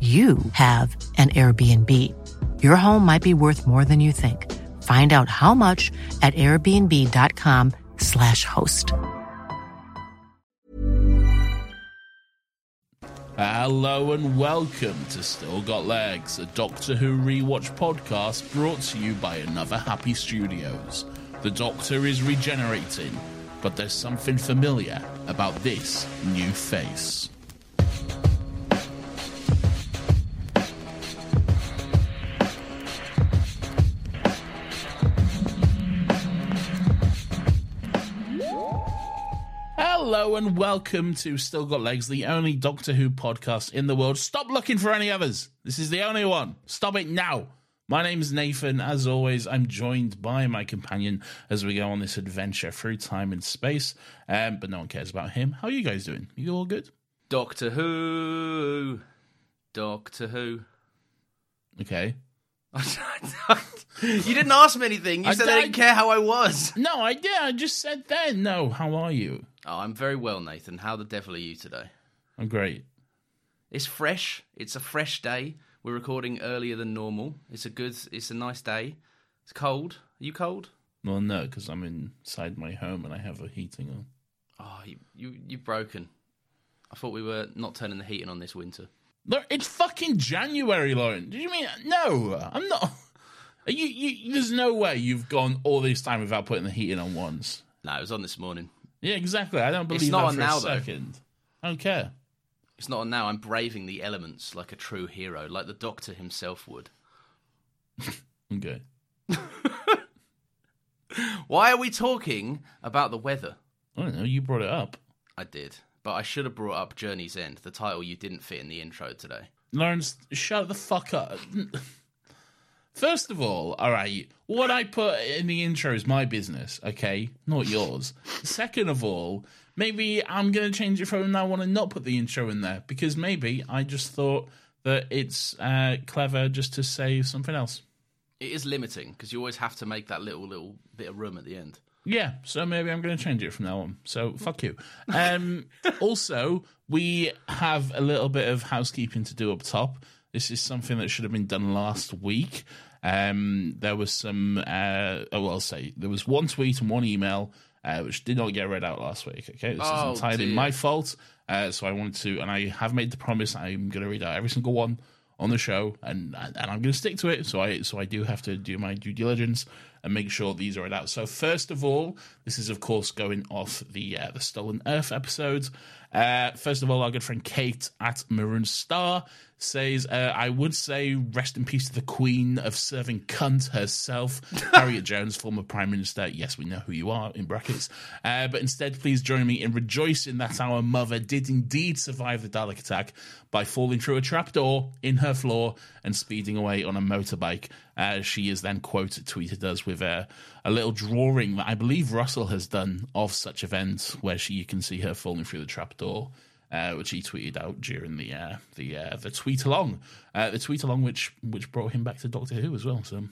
you have an Airbnb. Your home might be worth more than you think. Find out how much at airbnb.com/slash host. Hello and welcome to Still Got Legs, a Doctor Who rewatch podcast brought to you by another Happy Studios. The Doctor is regenerating, but there's something familiar about this new face. Hello and welcome to Still Got Legs, the only Doctor Who podcast in the world. Stop looking for any others. This is the only one. Stop it now. My name is Nathan. As always, I'm joined by my companion as we go on this adventure through time and space. Um, but no one cares about him. How are you guys doing? You all good? Doctor Who. Doctor Who. Okay. you didn't ask me anything. You I said I did- didn't care how I was. No, I did. I just said then. No, how are you? Oh, I'm very well, Nathan. How the devil are you today? I'm great. It's fresh. It's a fresh day. We're recording earlier than normal. It's a good. It's a nice day. It's cold. Are you cold? Well, no, because I'm inside my home and I have a heating on. Oh, you you you've broken. I thought we were not turning the heating on this winter. Look, it's fucking January, Lauren. Did you mean no? I'm not. Are you, you, there's no way you've gone all this time without putting the heating on once. No, it was on this morning. Yeah, exactly. I don't believe It's not on now, a though. second. I don't care. It's not on now. I'm braving the elements like a true hero, like the Doctor himself would. Okay. Why are we talking about the weather? I don't know. You brought it up. I did, but I should have brought up Journey's End, the title you didn't fit in the intro today. Lawrence, shut the fuck up. First of all, all right, what I put in the intro is my business, okay? Not yours. Second of all, maybe I'm going to change it from now on and not put the intro in there because maybe I just thought that it's uh, clever just to say something else. It is limiting because you always have to make that little little bit of room at the end. Yeah, so maybe I'm going to change it from now on. So fuck you. Um, also, we have a little bit of housekeeping to do up top. This is something that should have been done last week. Um, there was some, uh, oh, I'll say there was one tweet and one email uh, which did not get read out last week. Okay, this Oh, is entirely dear. my fault. Uh, so I wanted to, and I have made the promise I'm going to read out every single one on the show, and and I'm going to stick to it. So I so I do have to do my due diligence and make sure these are read out. So first of all, this is of course going off the uh, the Stolen Earth episodes. Uh, first of all, our good friend Kate at Maroon Star says, uh, "I would say rest in peace to the Queen of serving cunt herself, Harriet Jones, former Prime Minister. Yes, we know who you are in brackets. Uh, but instead, please join me in rejoicing that our mother did indeed survive the Dalek attack by falling through a trapdoor in her floor and speeding away on a motorbike. Uh, she is then quote tweeted us with a, a little drawing that I believe Russell has done of such events, where she you can see her falling through the trapdoor uh, which he tweeted out during the uh, the uh, the tweet along, uh, the tweet along, which which brought him back to Doctor Who as well. So,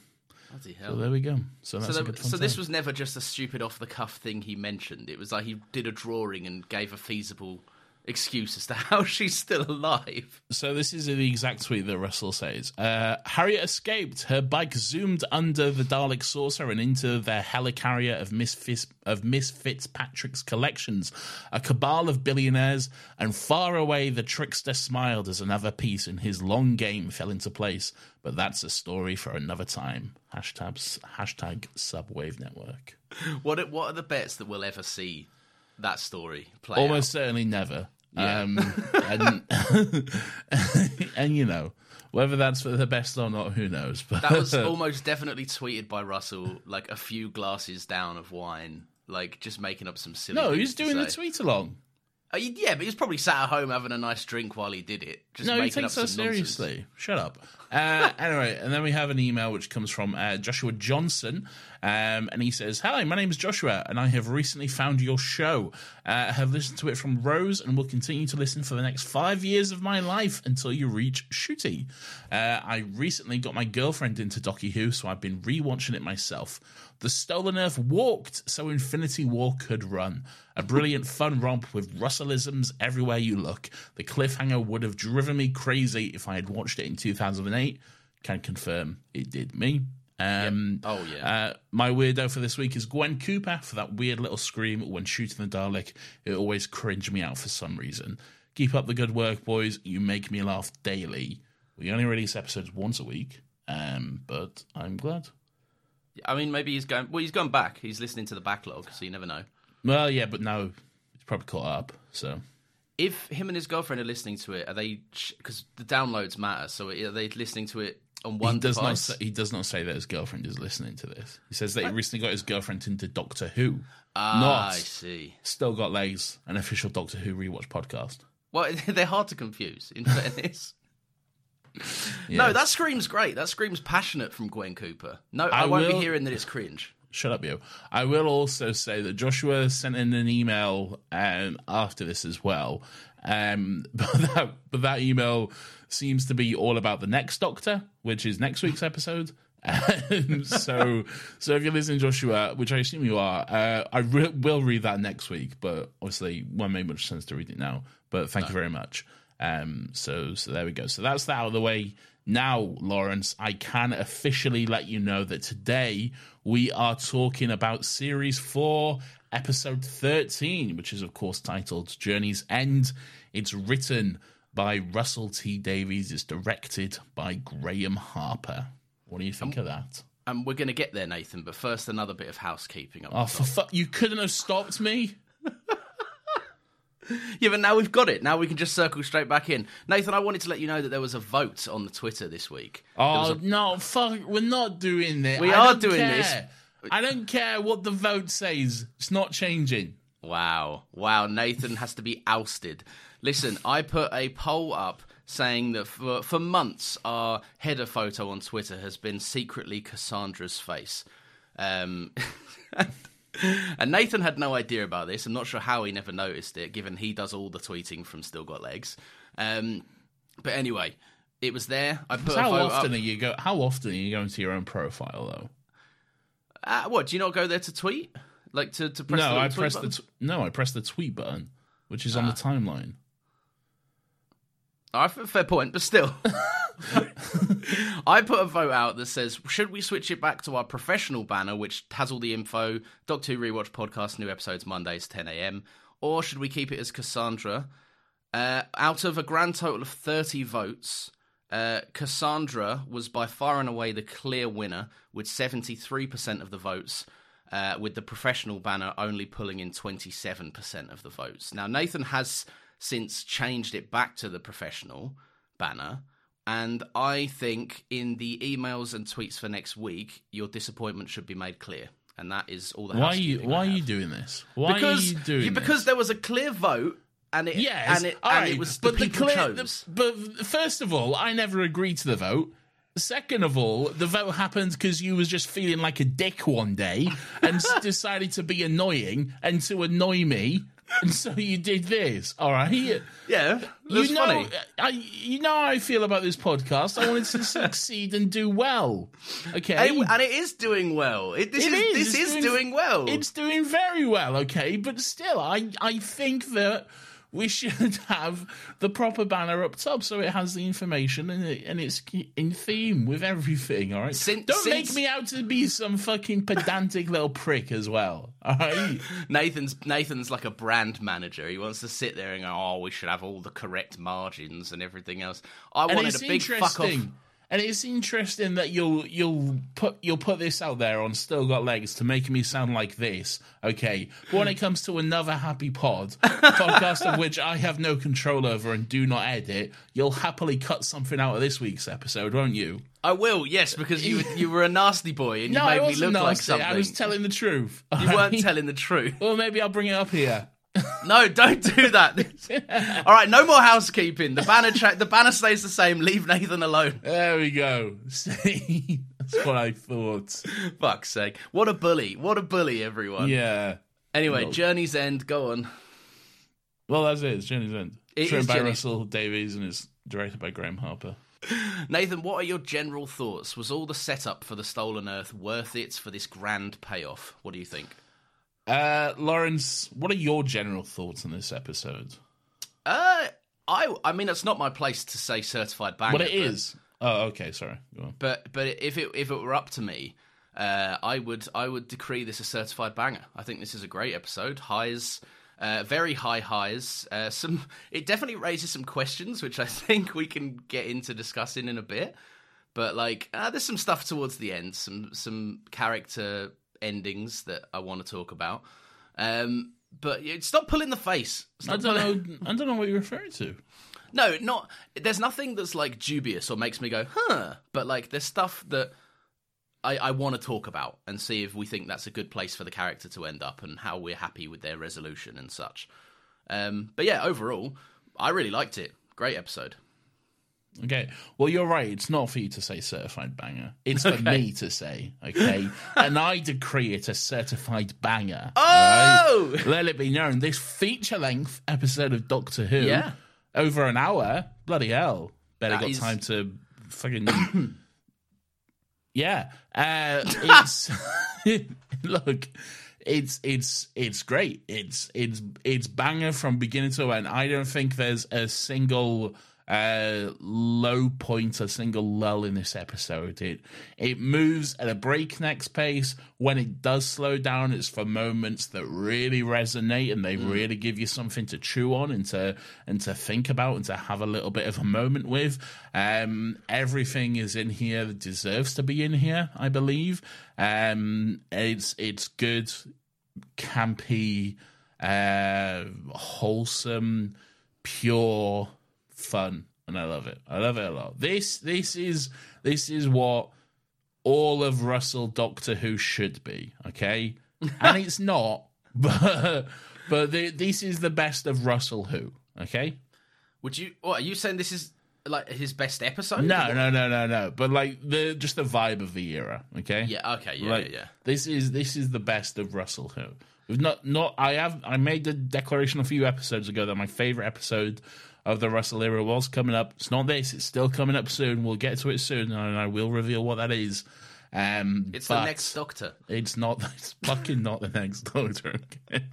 so there we go. So that's So, a there- so this was never just a stupid off the cuff thing he mentioned. It was like he did a drawing and gave a feasible excuse as to how she's still alive. So this is the exact tweet that Russell says. Uh, Harriet escaped. Her bike zoomed under the Dalek saucer and into the helicarrier of Miss, Fis- of Miss Fitzpatrick's collections. A cabal of billionaires, and far away the trickster smiled as another piece in his long game fell into place. But that's a story for another time. Hashtag, hashtag Subwave Network. What what are the bets that we'll ever see that story play? Almost certainly never. Yeah. Um, and, and you know, whether that's for the best or not, who knows? But That was almost definitely tweeted by Russell, like a few glasses down of wine, like just making up some silly. no, he's doing the tweet along. Uh, yeah, but he's probably sat at home having a nice drink while he did it. Just No, he takes up that some nonsense. seriously. Shut up. Uh, anyway, and then we have an email which comes from uh, Joshua Johnson, um, and he says, "Hi, my name is Joshua, and I have recently found your show. Uh, I have listened to it from Rose, and will continue to listen for the next five years of my life until you reach Shooty. Uh, I recently got my girlfriend into Docky Who, so I've been rewatching it myself. The Stolen Earth walked so Infinity War could run. A brilliant fun romp with Russellisms everywhere you look. The cliffhanger would have driven me crazy if I had watched it in 2008. Can confirm it did me. Um, Oh, yeah. Uh, my weirdo for this week is Gwen Cooper for that weird little scream when shooting the Dalek. It always cringed me out for some reason. Keep up the good work, boys. You make me laugh daily. We only release episodes once a week, um, but I'm glad. I mean, maybe he's going. Well, he's gone back. He's listening to the backlog, so you never know. Well, yeah, but now it's probably caught up. So If him and his girlfriend are listening to it, are they? Because the downloads matter. So are they listening to it on one he does not. Say, he does not say that his girlfriend is listening to this. He says that he recently got his girlfriend into Doctor Who. ah, not I see. still got legs. An official Doctor Who rewatch podcast. Well, they're hard to confuse. In fairness. Yeah. No, that screams great. That screams passionate from Gwen Cooper. No, I, I won't will- be hearing that it's cringe. Shut up, you. I will also say that Joshua sent in an email um, after this as well. Um, but, that, but that email seems to be all about the next Doctor, which is next week's episode. Um, so, so if you're listening, Joshua, which I assume you are, uh, I re- will read that next week. But obviously, won't make much sense to read it now. But thank you very much. Um, so, so there we go. So that's that out of the way. Now, Lawrence, I can officially let you know that today we are talking about Series 4, Episode 13, which is, of course, titled Journey's End. It's written by Russell T. Davies, it's directed by Graeme Harper. What do you think of that? And we're going to get there, Nathan. But first, another bit of housekeeping. Oh, for top. fu- you couldn't have stopped me? Yeah, but now we've got it. Now we can just circle straight back in. Nathan, I wanted to let you know that there was a vote on the Twitter this week. Oh, a- no, fuck, we're not doing this. We I are doing care. this. I don't care what the vote says. It's not changing. Wow. Wow. Nathan has to be ousted. Listen, I put a poll up saying that for, for months our header photo on Twitter has been secretly Cassandra's face. Um, and Nathan had no idea about this. I'm not sure how he never noticed it, given he does all the tweeting from Still Got Legs. Um, but anyway, it was there. I put how often up. are you go? How often are you going to your own profile though? Uh, what? Do you not go there to tweet? Like to, to press the no, little I press the t- no, I press the tweet button, which is on the Ah. timeline. F- fair point, but still. I put a vote out that says, should we switch it back to our professional banner, which has all the info, Doctor Who Rewatch podcast, new episodes Mondays, 10 a.m., or should we keep it as Cassandra? Uh, out of a grand total of 30 votes, uh, Cassandra was by far and away the clear winner with 73% of the votes, uh, with the professional banner only pulling in 27% of the votes. Now, Nathan has since changed it back to the professional banner. And I think in the emails and tweets for next week, your disappointment should be made clear. And that is all the Why are you Why are you doing this? Why because are you doing because this? there was a clear vote and it Yes, and it, all and right, it was the but the people clear, the- but first of all, I never agreed to the vote. Second of all, the vote happened because you was just feeling like a dick one day and decided to be annoying and to annoy me and so you did this. All right. Yeah, that's you know, funny. I, you know how I feel about this podcast. I wanted to succeed and do well. Okay, And and it is doing well. It, this It is, is. this is doing- doing well. It's doing very well, okay, but still, I I think that we should have the proper banner up top so it has the information and it, and it's in theme with everything. All right, Sin- don't make me out to be some fucking pedantic little prick as well. All right, Nathan's Nathan's like a brand manager. He wants to sit there and go, "Oh, we should have all the correct margins and everything else." I and wanted a big fuck off. And it's interesting that you'll you'll put you'll put this out there on Still Got Legs to make me sound like this, okay? But when it comes to another happy pod podcast of which I have no control over and do not edit, you'll happily cut something out of this week's episode, won't you? I will, yes, because you you were a nasty boy and you no, made me look like nasty. something. I was telling the truth. you weren't telling the truth. Well, maybe I'll bring it up here. No, don't do that. All right, no more housekeeping. The banner cha- the banner stays the same. Leave Nathan alone. There we go. See, that's what I thought. Fuck's sake! What a bully! What a bully, everyone. Yeah. Anyway, Journey's End. Go on. Well, that's it. It's Jenny's End. It It's written is by Jenny's- Russell Davies and it's directed by Graeme Harper. Nathan, what are your general thoughts? Was all the setup for the Stolen Earth worth it for this grand payoff? What do you think? Uh, Lawrence, what are your general thoughts on this episode? Uh, I I mean, it's not my place to say certified banger. It but- is? Oh, okay. Sorry. Go on. but but if it if it were up to me, uh, I would I would decree this a certified banger. I think this is a great episode. Highs, uh, very high highs. Uh, some it definitely raises some questions, which I think we can get into discussing in a bit. But like, uh, there's some stuff towards the end, some some character endings that I want to talk about. Um, but yeah, stop pulling the face. I don't know. I don't know what you're referring to. no, not. There's nothing that's like dubious or makes me go, huh. But like, there's stuff that I, I want to talk about and see if we think that's a good place for the character to end up and how we're happy with their resolution and such. Um, but yeah, overall, I really liked it. Great episode. Okay. Well, you're right. It's not for you to say certified banger. It's for me to say. Okay. and I decree it a certified banger. Oh! alright? Let it be known. This feature length episode of Doctor Who. Yeah. Over an hour. Bloody hell. Better That got is- time to fucking. yeah. Uh, it's. look. It's it's it's great. It's it's it's banger from beginning to end. I don't think there's a single uh, low point, a single lull in this episode. It it moves at a breakneck pace. When it does slow down, it's for moments that really resonate and they really give you something to chew on and to and to think about and to have a little bit of a moment with. Um, everything is in here that deserves to be in here, I believe. Um, it's it's good, campy, uh, wholesome, pure fun, and I love it. I love it a lot. This this is this is what all of Russell Doctor Who should be. Okay, and it's not, but but the, this is the best of Russell Who. Okay. Would you? What are you saying? This is like his best episode? No, no, no, no, no. But like the just the vibe of the era. Okay. Yeah. Okay. Yeah. like, yeah. Yeah. This is this is the best of Russell Who. We've not not I have I made the declaration a few episodes ago that my favorite episode of the Russell era was coming up. It's not this. It's still coming up soon. We'll get to it soon, and I will reveal what that is. Um, It's the next Doctor. It's not. It's fucking not the next Doctor. Okay?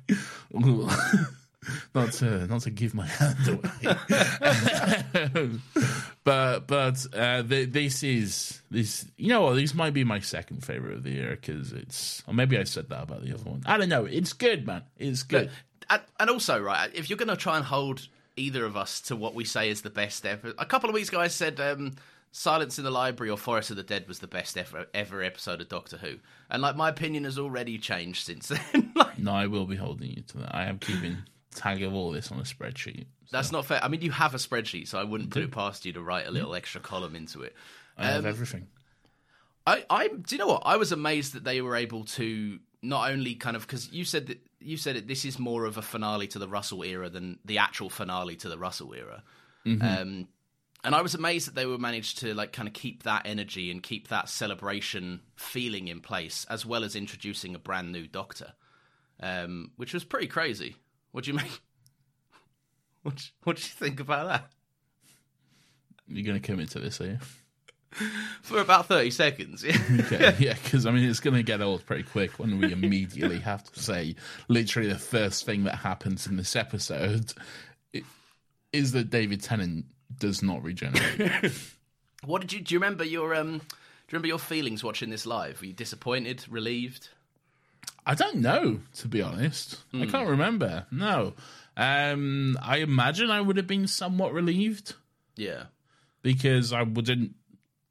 Not to not to give my hand away. but but uh, th- this is this. You know what? This might be my second favorite of the year because it's. Or maybe I said that about the other one. I don't know. It's good, man. It's good. And, and also, right, if you're going to try and hold either of us to what we say is the best ever, a couple of weeks ago I said um, Silence in the Library or Forest of the Dead was the best ever, ever episode of Doctor Who, and like my opinion has already changed since then. like, No, I will be holding you to that. I am keeping tag of all this on a spreadsheet. that's not fair. I mean, you have a spreadsheet, so I wouldn't put it past you to write a little extra column into it. I have everything. I, I, do you know what? I was amazed that they were able to not only kind of because you said that you said it. This is more of a finale to the Russell era than the actual finale to the Russell era. Um, and I was amazed that they were managed to like kind of keep that energy and keep that celebration feeling in place, as well as introducing a brand new Doctor, um, which was pretty crazy. What do you make? What do- What do you think about that? You're going to commit to this, are you? For about thirty seconds. Yeah. Okay, yeah, because I mean, it's going to get old pretty quick when we immediately have to say literally the first thing that happens in this episode is that David Tennant does not regenerate. What did you do? You remember your um? Do you remember your feelings watching this live? Were you disappointed, relieved? I don't know, to be honest. I can't remember. No. Um, I imagine I would have been somewhat relieved Yeah. because I wouldn't.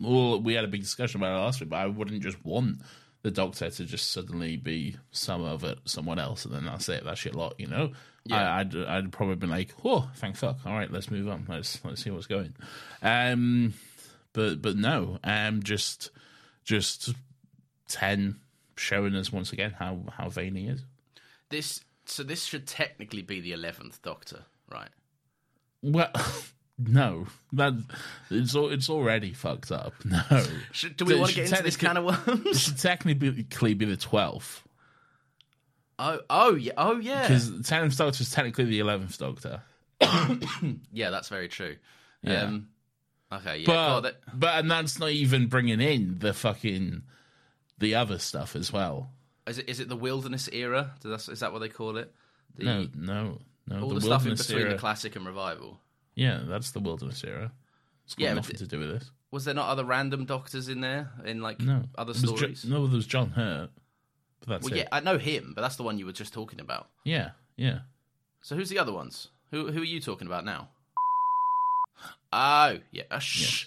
Well, we had a big discussion about it last week, but I wouldn't just want the Doctor to just suddenly be some of it, someone else, and then that's it. That's your lot, you know. Yeah. I, I'd I'd probably been like, oh, thank fuck. All right, let's move on. Let's let's see what's going. Um, but but no, um, just just ten showing us once again how how vain he is. This so this should technically be the eleventh Doctor, right? Well, no, that it's it's already fucked up. No, Should, do we want to get into this kind of It worms? should technically be the twelfth oh, oh yeah, oh yeah, because tenth Doctor is technically the eleventh Doctor. yeah. That's very true. Yeah. Um, okay, yeah. But God, that- but and that's not even bringing in the fucking the other stuff as well. is it is it the wilderness era? Does that, is that what they call it? The, No, no, no. all the, the, stuff in between era. the classic and revival. Yeah, that's the wilderness era. It's got Yeah, nothing to do with this. Was there not other random doctors in there in like No, other was Jo- stories? no, there was John Hurt. But that's well, it. yeah, I know him, but that's the one you were just talking about. yeah, yeah. So who's the other ones? Who who are you talking about now? Oh, yeah. uh, shh.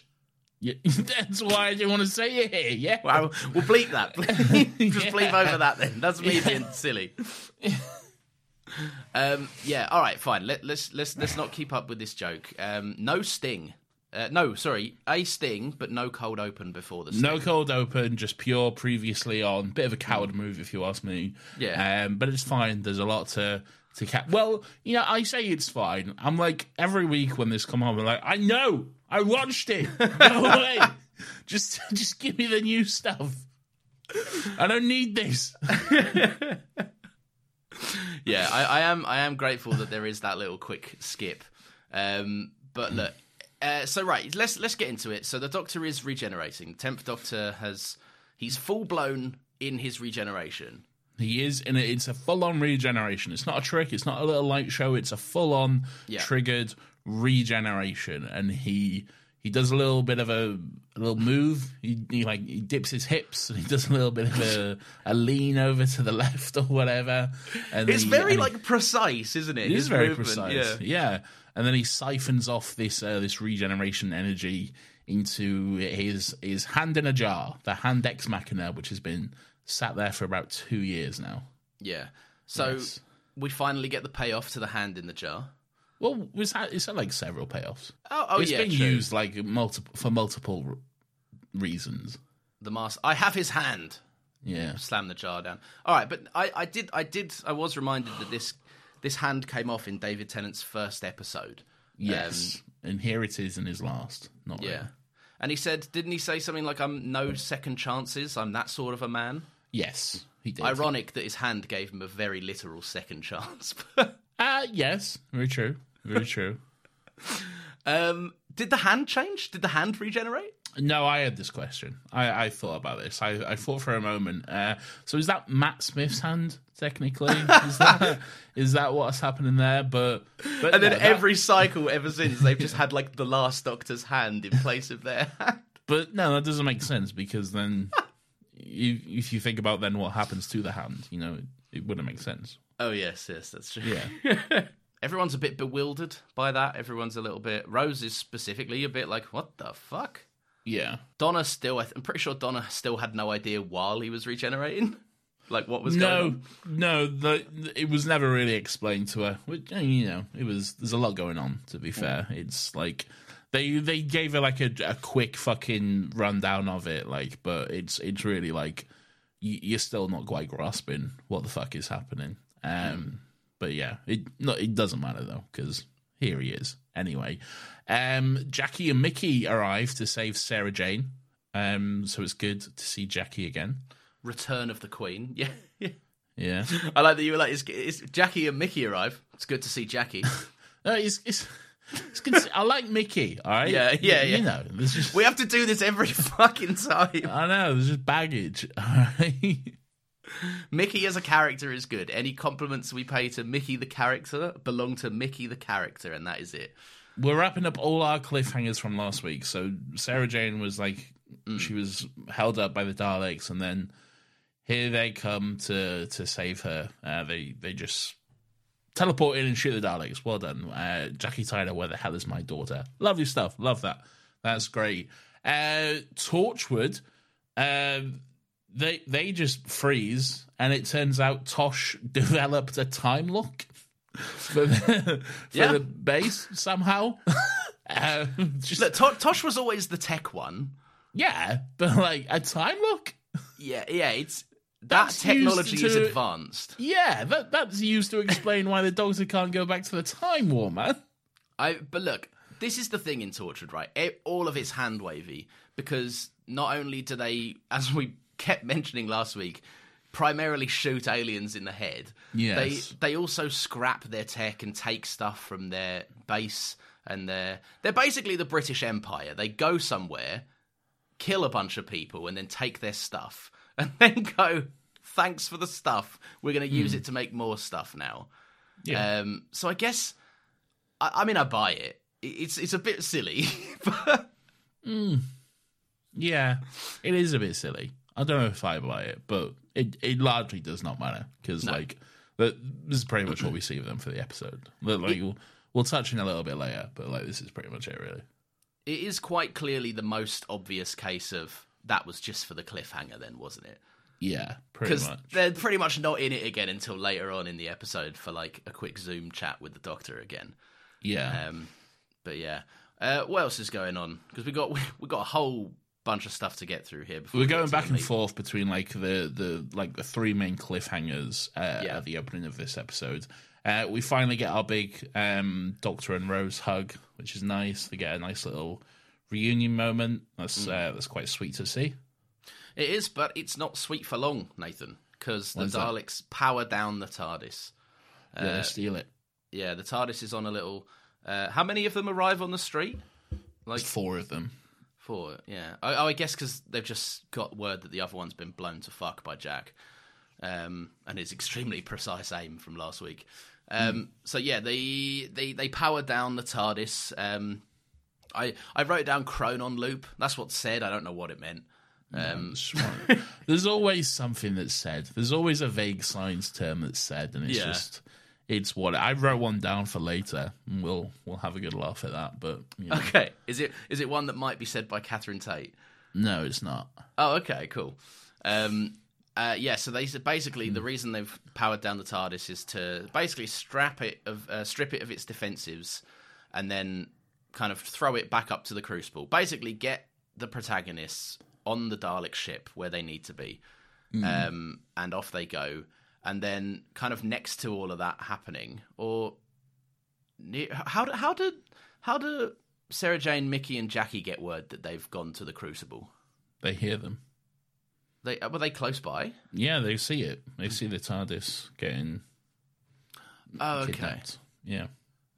Yeah, that's why I didn't want to say it here. Yeah, Well, we'll bleep that. Just Yeah. bleep over that then. That's me being silly. Um, yeah. All right. Fine. Let, let's let's let's not keep up with this joke. Um, no sting. Uh, no, sorry, a sting, but no cold open before the sting. No cold open, just pure previously on. Bit of a coward move, if you ask me. Yeah. Um, but it's fine. There's a lot to to cap. Well, you know, I say it's fine. I'm like every week when this come on, I'm like, I know, I watched it. Go away. just just give me the new stuff. I don't need this. yeah, I, I am. I am grateful that there is that little quick skip. Um, but look, uh, so right, let's let's get into it. So the Doctor is regenerating. The tenth Doctor has he's full blown in his regeneration. He is in it. It's a full on regeneration. It's not a trick. It's not a little light show. It's a full on Yeah. triggered regeneration. And he he does a little bit of a, a little move. He, he like he dips his hips and he does a little bit of a, a lean over to the left or whatever. And It's he- very and he- like precise, isn't it? it is very movement, precise. Yeah. Yeah. And then he siphons off this uh, this regeneration energy into his his hand in a jar, the hand ex machina, which has been sat there for about two years now. Yeah. So Yes. we finally get the payoff to the hand in the jar. Well, it's had, it's had like several payoffs. Oh, oh it's yeah, been true. used like multiple for multiple reasons. The mask. I have his hand. Yeah, Slam the jar down. All right, but I, I did, I did, I was reminded that this this hand came off in David Tennant's first episode. yes, and here it is in his last. Not Um, Yeah. really. And he said, didn't he say something like, "I'm no second chances. I'm that sort of a man." Yes, he did. Ironic that his hand gave him a very literal second chance. Uh yes, very true, very true. um, did the hand change? Did the hand regenerate? No, I had this question. I, I thought about this. I, I thought for a moment. Uh, so is that Matt Smith's hand technically? Is that is that what's happening there? But, but And then no, that- every cycle ever since, they've just had like the last Doctor's hand in place of their hand. But no, that doesn't make sense because then, you, if you think about then what happens to the hand, you know, it, it wouldn't make sense. Oh yes, yes, that's true. Yeah, Everyone's a bit bewildered by that. Everyone's a little bit. Rose is specifically a bit like, "What the fuck?" yeah. Donna still. I'm pretty sure Donna still had no idea while he was regenerating, like what was going No, on. no, the, it was never really explained to her. Which, uh, you know, it was. There's a lot going on. To be fair, it's like they they gave her like a, a quick fucking rundown of it, like, but it's it's really like you, you're still not quite grasping what the fuck is happening. Um, but yeah, it no, it doesn't matter though because here he is anyway. Um, Jackie and Mickey arrive to save Sarah Jane. Um, so it's good to see Jackie again. Return of the Queen. Yeah, yeah. Yeah. I like that you were like, it's, it's Jackie and Mickey arrive. It's good to see Jackie. No, it's it's. it's good to- I like Mickey, all right. Yeah, yeah, You yeah. know, just, we have to do this every fucking time. I know there's just baggage. All right. Mickey as a character is good. Any compliments we pay to Mickey the character belong to Mickey the character, and that is it. We're wrapping up all our cliffhangers from last week. So Sarah Jane was like, Mm. she was held up by the Daleks, and then here they come to to save her. Uh, they they just teleport in and shoot the Daleks. Well done, uh, Jackie Tyler. Where the hell is my daughter? Lovely stuff. Love that. That's great. Uh, Torchwood. Um, they they just freeze, and it turns out Tosh developed a time lock for the, for Yeah. the base somehow. um, just, Look, To- Tosh was always the tech one. yeah, but like a time lock. Yeah, yeah. It's that That's technology used is advanced. Yeah, that that's used to explain why the Doctor can't go back to the time war, man. I but look, this is the thing in Torchwood, right? It, all of it's hand wavy because not only do they, as we kept mentioning last week, primarily shoot aliens in the head. Yes. They they also scrap their tech and take stuff from their base and their they're basically the British Empire. They go somewhere, kill a bunch of people, and then take their stuff and then go. Thanks for the stuff. We're going to use it to make more stuff now. Yeah. Um, so I guess, I, I mean, I buy it. It- It's it's a bit silly, but Yeah, it is a bit silly. I don't know if I buy it, but it, it largely does not matter because like the, this is pretty much what we see of them for the episode. Like we'll, we'll touch in a little bit later, but like this is pretty much it, really. it is quite clearly the most obvious case of that was just for the cliffhanger, then, wasn't it? Yeah, pretty Because much. they're pretty much not in it again until later on in the episode for like a quick Zoom chat with the Doctor again. Yeah, Um, but yeah, uh, what else is going on? Because we got we got a whole bunch of stuff to get through here. Before we're we going back and forth between like the the like the three main cliffhangers uh, Yeah. at the opening of this episode. Uh, we finally get our big um, Doctor and Rose hug, which is nice. They get a nice little reunion moment. That's Mm. uh, that's quite sweet to see. It is, but it's not sweet for long, Nathan. Because the is that? Daleks power down the TARDIS. Yeah, Uh, they steal it. Yeah, the TARDIS is on a little. Uh, how many of them arrive on the street? Like There's four of them. Four. Yeah. Oh, oh I guess because they've just got word that the other one's been blown to fuck by Jack, um, and it's extremely precise aim from last week. Um, So yeah, they they they power down the TARDIS. Um, I I wrote down Chronon loop. That's what's said. I don't know what it meant. Um, There's always something that's said. There's always a vague science term that's said, and it's Yeah. just it's what I wrote one down for later, and we'll we'll have a good laugh at that. But you know, okay, is it is it one that might be said by Catherine Tate? no, it's not. Oh, okay, cool. Um, uh, yeah, so they basically the reason they've powered down the TARDIS is to basically strap it of uh, strip it of its defensives, and then kind of throw it back up to the Crucible. Basically, get the protagonists on the Dalek ship where they need to be, um, and off they go. And then, kind of next to all of that happening, or how do, how did how do Sarah Jane, Mickey, and Jackie get word that they've gone to the Crucible? They hear them. They uh, were they close by? Yeah, they see it. They see the TARDIS getting Oh, okay. kidnapped. Yeah.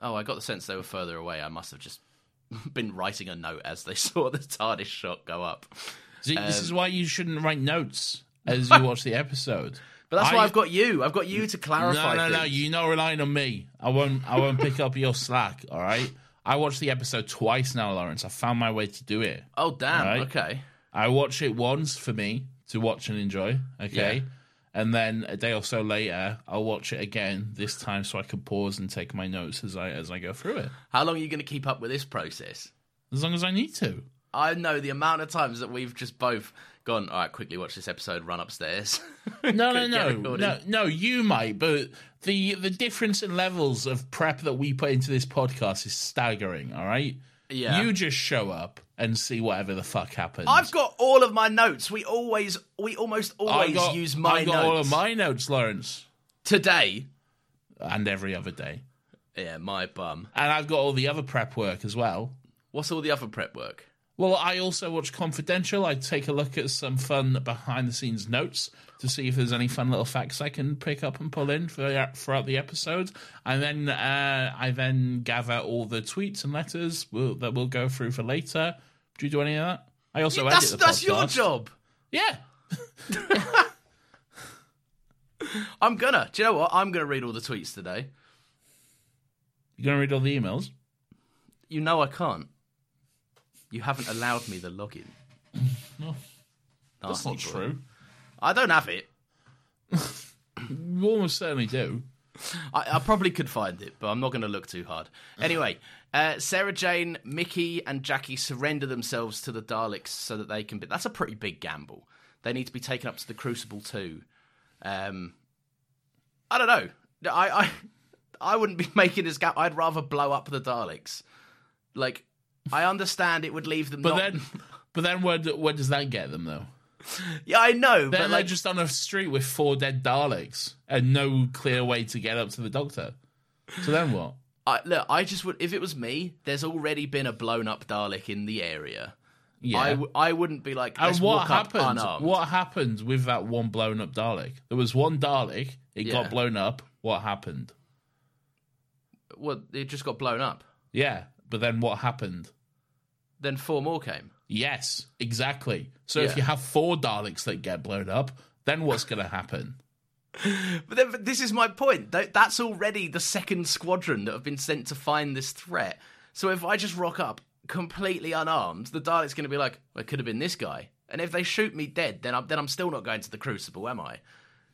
Oh, I got the sense they were further away. I must have just been writing a note as they saw the TARDIS shot go up. See, this Um, is why you shouldn't write notes as you watch the episode. But that's I- why I've got you. I've got you to clarify. No, no, no. You're not relying on me. I won't. I won't pick up your slack. All right. I watched the episode twice now, Lawrence. I found my way to do it. Oh, damn. Right. Okay. I watch it once for me to watch and enjoy. Okay. Yeah. And then a day or so later, I'll watch it again. This time, so I can pause and take my notes as I as I go through it. How long are you going to keep up with this process? As long as I need to. I know the amount of times that we've just both gone. All right, quickly watch this episode. Run upstairs. No, no, no, no, no. You might, but the the difference in levels of prep that we put into this podcast is staggering. All right. Yeah. You just show up and see whatever the fuck happens. I've got all of my notes. We always, we almost always got, use my I've got notes. all of my notes, Lawrence, Today, and every other day, yeah, my bum. and I've got all the other prep work as well. What's all the other prep work? Well, I also watch Confidential. I take a look at some fun behind the scenes notes to see if there's any fun little facts I can pick up and pull in for, throughout the episode. And then uh, I then gather all the tweets and letters will, that we'll go through for later. Do you do any of that? I also that's edit the that's your job. Yeah. I'm gonna. Do you know what? I'm gonna read all the tweets today. You're gonna read all the emails? You know I can't. You haven't allowed me the login. No, that's not boy. true. I don't have it. You almost certainly do. I, I probably could find it, but I'm not going to look too hard. Anyway, uh, Sarah Jane, Mickey, and Jackie surrender themselves to the Daleks so that they can be. That's a pretty big gamble. They need to be taken up to the Crucible too. Um, I don't know. I I, I wouldn't be making this gamble. I'd rather blow up the Daleks. Like, I understand it would leave them. But not... then, but then, where, where does that get them though? yeah, I know. They're but like just on a street with four dead Daleks and no clear way to get up to the Doctor. So then what? I, look, I just would. If it was me, there's already been a blown up Dalek in the area. Yeah. I, w- I wouldn't be like, and what happened? What happened with that one blown up Dalek? There was one Dalek. It Yeah. got blown up. What happened? Well, it just got blown up. Yeah, but then what happened? Then four more came. Yes, exactly. So if you have four Daleks that get blown up, then what's going to happen? But then but this is my point. That's already the second squadron that have been sent to find this threat. So if I just rock up completely unarmed, the Dalek's going to be like, well, it could have been this guy. And if they shoot me dead, then I'm then I'm still not going to the Crucible, am I?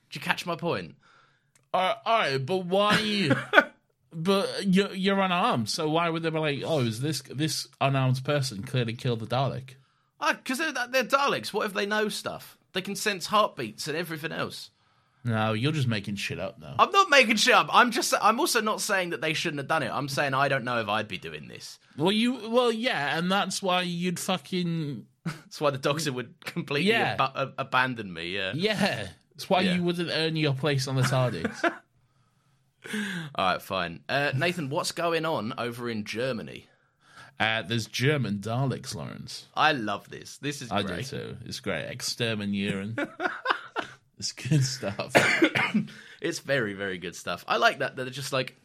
Do you catch my point? Uh, all right, but why? but you're, you're unarmed, so why would they be like, "Oh, is this this unarmed person clearly killed the Dalek"? Ah, because they're, they're Daleks. What if they know stuff? They can sense heartbeats and everything else. No, you're just making shit up now. I'm not making shit up. I'm just. I'm also not saying that they shouldn't have done it. I'm saying I don't know if I'd be doing this. Well, you, well, yeah, and that's why you'd fucking That's why the Doctor would completely Yeah. ab- ab- abandon me. Yeah. yeah. It's why Yeah. you wouldn't earn your place on the TARDIS. All right, fine. Uh, Nathan, what's going on over in Germany? uh, there's German Daleks, Lawrence. I love this. This is I do too. It's great. Exterminating. it's good stuff. It's very, very good stuff. I like that. That it's just like,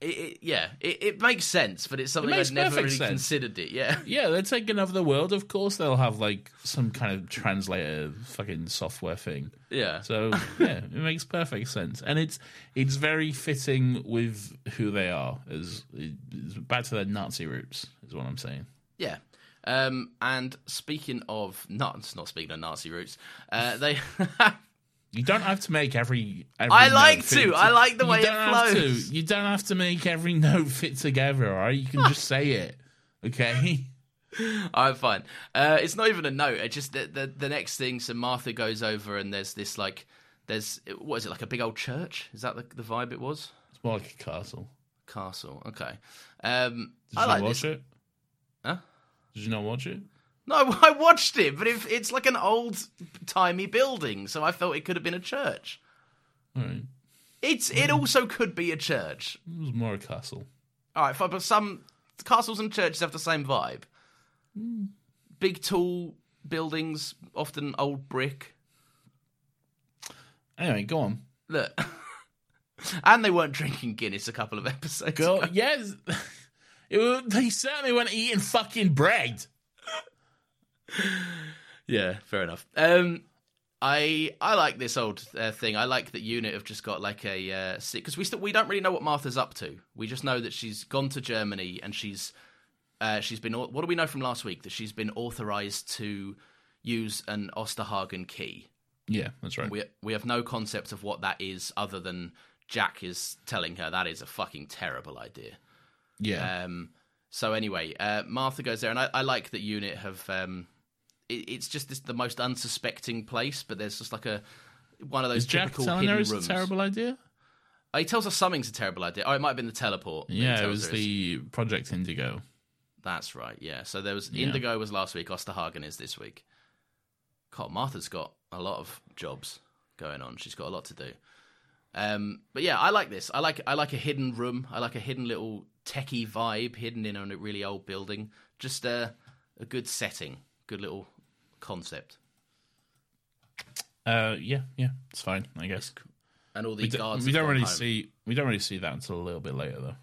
it, it, yeah, it, it makes sense, but it's something I'd never really sense. considered it. Yeah. Yeah, they're taking over the world. Of course, they'll have like some kind of translator fucking software thing. Yeah. So yeah, it makes perfect sense, and it's it's very fitting with who they are. As back to their Nazi roots, is what I'm saying. Yeah. Um, and speaking of not not speaking of Nazi roots, uh, they You don't have to make every. every I like to. I like the way it don't have to. flows. You don't have to make every note fit together. All right, you can just say it. Okay. I'm fine. Uh, it's not even a note. It's just the, the the next thing. So Martha goes over, and there's this like, there's what is it like a big old church? Is that the, the vibe it was? It's more like a castle. Castle. Okay. Um, Did I you like watch this. it? Huh? Did you not watch it? No, I watched it, but if it's like an old timey building, so I felt it could have been a church. Right. It's it hmm. also could be a church. It was more a castle. All right, but some castles and churches have the same vibe. Hmm. Big, tall buildings, often old brick. Anyway, go on. Look, and they weren't drinking Guinness a couple of episodes. Go. ago. yes. It, wa- they certainly weren't eating fucking bread. Yeah, fair enough. Um, I I like this old uh, thing. I like that unit have just got like a because we still we don't really know what Martha's up to. We just know that she's gone to Germany and she's uh, she's been. What do we know from last week? That she's been authorized to use an Osterhagen key. Yeah, that's right. We we have no concept of what that is, other than Jack is telling her that is a fucking terrible idea. yeah. Um, so anyway, uh, Martha goes there, and I, I like that unit have. Um, it, it's just this, the most unsuspecting place, but there's just like a one of those Is Jack typical her hidden it's rooms. a terrible idea? Oh, he tells us something's a terrible idea. Oh, it might have been the teleport. Yeah, it was the Project Indigo. That's right. Yeah. So there was Yeah. Indigo was last week. Osterhagen is this week. God, Martha's got a lot of jobs going on. She's got a lot to do. Um, but yeah, I like this. I like I like a hidden room. I like a hidden little techie vibe hidden in a really old building. Just uh, a good setting, good little concept, Uh, yeah, yeah, it's fine, I guess. and all the We, do, guards. we have don't really home. see we don't really see that until a little bit later, though.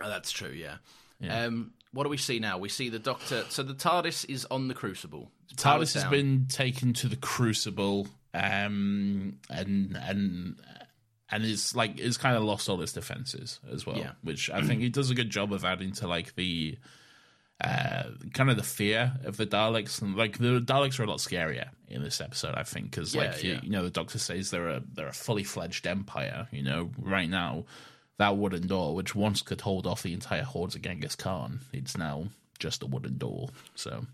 Oh, that's true. Yeah. Yeah. Um, what do we see now? We see the Doctor. So the TARDIS is on the Crucible. It's TARDIS has down. been taken to the Crucible, um, and and and it's like it's kind of lost all its defenses as well, Yeah. which I think it does a good job of adding to like the uh kind of the fear of the Daleks, and like the Daleks are a lot scarier in this episode, I think, because Yeah, like you, yeah. you know the Doctor says they're a they're a fully fledged empire, you know, right now. That wooden door, which once could hold off the entire hordes of Genghis Khan, it's now just a wooden door. So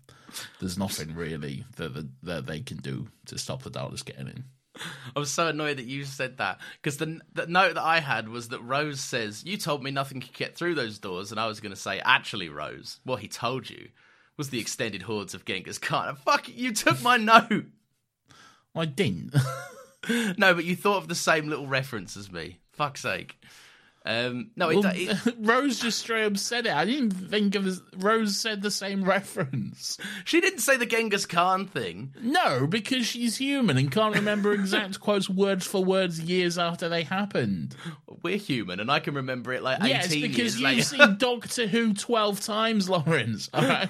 there's nothing really that, that, that they can do to stop the Daleks getting in. I was so annoyed that you said that because the the note that I had was that Rose says you told me nothing could get through those doors, and I was going to say actually, Rose, what he told you was the extended hordes of Genghis Khan. Fuck, it you took my note. I didn't. No, but you thought of the same little reference as me. Fuck's sake. Um, no, it, Well, it, Rose just straight up said it. I didn't think of. Rose said the same reference. she didn't say the Genghis Khan thing. No, because she's human and can't remember exact quotes words for words years after they happened. We're human, and I can remember it like Yes, eighteen because years you've seen Doctor Who twelve times, Laurence. All right.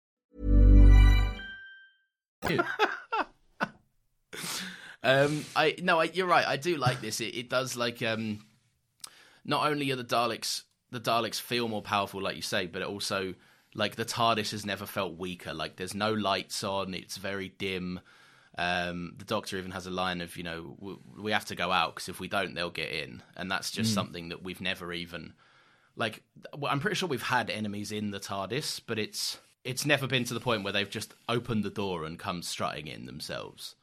Um, I no, I, you're right. I do like this. It, it does like um, not only are the Daleks the Daleks feel more powerful, like you say, but it also like the TARDIS has never felt weaker. Like there's no lights on. It's very dim. Um, the Doctor even has a line of you know we, we have to go out because if we don't, they'll get in, and that's just something that we've never even like. I'm pretty sure we've had enemies in the TARDIS, but it's it's never been to the point where they've just opened the door and come strutting in themselves.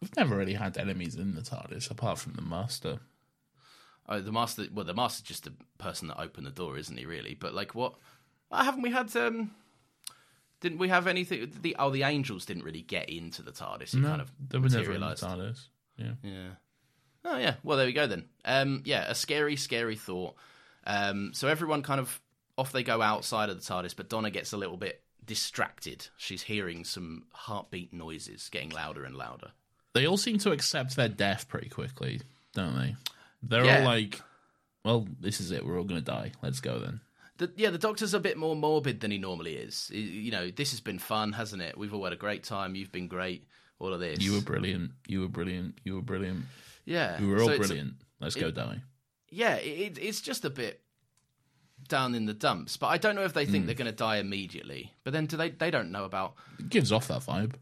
We've never really had enemies in the TARDIS apart from the Master. Oh, the master. Well, the master's just the person that opened the door, isn't he? Really? But like, what? Haven't we had? um Didn't we have anything? The oh, the angels didn't really get into the TARDIS. It kind of they were never in the. TARDIS. Yeah. Yeah. Oh yeah. Well, there we go then. Um, yeah, a scary, scary thought. Um, so everyone kind of off they go outside of the TARDIS, but Donna gets a little bit distracted. She's hearing some heartbeat noises getting louder and louder. They all seem to accept their death pretty quickly, don't they? They're Yeah. all like, "Well, this is it. We're all going to die. Let's go then." The, yeah, the Doctor's a bit more morbid than he normally is. You know, this has been fun, hasn't it? We've all had a great time. You've been great. All of this. You were brilliant. You were brilliant. You were brilliant. yeah. We were all So brilliant. Let's go die. Yeah, it, it's just a bit down in the dumps. But I don't know if they think hmm. they're going to die immediately. But then do they? They don't know about. It gives off that vibe.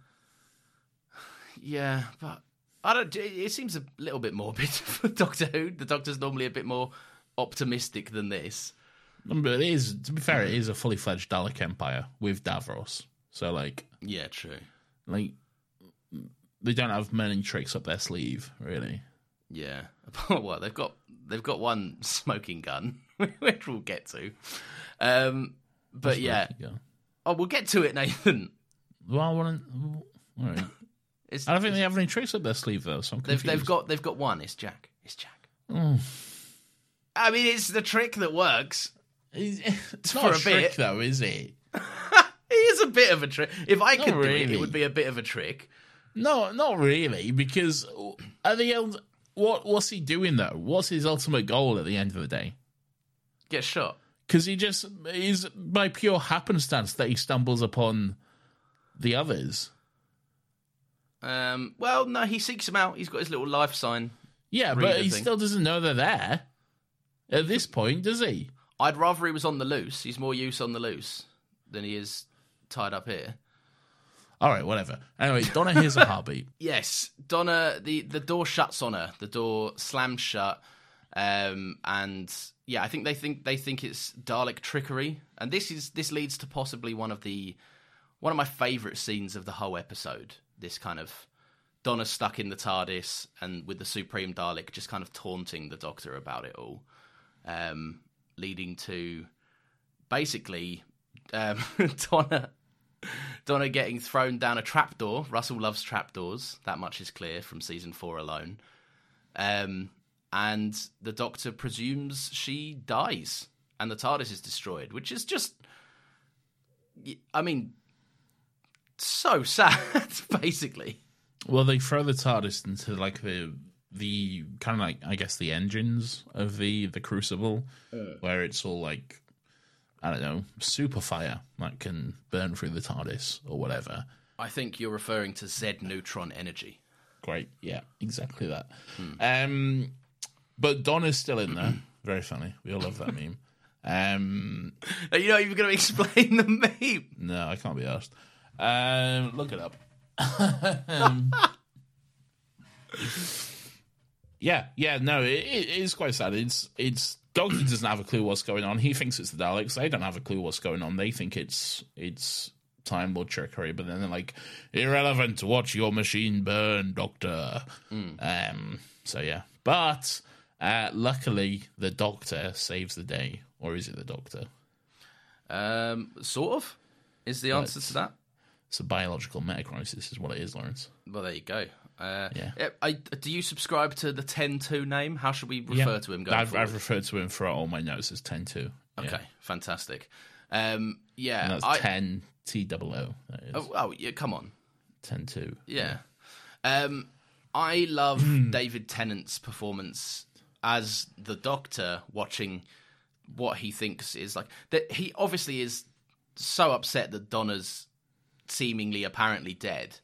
Yeah, but I don't. It seems a little bit morbid for Doctor Who. The Doctor's normally a bit more optimistic than this. But it is, to be fair, it is a fully fledged Dalek Empire with Davros. So, like, Yeah, true. like they don't have many tricks up their sleeve, really. Yeah. well, they've got they've got one smoking gun, which we'll get to. Um, but yeah, Yeah. oh, we'll get to it, Nathan. Well, I want to. All right. I don't think they have any tricks up their sleeve though. So I'm they've they've got they've got one. It's Jack. It's Jack. Mm. I mean, it's the trick that works. It's For not a, a trick bit. though, is it? It is a bit of a trick. If I Not could do it, it would be a bit of a trick. No, not really, because at the end, what what's he doing though? What's his ultimate goal at the end of the day? Get shot. because he just is by pure happenstance that he stumbles upon the others. Um, well, no, he seeks him out. He's got his little life sign. Yeah, but he thing. still doesn't know they're there at this point, does he? I'd rather he was on the loose. He's more use on the loose than he is tied up here. All right, whatever. Anyway, Donna hears a heartbeat. Yes, Donna. The the door shuts on her. The door slams shut, um, and yeah, I think they think they think it's Dalek trickery, and this is this leads to possibly one of the one of my favourite scenes of the whole episode. This kind of Donna stuck in the TARDIS and with the Supreme Dalek just kind of taunting the Doctor about it all, um, leading to basically um, Donna Donna getting thrown down a trapdoor. Russell loves trapdoors. That much is clear from season four alone. Um, and the Doctor presumes she dies, and the TARDIS is destroyed, which is just, I mean, so sad. Basically, Well, they throw the TARDIS into like the the kind of like I guess the engines of the the Crucible, where it's all like I don't know super fire that can burn through the TARDIS or whatever. I think you're referring to Z-neutrino energy. Great, yeah, exactly that. Um, but Don is still in there. Very funny. We all love that meme. Um, Are you not even going to explain the meme? no, I can't be asked. Um, look it up. Um, yeah, yeah, no, it, it is quite sad. It's it's Doctor doesn't have a clue what's going on. He thinks it's the Daleks. They don't have a clue what's going on. They think it's it's time or trickery. But then they're like, irrelevant. Watch your machine burn, Doctor. Um. So yeah, but uh, luckily the Doctor saves the day, or is it the Doctor? Um, sort of is the answer to that. It's a biological metacrisis, is what it is, Laurence. Well, there you go. Uh, Yeah. I, do you subscribe to the 10-2 name? How should we refer to him going I've. I've referred to him throughout all my notes as 10 2. Okay, fantastic. Um, yeah, And that's I, 10 T O O. Oh, oh, yeah, come on. 10 2. Yeah. Um, I love. David Tennant's performance as the Doctor, watching what he thinks is like that. He obviously is so upset that Donna's seemingly apparently dead,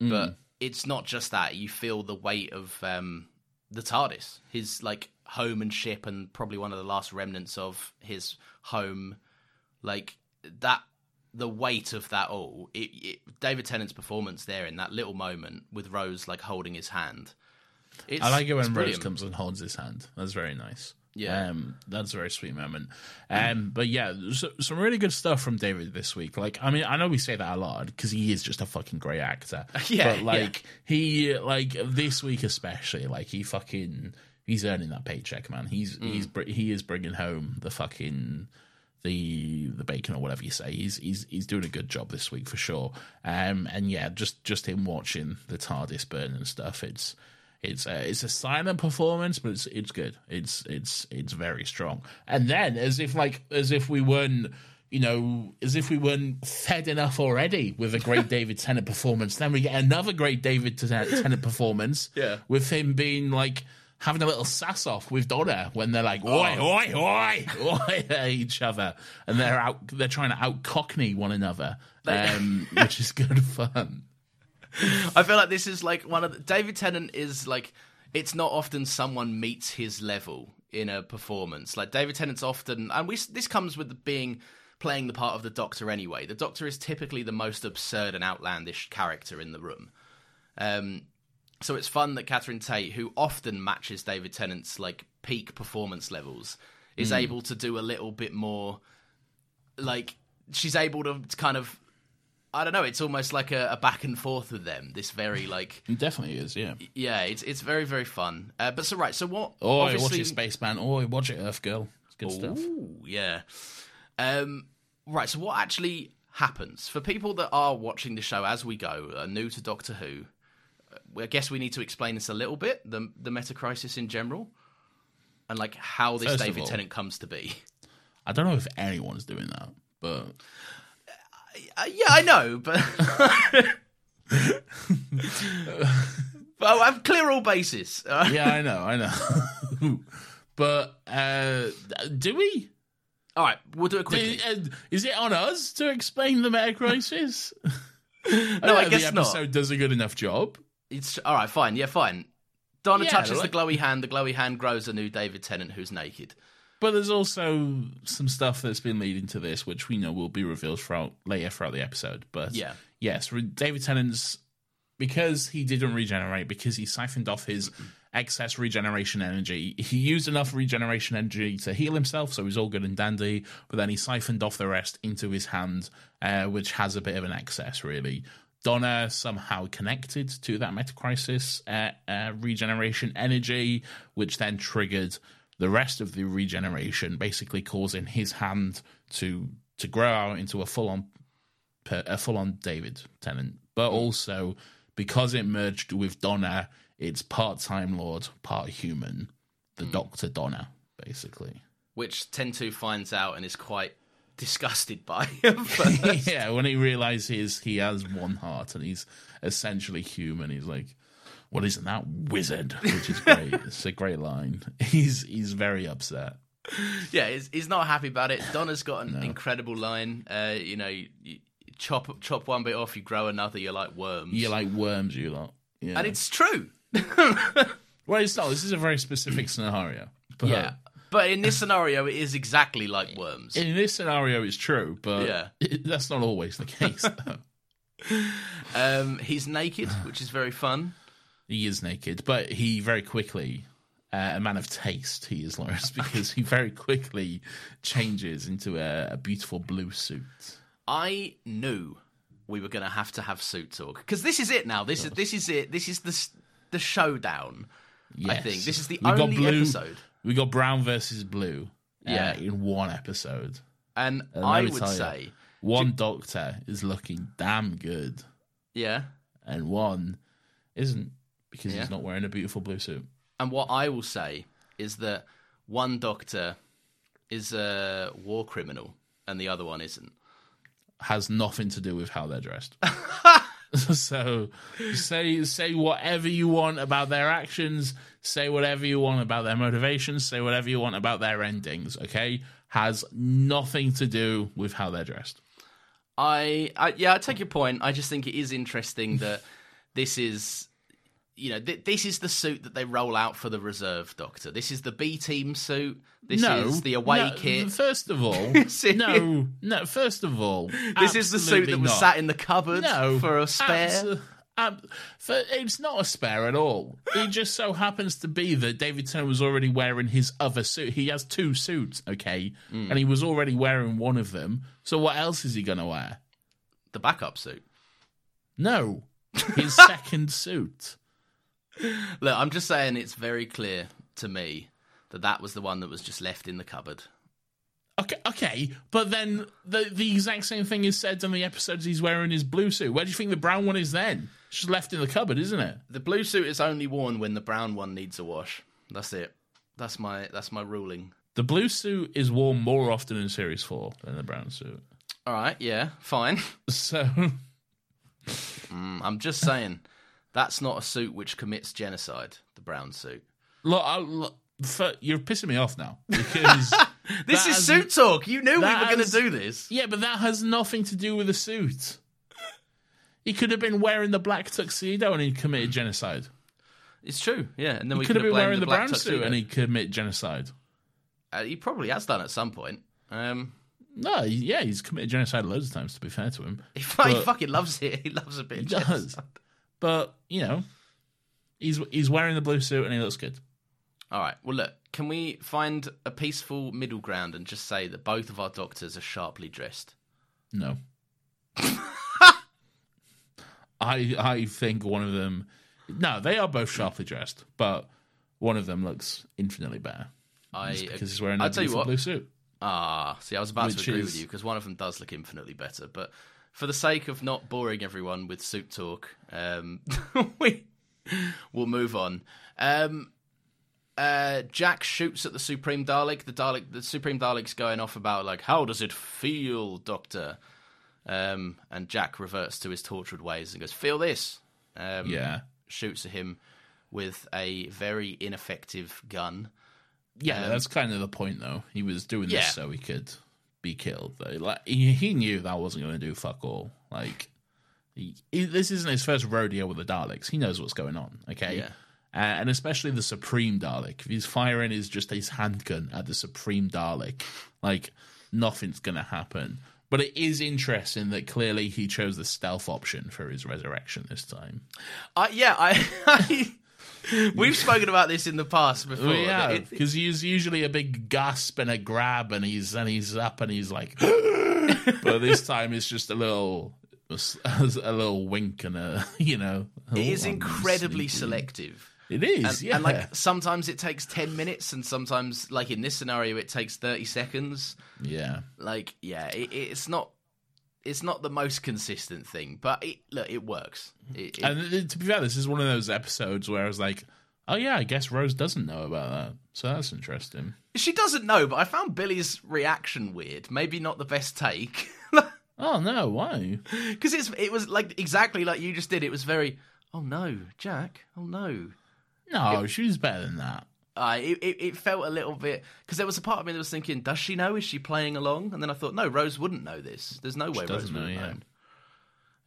Hmm. but it's not just that. You feel the weight of um, the TARDIS, his like home and ship, and probably one of the last remnants of his home. Like that, the weight of that all. It, it, David Tennant's performance there in that little moment with Rose like holding his hand. It's, I like it when Rose comes and holds his hand. That's very nice. Yeah. Um, that's a very sweet moment. Um, but yeah, so, some really good stuff from David this week. Like, I mean, I know we say that a lot because he is just a fucking great actor. Yeah, But like, he like this week especially, like he fucking he's earning that paycheck, man. He's Mm. he's he is bringing home the fucking the the bacon or whatever you say. He's he's he's doing a good job this week for sure. Um, and yeah, just just him watching the TARDIS burn and stuff. It's it's a, it's a silent performance, but it's it's good. It's it's it's very strong. And then as if like as if we weren't. You know, as if we weren't fed enough already with a great David Tennant performance. Then we get another great David Tennant performance. Yeah. With him being like having a little sass off with Donna when they're like, oi, oi, oi, oi at each other. And they're out, they're trying to out cockney one another, um, which is good fun. I feel like this is like one of the, David Tennant is like it's not often someone meets his level in a performance. Like David Tennant's often, and we this comes with being playing the part of the Doctor anyway. The Doctor is typically the most absurd and outlandish character in the room. Um, so it's fun that Catherine Tate, who often matches David Tennant's like peak performance levels, is able to do a little bit more. Like she's able to kind of, I don't know. It's almost like a, a back and forth with them. This very like, It definitely is, yeah. yeah, it's it's very very fun. Uh, but so right, so what? Watch obviously- it, Spaceman. Oi, watch it, Earth Girl. It's good stuff. Ooh, yeah. Um, right. So, what actually happens for people that are watching the show as we go, are new to Doctor Who? uh, I guess we need to explain this a little bit the the meta crisis in general, and like how this First David all- Tennant comes to be. I don't know if anyone's doing that, but Uh, yeah, I know, but. but I'm clear all bases. Uh, yeah, I know, I know. but uh, do we? All right, we'll do it quickly. Uh, Is it on us to explain the meta crisis? no, I guess the not. episode does a good enough job. It's all right, fine, yeah, fine. Donna Yeah, touches like- the glowy hand. The glowy hand grows a new David Tennant who's naked. But there's also some stuff that's been leading to this, which we know will be revealed throughout later throughout the episode. But Yeah. yes, David Tennant's because he didn't regenerate, because he siphoned off his excess regeneration energy. He used enough regeneration energy to heal himself, so he's all good and dandy. But then he siphoned off the rest into his hand, uh, which has a bit of an excess, really. Donna somehow connected to that metacrisis uh, uh, regeneration energy, which then triggered the rest of the regeneration, basically causing his hand to to grow out into a full on a full on David Tennant, but hmm. also because it merged with Donna, it's part Time Lord, part human, the hmm. Doctor Donna, basically. which Ten Two finds out and is quite disgusted by. Yeah, when he realizes he has one heart and he's essentially human, he's like, "What isn't that wizard?" Which is great. it's a great line. He's he's very upset. yeah, he's, he's not happy about it. Donna's got an incredible line. Uh, you know, you, you chop chop one bit off, you grow another. You're like worms. You're like worms, you lot. Yeah. and it's true. well, it's not. This is a very specific scenario. But Yeah, but in this scenario, it is exactly like worms. In this scenario, it's true, but Yeah. it, that's not always the case. Um, he's naked, which is very fun. He is naked, but he very quickly, uh, a man of taste, he is Laurence, because he very quickly changes into a, a beautiful blue suit. I knew we were going to have to have suit talk because this is it now. This is this is it. This is the the showdown. I think this is the We got only blue- episode, We got brown versus blue. uh, Yeah. in one episode. and And I would you, say, one doctor is looking damn good, yeah. and one isn't because Yeah. he's not wearing a beautiful blue suit. And what I will say is that one doctor is a war criminal and the other one isn't. has nothing to do with how they're dressed. so say say whatever you want about their actions, say whatever you want about their motivations, say whatever you want about their endings, okay? Has nothing to do with how they're dressed. I, I yeah, I take your point. I just think it is interesting that this is, you know, th- this is the suit that they roll out for the reserve doctor. This is the B team suit. This no, is the away no, kit. First of all, no, no. First of all, This is the suit that was absolutely sat in the cupboard no for a spare. abso- ab- for, it's not a spare at all. It just so happens to be that David Tennant was already wearing his other suit. He has two suits, okay, Hmm. and he was already wearing one of them. So what else is he going to wear? the backup suit. No, his second suit. Look, I'm just saying it's very clear to me that that was the one that was just left in the cupboard. Okay, okay, but then the the exact same thing is said in the episodes he's wearing his blue suit. Where do you think the brown one is then? It's just left in the cupboard, isn't it? The blue suit is only worn when the brown one needs a wash. That's it. That's my that's my ruling. The blue suit is worn more often in Series 4 than the brown suit. All right, yeah, fine. So, Mm, I'm just saying that's not a suit which commits genocide. The brown suit. look, I, look you're pissing me off now. Because This is has- suit talk. You knew we were going to do this. Yeah, but that has nothing to do with the suit. He could have been wearing the black tuxedo and he committed genocide. It's true. Yeah, and then we could have been wearing the, black brown tuxedo. suit and he commit genocide. Uh, he probably has done at some point. Um, No, yeah, he's committed genocide loads of times. To be fair to him, he, fu- he fucking loves it. He loves a bit. he does. genocide. But you know, he's he's wearing the blue suit and he looks good. All right. Well, look. Can we find a peaceful middle ground and just say that both of our doctors are sharply dressed? No. I I think one of them. No, they are both sharply dressed, but one of them looks infinitely better I because he's wearing a I'll tell you what. blue suit. Ah, see, I was about Which to agree is- with you because one of them does look infinitely better. But for the sake of not boring everyone with suit talk, um, we will move on. Um, uh, Jack shoots at the Supreme Dalek. The Dalek, the Supreme Dalek's going off about like, "How does it feel, Doctor?" Um, and Jack reverts to his tortured ways and goes, "Feel this." Um, Yeah. shoots at him with a very ineffective gun. Yeah, Um, that's kind of the point, though. He was doing Yeah. this so he could be killed. Though. Like he, he knew that wasn't going to do fuck all. Like he, he- this isn't his first rodeo with the Daleks. He knows what's going on. Okay, Yeah. uh, and especially the Supreme Dalek. If he's firing is just his handgun at the Supreme Dalek, like nothing's going to happen. But it is interesting that clearly he chose the stealth option for his resurrection this time. I yeah, I, we've spoken about this in the past before. Because he's usually a big gasp and a grab, and he's and he's up and he's like, but this time it's just a little, a little wink and a you know. it is incredibly selective. It is, And, yeah. and like sometimes it takes 10 minutes and sometimes like in this scenario it takes 30 seconds yeah, like yeah it, it's not it's not the most consistent thing but it look it works. Mm-hmm. It, it- and uh, to be fair, this is one of those episodes where I was like, oh yeah, I guess Rose doesn't know about that, so that's interesting. she doesn't know but i found Billie's reaction weird. Maybe not the best take. Oh no, why? because it's it was like exactly like you just did. It was very oh no jack. Oh no. No, she was better than that. Uh, it, it, it felt a little bit because there was a part of me that was thinking, does she know? Is she playing along? And then I thought, no, Rose wouldn't know this. There's no way Rose doesn't would know, yeah. known.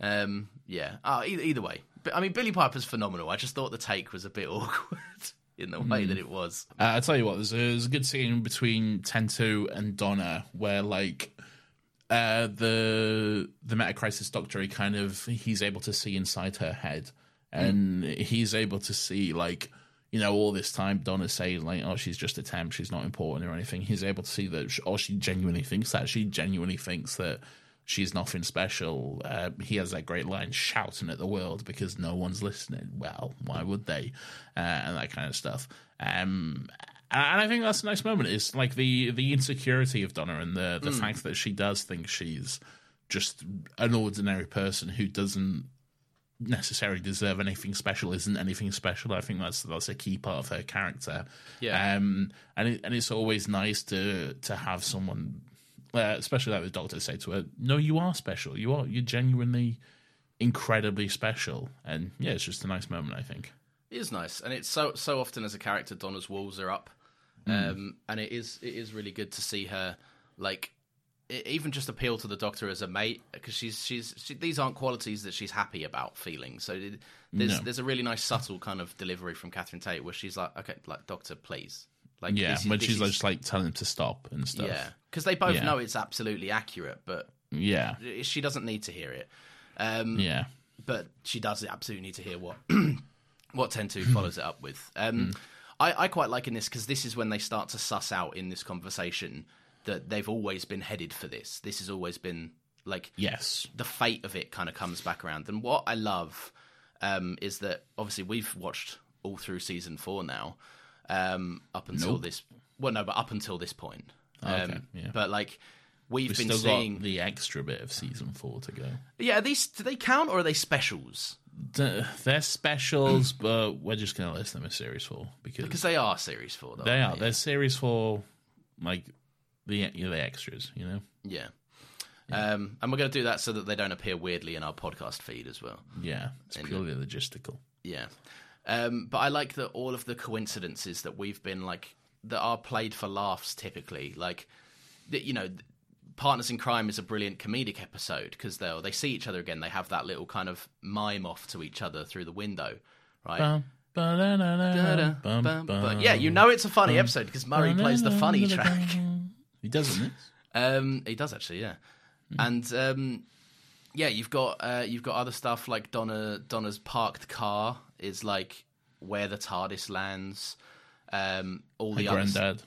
Um, yeah. Uh, either, either way, but I mean, Billie Piper's phenomenal. I just thought the take was a bit awkward in the Hmm. way that it was. Uh, I'll tell you what, there's a, there's a good scene between Ten Two and Donna where like uh the the meta crisis doctor he kind of he's able to see inside her head and he's able to see like you know all this time Donna's saying like oh she's just a temp she's not important or anything. He's able to see that sh- or she genuinely thinks that. She genuinely thinks that she's nothing special. Uh, he has that great line shouting at the world because no one's listening. Well why would they? Uh, and that kind of stuff. Um and I think that's a nice moment. It's like the the insecurity of Donna and the the fact that she does think she's just an ordinary person who doesn't necessarily deserve anything special, isn't anything special. I think that's that's a key part of her character. Yeah. Um, and it, and it's always nice to to have someone, uh, especially like the doctor, say to her, "No, you are special. You are. You're genuinely." incredibly special and yeah it's just a nice moment i think It is nice, and it's so so often as a character, Donna's walls are up, Hmm. um, and it is it is really good to see her like even just appeal to the Doctor as a mate because she's she's she, these aren't qualities that she's happy about feeling. So there's No. there's a really nice subtle kind of delivery from Catherine Tate where she's like, okay, like Doctor, please, like yeah this when she's like, just like telling him to stop and stuff yeah, because they both Yeah. know it's absolutely accurate, but yeah she doesn't need to hear it. Um, yeah but she does absolutely need to hear what what Ten Two follows it up with. Um, I, I quite like in this because this is when they start to suss out in this conversation that they've always been headed for this. This has always been like yes the fate of it kind of comes back around. And what I love um, is that obviously we've watched all through season four now, um, up until Nope. this. Well, no, but up until this point. Um, Okay, yeah. But like we've We've been still seeing. got the extra bit of season four to go. Yeah, are these do they count or are they specials? They're specials, but we're just going to list them as series four because, Because they are series four, though. they are. aren't They're series four, like the you know, the extras. You know, Yeah. Um, and we're going to do that so that they don't appear weirdly in our podcast feed as well. yeah, it's purely logistical. Yeah. Um, but I like that all of the coincidences that we've been like that are played for laughs typically, like you know, Partners in Crime is a brilliant comedic episode because they they see each other again. They have that little kind of mime off to each other through the window, right? Bum, ba-da-da-da, bum. bum. Yeah, you know it's a funny episode because Murray plays the funny track. He doesn't. Um, he does actually, yeah. Hmm. And um, yeah, you've got uh, you've got other stuff like Donna Donna's parked car is like where the TARDIS lands. Um, all the granddad.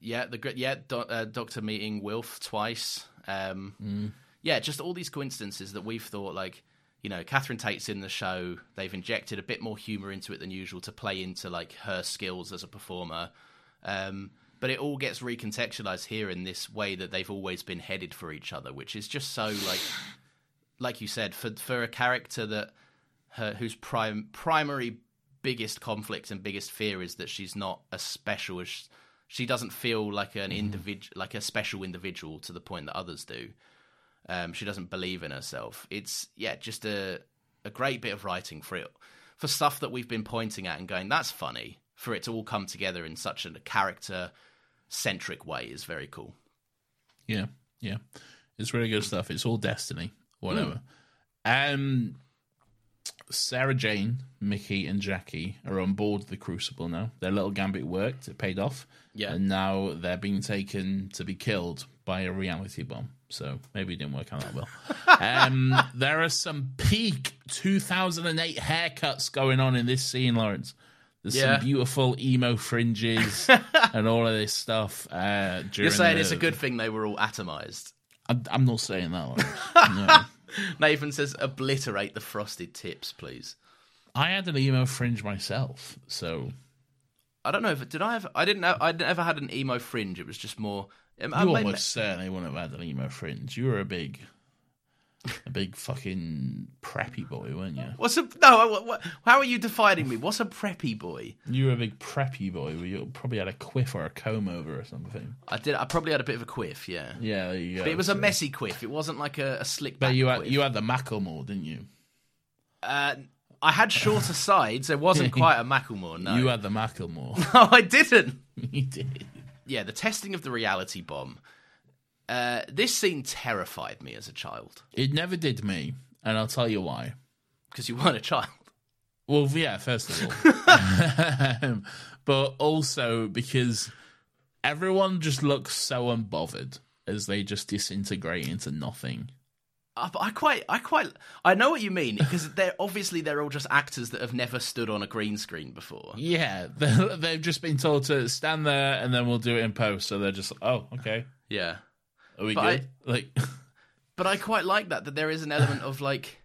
yeah, the yeah, do, uh, Doctor meeting Wilf twice. Um, Hmm. Yeah, just all these coincidences that we've thought like. You know, Catherine Tate's in the show. They've injected a bit more humor into it than usual to play into like her skills as a performer. Um, but it all gets recontextualized here in this way that they've always been headed for each other, which is just so like, like you said, for for a character that her whose prime primary biggest conflict and biggest fear is that she's not as special as she doesn't feel like an individual, like a special individual to the point that others do. Um, she doesn't believe in herself. It's yeah, just a a great bit of writing for it for stuff that we've been pointing at and going, that's funny. for it to all come together in such a character centric way is very cool. Yeah, yeah, it's really good stuff. It's all destiny, whatever. Um, Sarah Jane, Mickey, and Jackie are on board the Crucible now. Their little gambit worked; it paid off. Yeah. and now they're being taken to be killed by a reality bomb. So maybe it didn't work out that well. um, there are some peak 2008 haircuts going on in this scene, Laurence. There's Yeah. some beautiful emo fringes and all of this stuff. Uh, You're saying the- it's a good thing they were all atomized. I'm, I'm not saying that. Laurence. no. Nathan says, obliterate the frosted tips, please. I had an emo fringe myself, so I don't know if did I have. I didn't. Have, I never had an emo fringe. It was just more. um, I you made- almost certainly wouldn't have had an emo fringe. You were a big, a big fucking preppy boy, weren't you? What's a no? What, what, how are you defining me? What's a preppy boy? You were a big preppy boy. Where you probably had a quiff or a comb over or something. I did. I probably had a bit of a quiff. Yeah, Yeah, there you go. but it was a messy quiff. It wasn't like a, a slick. But back you had quiff. you had the Macklemore, didn't you? Uh, I had shorter sides. It wasn't quite a Macklemore. No, You had the Macklemore. no, I didn't. you did. Yeah, the testing of the reality bomb. Uh, this scene terrified me as a child It never did me, and I'll tell you why. because you weren't a child. Well, yeah, first of all, Um, but also because everyone just looks so unbothered as they just disintegrate into nothing. I, I quite, I quite, I know what you mean because they're obviously they're all just actors that have never stood on a green screen before. Yeah, they- they've just been told to stand there and then we'll do it in post. So they're just, oh, okay, Yeah, are we But good? like, but I quite like that that there is an element of like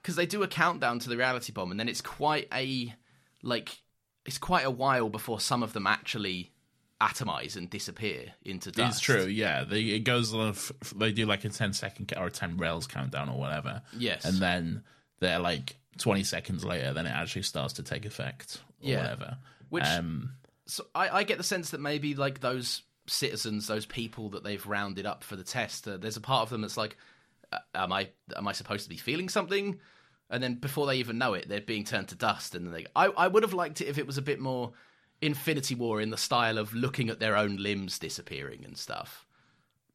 because they do a countdown to the reality bomb and then it's quite a like it's quite a while before some of them actually atomize and disappear into dust. it's true. Yeah, they, it goes on. They do like a 10 second or a 10 rels countdown or whatever. Yes. and then they're like 20 seconds later, then it actually starts to take effect or Yeah. whatever. Which Um, so I, I get the sense that maybe like those citizens, those people that they've rounded up for the test, uh, there's a part of them that's like, uh, am I am I supposed to be feeling something? And then before they even know it, they're being turned to dust. And then they, I I would have liked it if it was a bit more Infinity War in the style of looking at their own limbs disappearing and stuff.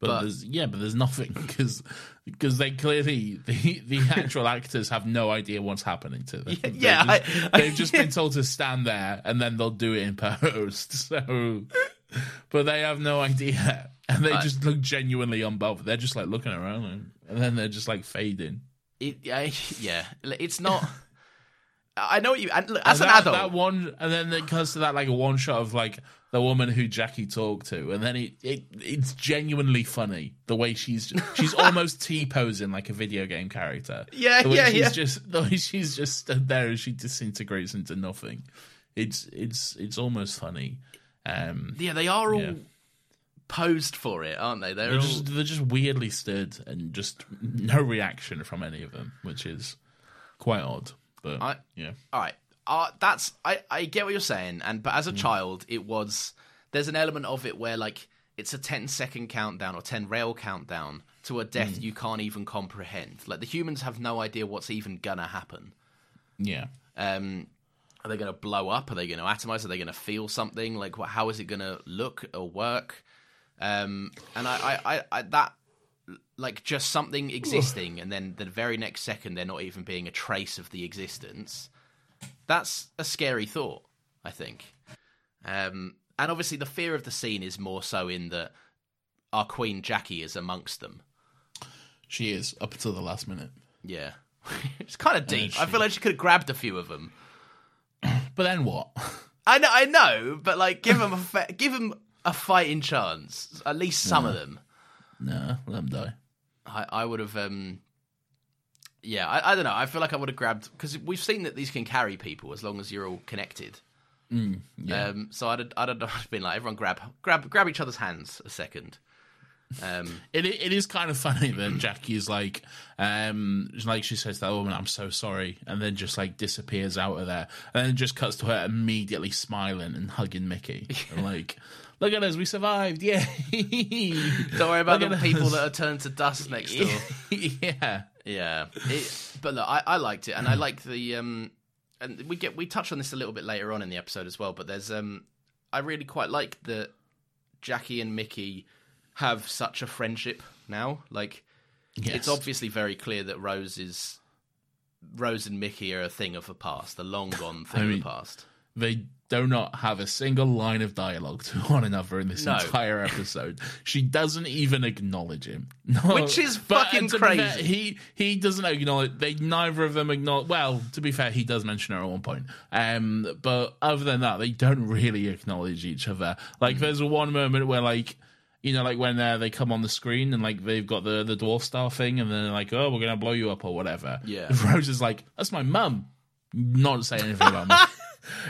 But, But- there's yeah, but there's nothing because because they clearly the the actual actors have no idea what's happening to them. They've yeah, just, I- I- they've just been told to stand there and then they'll do it in post. So, but they have no idea, and they just look genuinely unbothered. They're just like looking around, and, and then they're just like fading. It, yeah, yeah, it's not. I know what you. And look, as And an that, adult, that one, and then it comes to that like a one shot of like the woman who Jackie talked to, and then it, it it's genuinely funny the way she's she's almost t posing like a video game character. Yeah, the way yeah, she's yeah. Just the way she's just stood there and she disintegrates into nothing. It's it's it's almost funny. Um, yeah, they are all Yeah. posed for it, aren't they? They're they're all. just they're just weirdly stood and just no reaction from any of them, which is quite odd. But I- yeah, all right uh, that's I, I get what you're saying and but as Mm. a child it was there's an element of it where like it's a 10 second countdown or 10 rel countdown to a death Mm. you can't even comprehend like the humans have no idea what's even gonna happen yeah. um are they gonna blow up? Are they gonna atomize? Are they gonna feel something? Like what, how is it gonna look or work? Um and I, I, I, I that like just something existing and then the very next second they're not even being a trace of the existence. That's a scary thought i think. Um and obviously the fear of the scene is more so in that our queen jackie is amongst them. She is up until the last minute. yeah. It's kind of deep. i feel like she could have grabbed a few of them But then what? i know i know but like give them a fa- give them a fighting chance at least some of them No, let them die. I, I would have, um, yeah, I, I don't know. I feel like I would have grabbed because we've seen that these can carry people as long as you're all connected. Yeah. Um, so I'd, I'd have been like, everyone grab, grab, grab each other's hands a second. Um, It it is kind of funny that Jackie is like, um, like she says to that woman, "I'm so sorry," and then just like disappears out of there, and then it just cuts to her immediately smiling and hugging Mickey, and like, "Look at us, we survived! Yay!" don't worry about Look the people us. that are turned to dust next door. yeah, Yeah, it, but look, I, I liked it, and I like the. Um, and we get we touch on this a little bit later on in the episode as well. But there's um, I really quite like that Jackie and Mickey have such a friendship now. Like, Yes. it's obviously very clear that Rose is Rose and Mickey are a thing of the past, a long gone thing I of the past. They do not have a single line of dialogue to one another in this No. entire episode. she doesn't even acknowledge him, No, Which is but, fucking be fair, crazy. he he doesn't acknowledge. They neither of them acknowledge. Well, to be fair, he does mention her at one point. Um, but other than that, they don't really acknowledge each other. Like, Mm. there's one moment where like. You know, like when uh, they come on the screen and like they've got the the dwarf star thing, and then they're like, "Oh, we're gonna blow you up" or whatever. Yeah. Rose is like, "That's my mum." Not saying anything about me.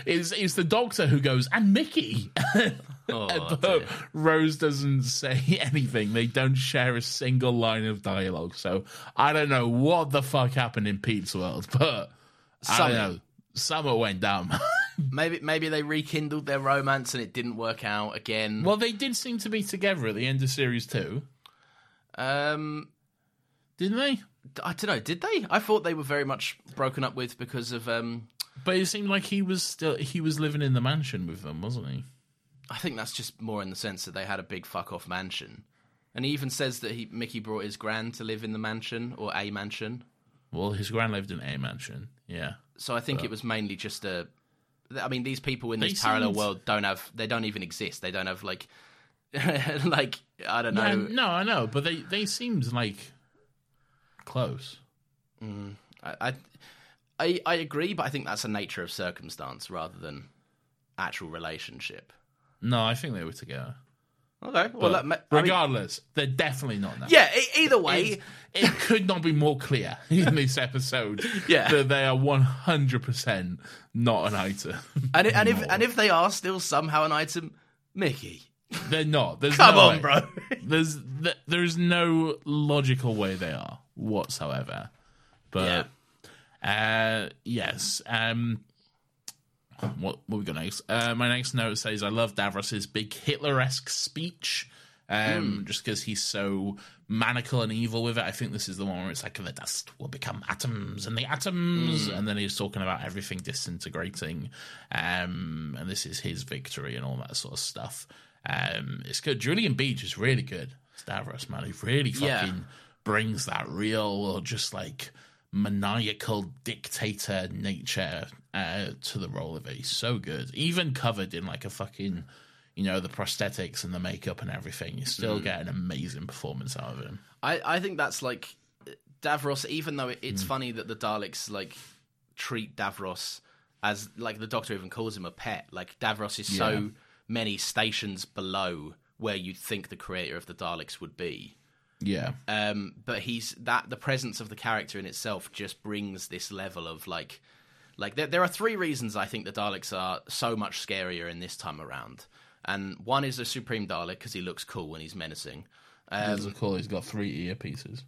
It's it's the doctor who goes and Mickey. Oh, but. Rose doesn't say anything. They don't share a single line of dialogue. So I don't know what the fuck happened in Pete's world, but I don't know. Something went down. Maybe maybe they rekindled their romance and it didn't work out again. well, they did seem to be together at the end of series two, um, didn't they? I don't know. Did they? I thought they were very much broken up with because of. Um, But it seemed like he was still he was living in the mansion with them, wasn't he? I think that's just more in the sense that they had a big fuck off mansion, and he even says that he Mickey brought his gran to live in the mansion or a mansion. Well, his grand lived in a mansion. Yeah. So I think it was mainly just a. I mean, these people in They this parallel seemed- world don't have. They don't even exist. They don't have like, like I don't know. Yeah, no, I know, but they they seemed like close. Mm, I, I, I I agree, but I think that's a nature of circumstance rather than actual relationship. No, I think they were together. Okay, well, But that, ma- I mean- regardless, they're definitely not now. yeah. Either way, It, it could not be more clear in this episode Yeah. that they are 100% not an item. and i- and if and if they are still somehow an item, Mickey, They're not. There's come no on, way. bro. There's there's no logical way they are whatsoever. But uh, yes, um, what what we got next? Uh, my next note says I love Davros's big Hitler-esque speech. Um, just because he's so maniacal and evil with it, I think this is the one where it's like the dust will become atoms, and the atoms, and then he's talking about everything disintegrating, um, and this is his victory and all that sort of stuff. Um, it's good. Julian Bleach is really good. Stavros, man, he really fucking Yeah. brings that real, or just like maniacal dictator nature uh, to the role of it. He's so good, even covered in like a fucking, you know, the prosthetics and the makeup and everything. You still get an amazing performance out of him. I, I think that's like Davros. Even though it, it's funny that the Daleks like treat Davros as like the Doctor even calls him a pet. Like Davros is Yeah. so many stations below where you'd think the creator of the Daleks would be. Yeah, Um, but he's that the presence of the character in itself just brings this level of like, like there, there are three reasons I think the Daleks are so much scarier in this time around. And one is the Supreme Dalek because he looks cool when he's menacing. as a call, he's got three earpieces.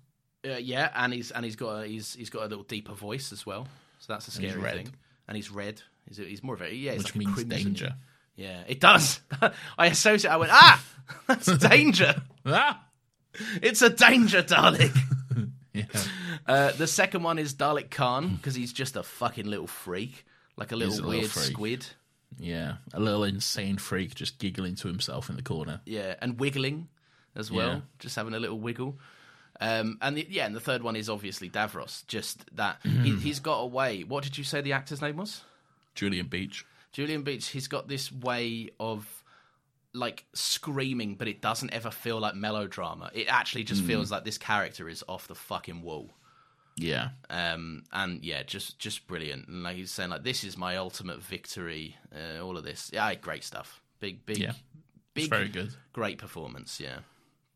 Uh, yeah, and he's and he's got a, he's he's got a little deeper voice as well, so that's a And scary red. thing. And he's red. He's, he's more of a yeah, it's Which like means danger. Yeah, it does. I associate. I went ah, that's danger. Ah, It's a danger, Dalek. yeah, Uh, the second one is Dalek Caan because he's just a fucking little freak, like a little a weird freak. squid. yeah. A little insane freak just giggling to himself in the corner. Yeah, and wiggling as well, Yeah. just having a little wiggle. Um, and the, yeah, and the third one is obviously Davros. Just that he, he's got a way. What did you say the actor's name was? Julian Bleach. Julian Bleach. He's got this way of like screaming, but it doesn't ever feel like melodrama. It actually Mm. just feels like this character is off the fucking wall. Yeah, um, and yeah, just just brilliant. And like he's saying, like this is my ultimate victory. Uh, all of this, yeah, great stuff. Big, big, Yeah. big, very good. Great performance. Yeah,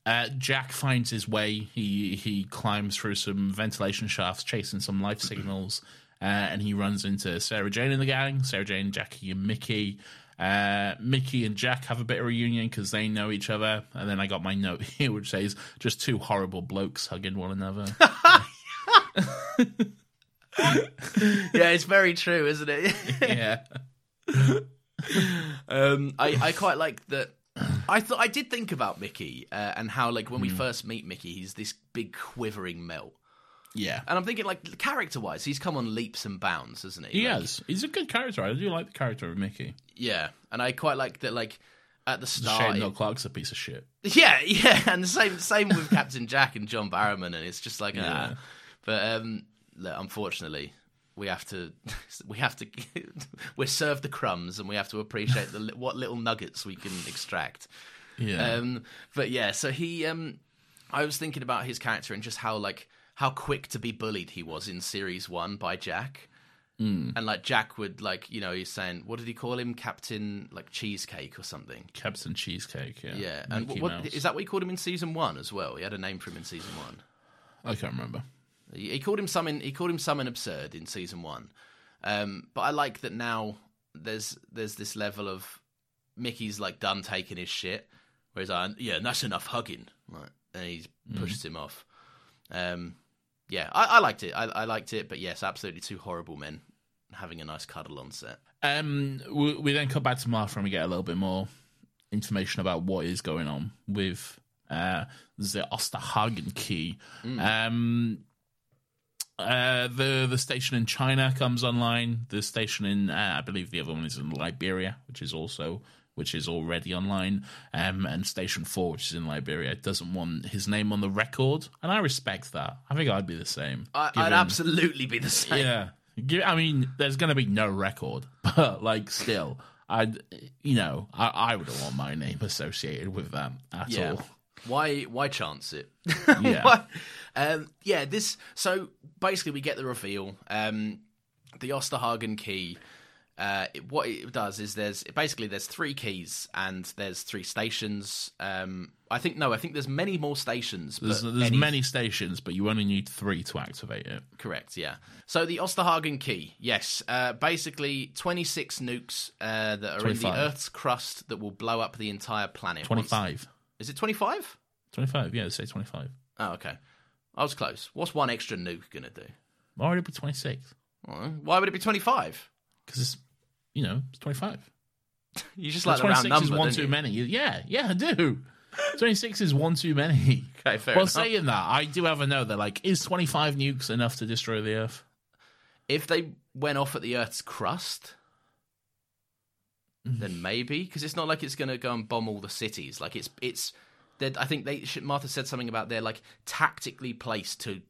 Uh, Jack finds his way. He he climbs through some ventilation shafts, chasing some life signals, uh, and he runs into Sarah Jane and the gang. Sarah Jane, Jackie, and Mickey. Uh, Mickey and Jack have a bit of reunion because they know each other. And then I got my note here, which says just two horrible blokes hugging one another. yeah, it's very true, isn't it? yeah, um, I I quite like that. I thought I did think about Mickey uh, and how like when we first meet Mickey, he's this big quivering melt. Yeah. And I'm thinking, like, character wise, he's come on leaps and bounds, hasn't he? He Like, has. He's a good character. I do like the character of Mickey. Yeah, and I quite like that. Like at the start, shame it- Noel Clarke's a piece of shit. Yeah, yeah, and the same same with Captain Jack and John Barrowman, and it's just like, Yeah. ah. But um, look, unfortunately, we have to, we have to, we're served the crumbs, and we have to appreciate the what little nuggets we can extract. Yeah. Um, but yeah, so he, um, I was thinking about his character and just how like how quick to be bullied he was in series one by Jack. Hmm. And like Jack would like you know he's saying what did he call him Captain like cheesecake or something Captain Cheesecake. Yeah. yeah, and Mickey what, is that what he called him in season one as well? He had a name for him in season one. I can't remember. He, he called him something. He called him something absurd in season one. Um, but I like that now. There's there's this level of Mickey's like done taking his shit, whereas I yeah, that's enough hugging, right? And he pushes him off. Um, yeah, I, I liked it. I, I liked it, but yes, absolutely two horrible men having a nice cuddle on set. Um, we, we then come back to Martha and we get a little bit more information about what is going on with uh, the Osterhagen key. Um, uh, the the station in China comes online. The station in uh, I believe the other one is in Liberia, which is also which is already online. Um, and Station Four, which is in Liberia, doesn't want his name on the record, and I respect that. I think I'd be the same. I, I'd absolutely be the same. yeah. I mean, there's going to be no record, but like, still, I'd, you know, I, I wouldn't want my name associated with that at Yeah. all. Why why chance it? Yeah. Um, yeah, this so basically we get the reveal. Um, the Osterhagen key. Uh, it, what it does is there's basically there's three keys and there's three stations. Um, I think no, I think there's many more stations. There's, but there's any- many stations, but you only need three to activate it. Correct, yeah. So the Osterhagen key, yes. Uh, basically, 26 nukes uh, that are in the Earth's crust that will blow up the entire planet. once- 25. Is it 25? 25, yeah, say 25. Oh, okay. I was close. What's one extra nuke going to do? Why would it be 26? Why would it be 25? Because it's, you know, it's 25. You just like the 26 round is number, one don't too you? many. Yeah, yeah, I do. 26 is one too many. Okay, fair well, enough. saying that, I do have a note that, like, is 25 nukes enough to destroy the Earth? If they went off at the Earth's crust, Mm-hmm. then maybe because it's not like it's going to go and bomb all the cities. Like it's it's. I think they Martha said something about they're like tactically placed to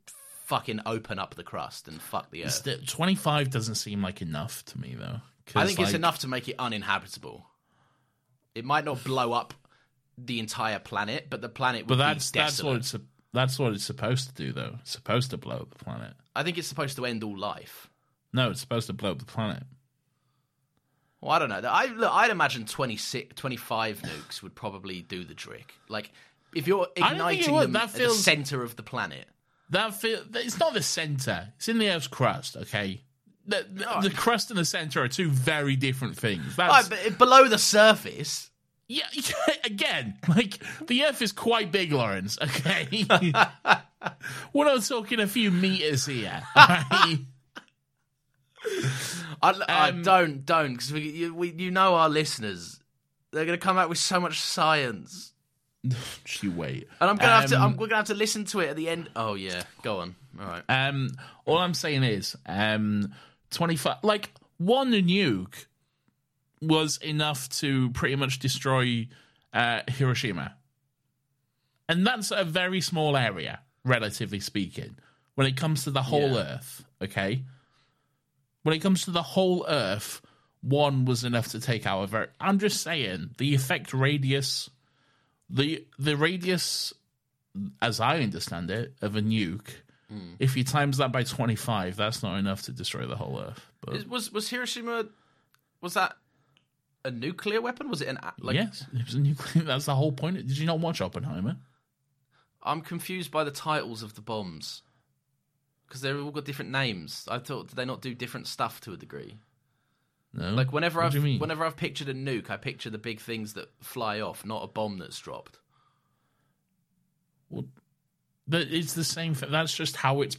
fucking open up the crust and fuck the Earth. 25 doesn't seem like enough to me, though. I think it's enough to make it uninhabitable. It might not blow up the entire planet, but the planet would But that's be that's what it's that's what it's supposed to do, though. It's supposed to blow up the planet. I think it's supposed to end all life. No, it's supposed to blow up the planet. Well, I don't know. I look, I'd imagine 26, 25 nukes would probably do the trick. Like if you're I don't think igniting them That at the center of the planet. That feel, it's not the center. It's in the Earth's crust. Okay, the, the, the crust and the center are two very different things. That's, Right, but below the surface, yeah, again, like the Earth is quite big, Laurence. Okay, we're not talking a few meters here. right? I, I Um, don't don't because we you, we you know our listeners. They're going to come out with so much science, you wait. and I'm going to have to. Um, I'm, we're going to have to listen to it at the end. Oh yeah, go on. All right. Um, all I'm saying is, um, 25, like one nuke was enough to pretty much destroy uh, Hiroshima. And that's a very small area, relatively speaking, when it comes to the whole Yeah. Earth, okay? When it comes to the whole Earth, one was enough to take out a very. I'm just saying, the effect radius, the the radius, as I understand it, of a nuke Mm. if you times that by 25, that's not enough to destroy the whole Earth. But Is- was was Hiroshima? Was that a nuclear weapon? Was it an like? yes, it was a nuclear. That's the whole point. Did you not watch Oppenheimer? I'm confused by the titles of the bombs because they've all got different names. I thought did they not do different stuff to a degree? No. Like whenever what I've do you mean? whenever I've pictured a nuke, I picture the big things that fly off, not a bomb that's dropped. But it's the same thing. That's just how it's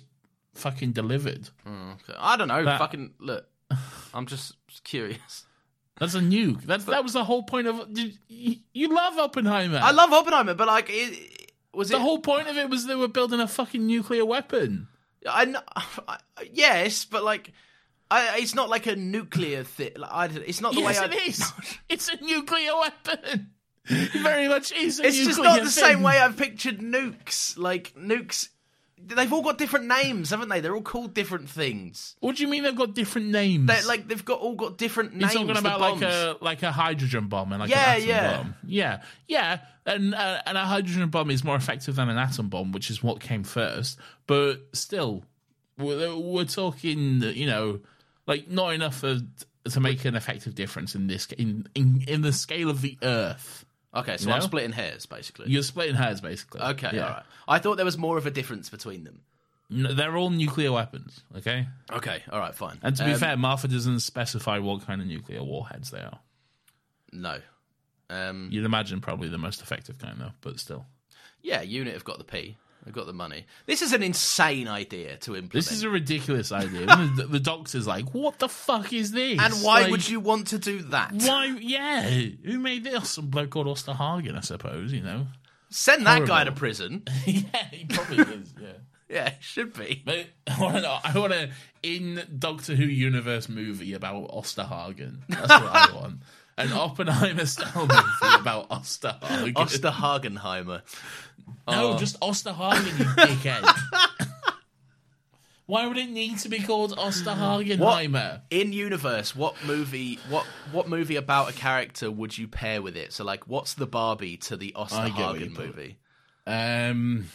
fucking delivered. Mm, okay. I don't know. That- Fucking look. I'm just curious. That's a nuke. That's that was the whole point of. You, you love Oppenheimer. I love Oppenheimer, but like, it, was it. the it? whole point of it was they were building a fucking nuclear weapon. I, kn- I yes, but like, I, it's not like a nuclear thing. Like, it's not the yes, way it I. is. It's a nuclear weapon. Very much is. A It's just not the same way I've pictured nukes. Like nukes, they've all got different names, haven't they? They're all called different things. What do you mean they've got different names? They're like they've got all got different You're names. talking about like a like a hydrogen bomb and like Yeah, an atom yeah. bomb. Yeah, yeah, and uh, and a hydrogen bomb is more effective than an atom bomb, which is what came first. But still, we're, we're talking, you know, like not enough for, to make an effective difference in this in in, in the scale of the Earth. Okay, so You I'm splitting hairs basically. You're splitting hairs, basically. Okay, all right. I thought there was more of a difference between them. N- They're all nuclear weapons, okay? Okay, all right, fine. And to be Um, fair, Martha doesn't specify what kind of nuclear warheads they are. no. Um, You'd imagine probably the most effective kind, though, but still. yeah, unit have got the P. They've got the money. This is an insane idea to implement. This is a ridiculous idea. the, the doctor's like, what the fuck is this? and why Like, would you want to do that? Why? Yeah. Who made this? Some bloke called Osterhagen, I suppose, you know? Send that guy to prison. yeah, he probably is, yeah. yeah, it should be. But I want to I want a in Doctor Who universe movie about Osterhagen. That's what I want. An Oppenheimer style movie about Osterhagen. Osterhagenheimer. No, Oh. just Osterhagen, you dickhead. Why would it need to be called Osterhagenheimer? In universe, what movie? What what movie about a character would you pair with it? So, like, what's the Barbie to the I get what you Osterhagen movie? Um,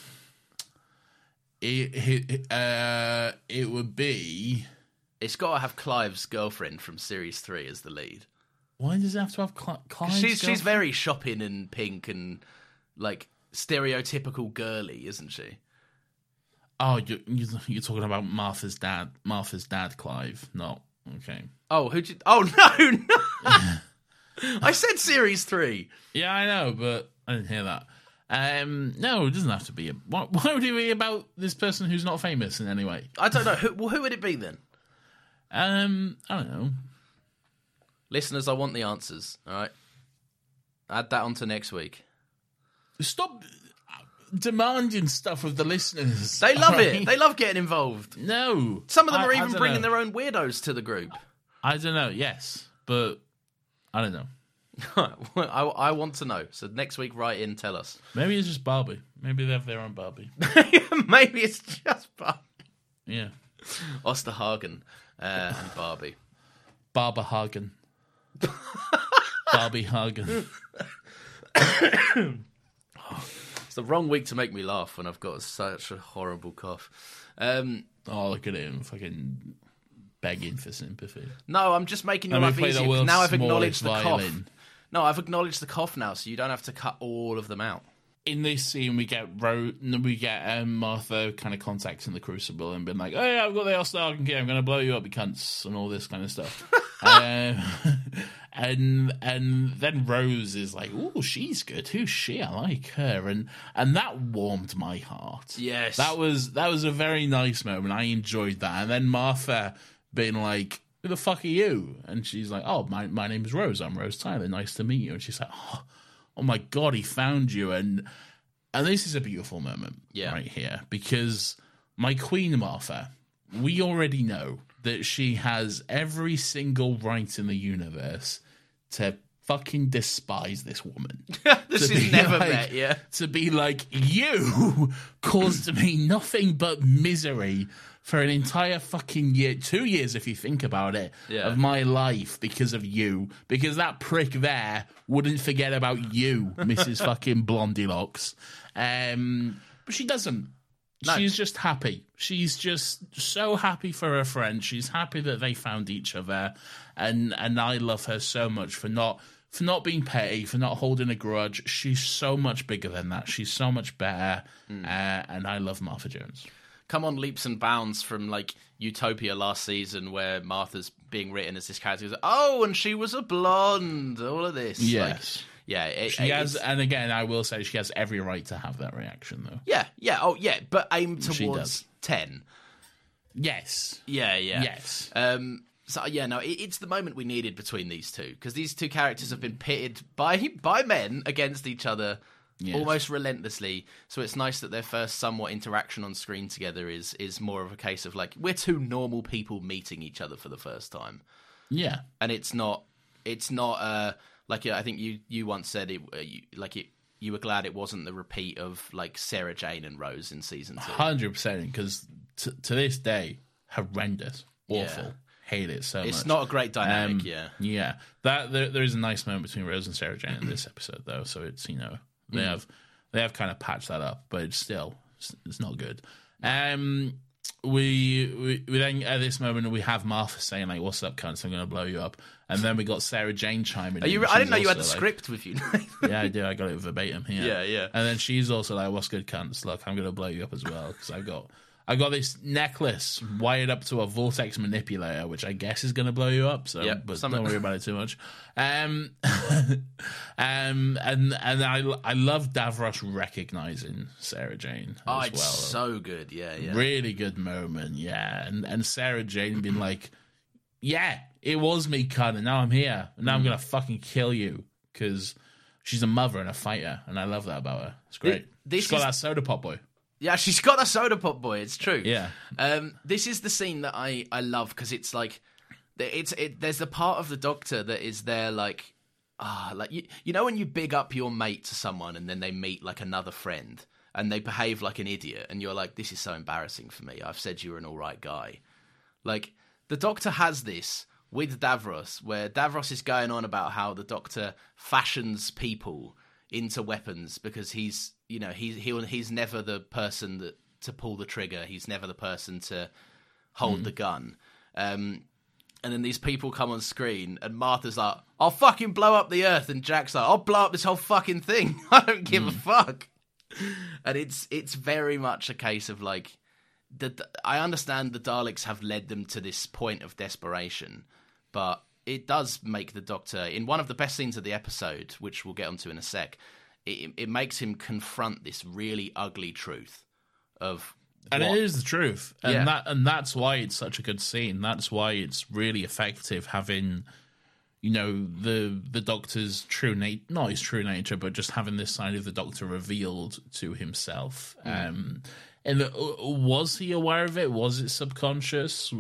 it it, uh, it would be. It's got to have Clive's girlfriend from series three as the lead. Why does it have to have Cl- Clive's she's she's very shopping and pink and like stereotypical girly, isn't she? Oh, you're, you're you're talking about Martha's dad. Martha's dad, Clive. No, okay. Oh, who? Oh no, no! I said series three. Yeah, I know, but I didn't hear that. Um, no, it doesn't have to be. A, why, why would it be about this person who's not famous in any way? I don't know. Who, well, who would it be then? Um, I don't know. Listeners, I want the answers. All right, add that on to next week. Stop demanding stuff of the listeners. They love alright? it. They love getting involved. no. Some of them I- are even bringing know. their own weirdos to the group. I don't know. Yes, but I don't know. I, I want to know. So next week, write in, tell us. Maybe it's just Barbie. Maybe they have their own Barbie. Maybe it's just Barbie. Yeah, Osterhagen uh, and Barbie. Barbara Hagen. Barbie Hagen. It's the wrong week to make me laugh when I've got such a horrible cough. Um, Oh, look at him, fucking begging for sympathy. no, I'm just making your life easier. Now I've acknowledged the cough. No, I've acknowledged the cough now, so you don't have to cut all of them out. In this scene, we get Ro- we get um, Martha kind of contacting the Crucible and being like, "Hey, I've got the Osterhagen key. I'm going to blow you up, you cunts," and all this kind of stuff. um, and and then Rose is like, "Oh, she's good. Who's she? I like her." And and that warmed my heart. Yes. that was that was a very nice moment. I enjoyed that. And then Martha being like. Who the fuck are you? And she's like, Oh, my my name is Rose. I'm Rose Tyler. Nice to meet you. And she's like, Oh, oh my god, he found you. And and this is a beautiful moment Yeah. right here because my queen Martha, we already know that she has every single right in the universe to fucking despise this woman. this is never like- met, yeah. To be like, you caused me nothing but misery for an entire fucking year, two years if you think about it, Yeah. of my life because of you. Because that prick there wouldn't forget about you, Mrs. fucking Blondie Locks. Um, but she doesn't. No. She's just happy. She's just so happy for her friend. She's happy that they found each other, and and I love her so much for not for not being petty, for not holding a grudge. She's so much bigger than that. She's so much better, Hmm. uh, and I love Martha Jones. Come on leaps and bounds from like Utopia last season, where Martha's being written as this character. like, oh, and she was a blonde. All of this, Like, Yes. yeah, it, She has, and again, I will say she has every right to have that reaction, though. yeah, yeah, oh yeah, but aim towards ten. Yes, Yeah, yeah, yes. Um, so yeah, no, it, it's the moment we needed between these two because these two characters have been pitted by by men against each other Yes. almost relentlessly. So it's nice that their first somewhat interaction on screen together is is more of a case of like we're two normal people meeting each other for the first time, Yeah, and it's not it's not uh like I think you you once said it uh, you, like it. You were glad it wasn't the repeat of like Sarah Jane and Rose in season two. hundred percent. Because to to this day, horrendous, awful, Yeah. hate it so It's much. not a great dynamic, Um, yeah. yeah. That there, there is a nice moment between Rose and Sarah Jane in this episode, though. So it's you know Mm. they have they have kind of patched that up, but it's still it's, it's not good. Um, we, we we then at this moment we have Martha saying like, "What's up, cunts? I'm going to blow you up," and then we got Sarah Jane chiming. Are in. you, I didn't know you had the like- script with you. yeah, I do. I got it verbatim here. Yeah, yeah. And then she's also like, "What's good, cunts? Look, I'm gonna blow you up as well because I've got, I got this necklace wired up to a vortex manipulator, which I guess is gonna blow you up. So, Yep, but something- don't worry about it too much. Um, um, and and I I love Davros recognizing Sarah Jane as oh, well. it's so good. Yeah, yeah. Really good moment, yeah. And and Sarah Jane being like, "Yeah, it was me, cunt, and now I'm here, and now I'm gonna fucking kill you because she's a mother and a fighter, and I love that about her. It's great. this she's got is- that soda pop boy. Yeah, she's got a soda pop boy. It's true. Yeah. Um, this is the scene that I I love because it's like, it's it. There's the part of the Doctor that is there like, ah, like you you know when you big up your mate to someone and then they meet like another friend and they behave like an idiot and you're like, this is so embarrassing for me. I've said you were an all right guy. Like the Doctor has this with Davros, where Davros is going on about how the Doctor fashions people into weapons because he's you know he's he, he's never the person that to pull the trigger. He's never the person to hold the gun. Um, and then these people come on screen, and Martha's like, "I'll fucking blow up the Earth," and Jack's like, "I'll blow up this whole fucking thing. I don't give a fuck." And it's it's very much a case of like, the, I understand the Daleks have led them to this point of desperation, but it does make the Doctor in one of the best scenes of the episode, which we'll get onto in a sec. It, it makes him confront this really ugly truth of And what- it is the truth, and Yeah. that and that's why it's such a good scene. That's why it's really effective having, you know, the the Doctor's true nature, not his true nature, but just having this side of the Doctor revealed to himself. Um, and uh, was he aware of it? Was it subconscious?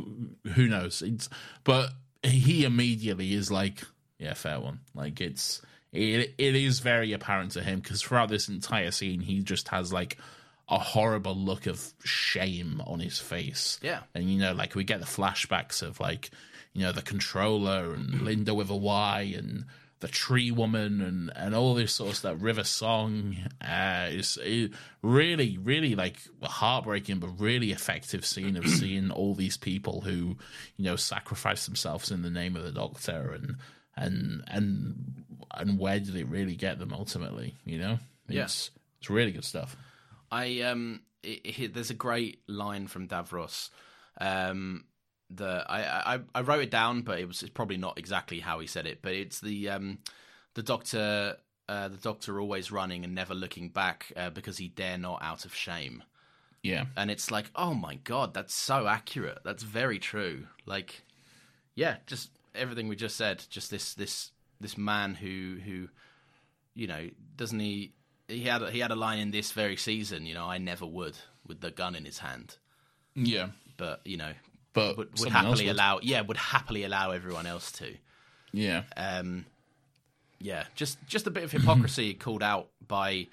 Who knows? It's but he immediately is like, yeah, fair one. Like it's it it is very apparent to him because throughout this entire scene, he just has like a horrible look of shame on his face. Yeah. And you know, like we get the flashbacks of like, you know, the controller and Linda with a Y and the tree woman and, and all this sort of stuff. River Song uh, is it really, really like heartbreaking, but really effective scene of seeing all these people who, you know, sacrifice themselves in the name of the Doctor and and and and where did it really get them ultimately? You know, Yeah. it's it's really good stuff. I um, it, it, there's a great line from Davros. Um, that I, I I wrote it down, but it was it's probably not exactly how he said it. But it's the um, the doctor, uh, the doctor always running and never looking back uh, because he dare not out of shame. Yeah. And it's like, oh my god, that's so accurate. That's very true. Like, yeah, just everything we just said. Just this this this man who who, you know, doesn't he? He had a, he had a line in this very season. You know, I never would with the gun in his hand, Yeah. but you know, But would, would happily would. allow. Yeah, would happily allow everyone else to. Yeah. Um, yeah, just just a bit of hypocrisy called out by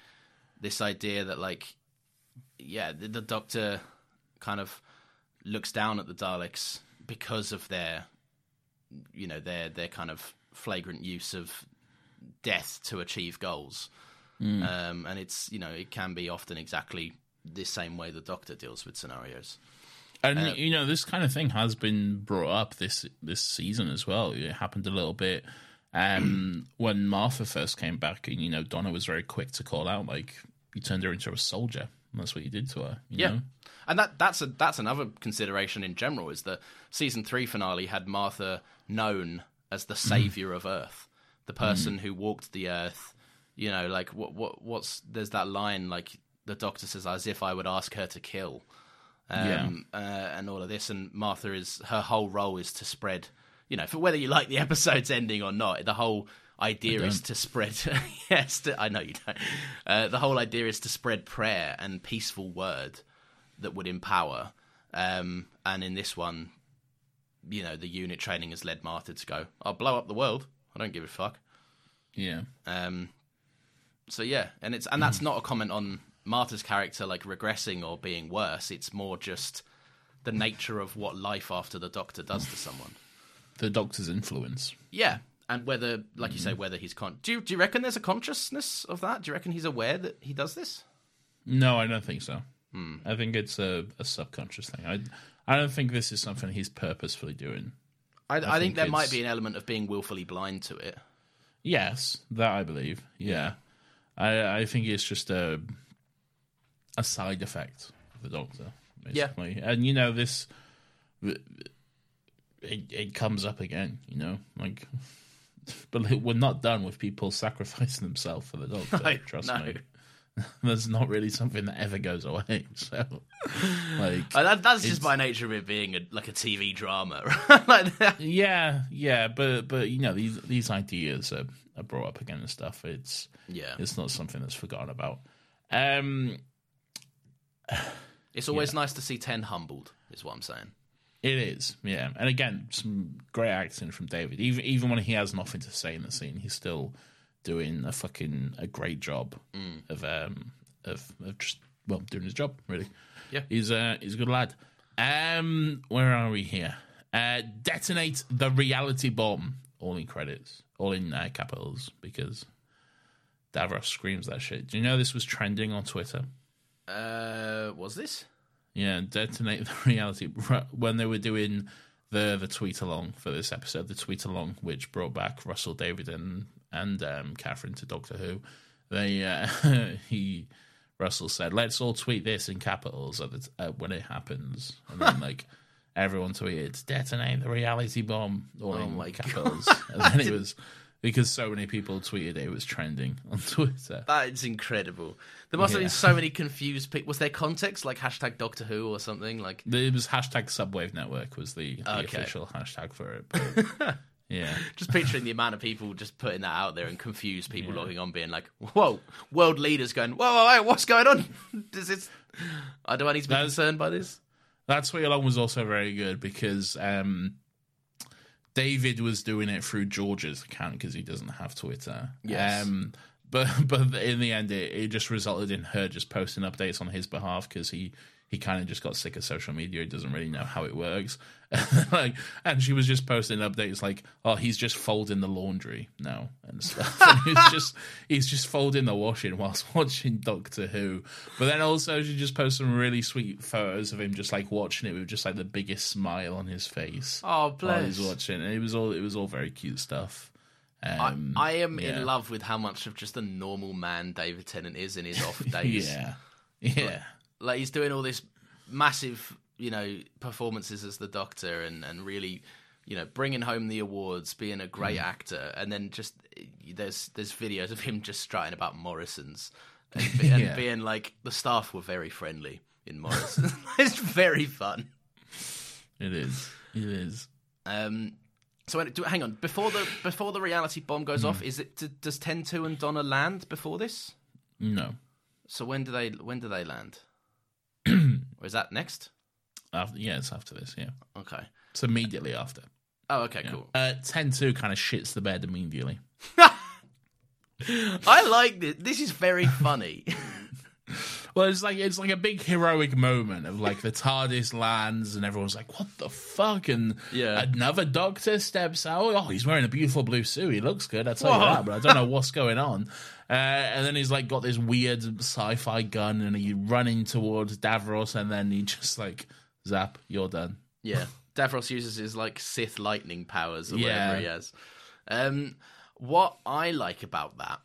this idea that like, yeah, the, the Doctor kind of looks down at the Daleks because of their, you know, their their kind of flagrant use of death to achieve goals. Um, and it's you know it can be often exactly the same way the Doctor deals with scenarios. And you know, this kind of thing has been brought up this this season as well. It happened a little bit um, when Martha first came back, and you know, Donna was very quick to call out, like you turned her into a soldier. And that's what you did to her. You Yeah. know? And that that's a that's another consideration in general is the season three finale had Martha known as the savior of Earth, the person who walked the Earth. You know, like what what what's there's that line like the Doctor says, as if I would ask her to kill, um, uh, and all of this. And Martha is her whole role is to spread. You know, for whether you like the episode's ending or not, the whole idea is to spread. yes, to, I know you don't. Uh, the whole idea is to spread prayer and peaceful word that would empower. Um, and in this one, you know, the unit training has led Martha to go, "I'll blow up the world. I don't give a fuck." Yeah. Um, so yeah, and it's and that's not a comment on Martha's character like regressing or being worse. It's more just the nature of what life after the Doctor does to someone. The Doctor's influence. Yeah, and whether, like you say, whether he's con. Do you, do you reckon there's a consciousness of that? Do you reckon he's aware that he does this? No, I don't think so. I think it's a, a subconscious thing. I I don't think this is something he's purposefully doing. I, I, think, think there might be an element of being willfully blind to it. Yes, that I believe. Yeah, I I think it's just a a side effect of the Doctor, Yeah. basically. And you know this, it it comes up again. You know, like. But we're not done with people sacrificing themselves for the Doctor. No, trust no. me. That's not really something that ever goes away. So, like, Uh, that, that's just by nature of it being a, like a TV drama, right? like. Yeah, yeah, but but you know these these ideas are, are brought up again and stuff. It's Yeah, it's not something that's forgotten about. Um, it's always nice to see Ten humbled. Is what I'm saying. it is, yeah, and again, some great acting from David. Even even when he has nothing to say in the scene, he's still doing a fucking a great job of um of of just well doing his job really. Yeah. he's a he's a good lad. Um, where are we here? Uh, detonate the reality bomb. All in credits, all in uh, capitals because Davros screams that shit. Do you know this was trending on Twitter? Uh, was this? Yeah, detonate the reality when they were doing the the tweet along for this episode, the tweet along which brought back Russell David and and um, Catherine to Doctor Who. They uh, he Russell said, "Let's all tweet this in capitals at the t- uh, when it happens," and then like everyone tweeted, "Detonate the reality bomb," all in Oh my capitals, and then it was. Because so many people tweeted it, it was trending on Twitter. That is incredible. There must have been so many confused people. Was there context like hashtag Doctor Who or something? Like, It was hashtag Subwave Network was the, the Okay. official hashtag for it. but- yeah, just picturing the amount of people just putting that out there and confused people logging on, being like, "Whoa, world leaders going, whoa, whoa, whoa what's going on? Does this? Uh, do I need to be That's- concerned by this?" that tweet along was also very good because um, David was doing it through Georgia's account because he doesn't have Twitter. Yes. Um, but but in the end, it, it just resulted in her just posting updates on his behalf because he he kind of just got sick of social media. He doesn't really know how it works. like, and she was just posting updates like, "Oh, he's just folding the laundry now and stuff." and he's just he's just folding the washing whilst watching Doctor Who. But then also she just posted some really sweet photos of him just like watching it with just like the biggest smile on his face Oh, while he's bless. watching. And it was all it was all very cute stuff. I, Um, I am yeah. in love with how much of just a normal man David Tennant is in his off days. Yeah, yeah. like he's doing all this massive, you know, performances as the Doctor, and and really, you know, bringing home the awards, being a great Mm. actor, and then just there's there's videos of him just strutting about Morrison's, and, be- and Yeah. being like the staff were very friendly in Morrison. it's very fun. It is. It is. Um, so do, hang on before the before the reality bomb goes Mm. off, is it does Ten Two and Donna land before this? No. So when do they when do they land? Or is that next? After, yeah, it's after this. Yeah, Okay. it's immediately after. Oh, okay, cool. Uh, ten two kind of shits the bed immediately. I like this. This is very funny. Well, it's like it's like a big heroic moment of like the TARDIS lands and everyone's like, "What the fuck?" And Yeah. another Doctor steps out. Oh, he's wearing a beautiful blue suit. He looks good. I tell you that, but I don't know what's going on. Uh, and then he's like got this weird sci-fi gun, and he's running towards Davros, and then he just like zap, you're done. yeah. Davros uses his like Sith lightning powers or Yeah. whatever he has. Um, what I like about that,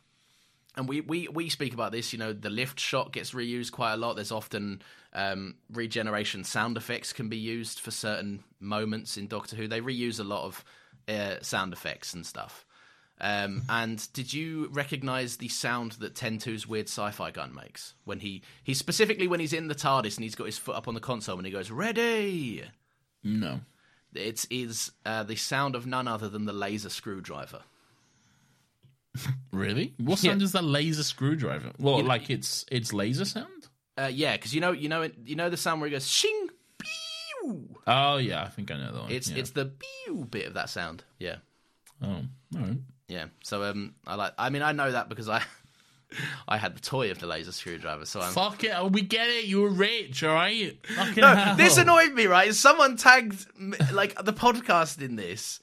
and we, we, we speak about this, you know, the lift shot gets reused quite a lot. There's often um, regeneration sound effects can be used for certain moments in Doctor Who. They reuse a lot of uh, sound effects and stuff. Um, and did you recognize the sound that 10-2's weird sci-fi gun makes when he he specifically when he's in the TARDIS and he's got his foot up on the console and he goes ready? No. It is uh, the sound of none other than the laser screwdriver. Really? What sound is that laser screwdriver? Well, like it's it's laser sound. Uh, yeah, because you know, you know, it, you know the sound where it goes shing, pew. Oh yeah, I think I know that one. It's yeah. it's the pew bit of that sound. Yeah, oh, all right. Yeah. So um, I like. I mean, I know that because I, I had the toy of the laser screwdriver. So I'm. Fuck it, we get it. You were rich, all right. Fucking No, hell. this annoyed me. Right, someone tagged like the podcast in this.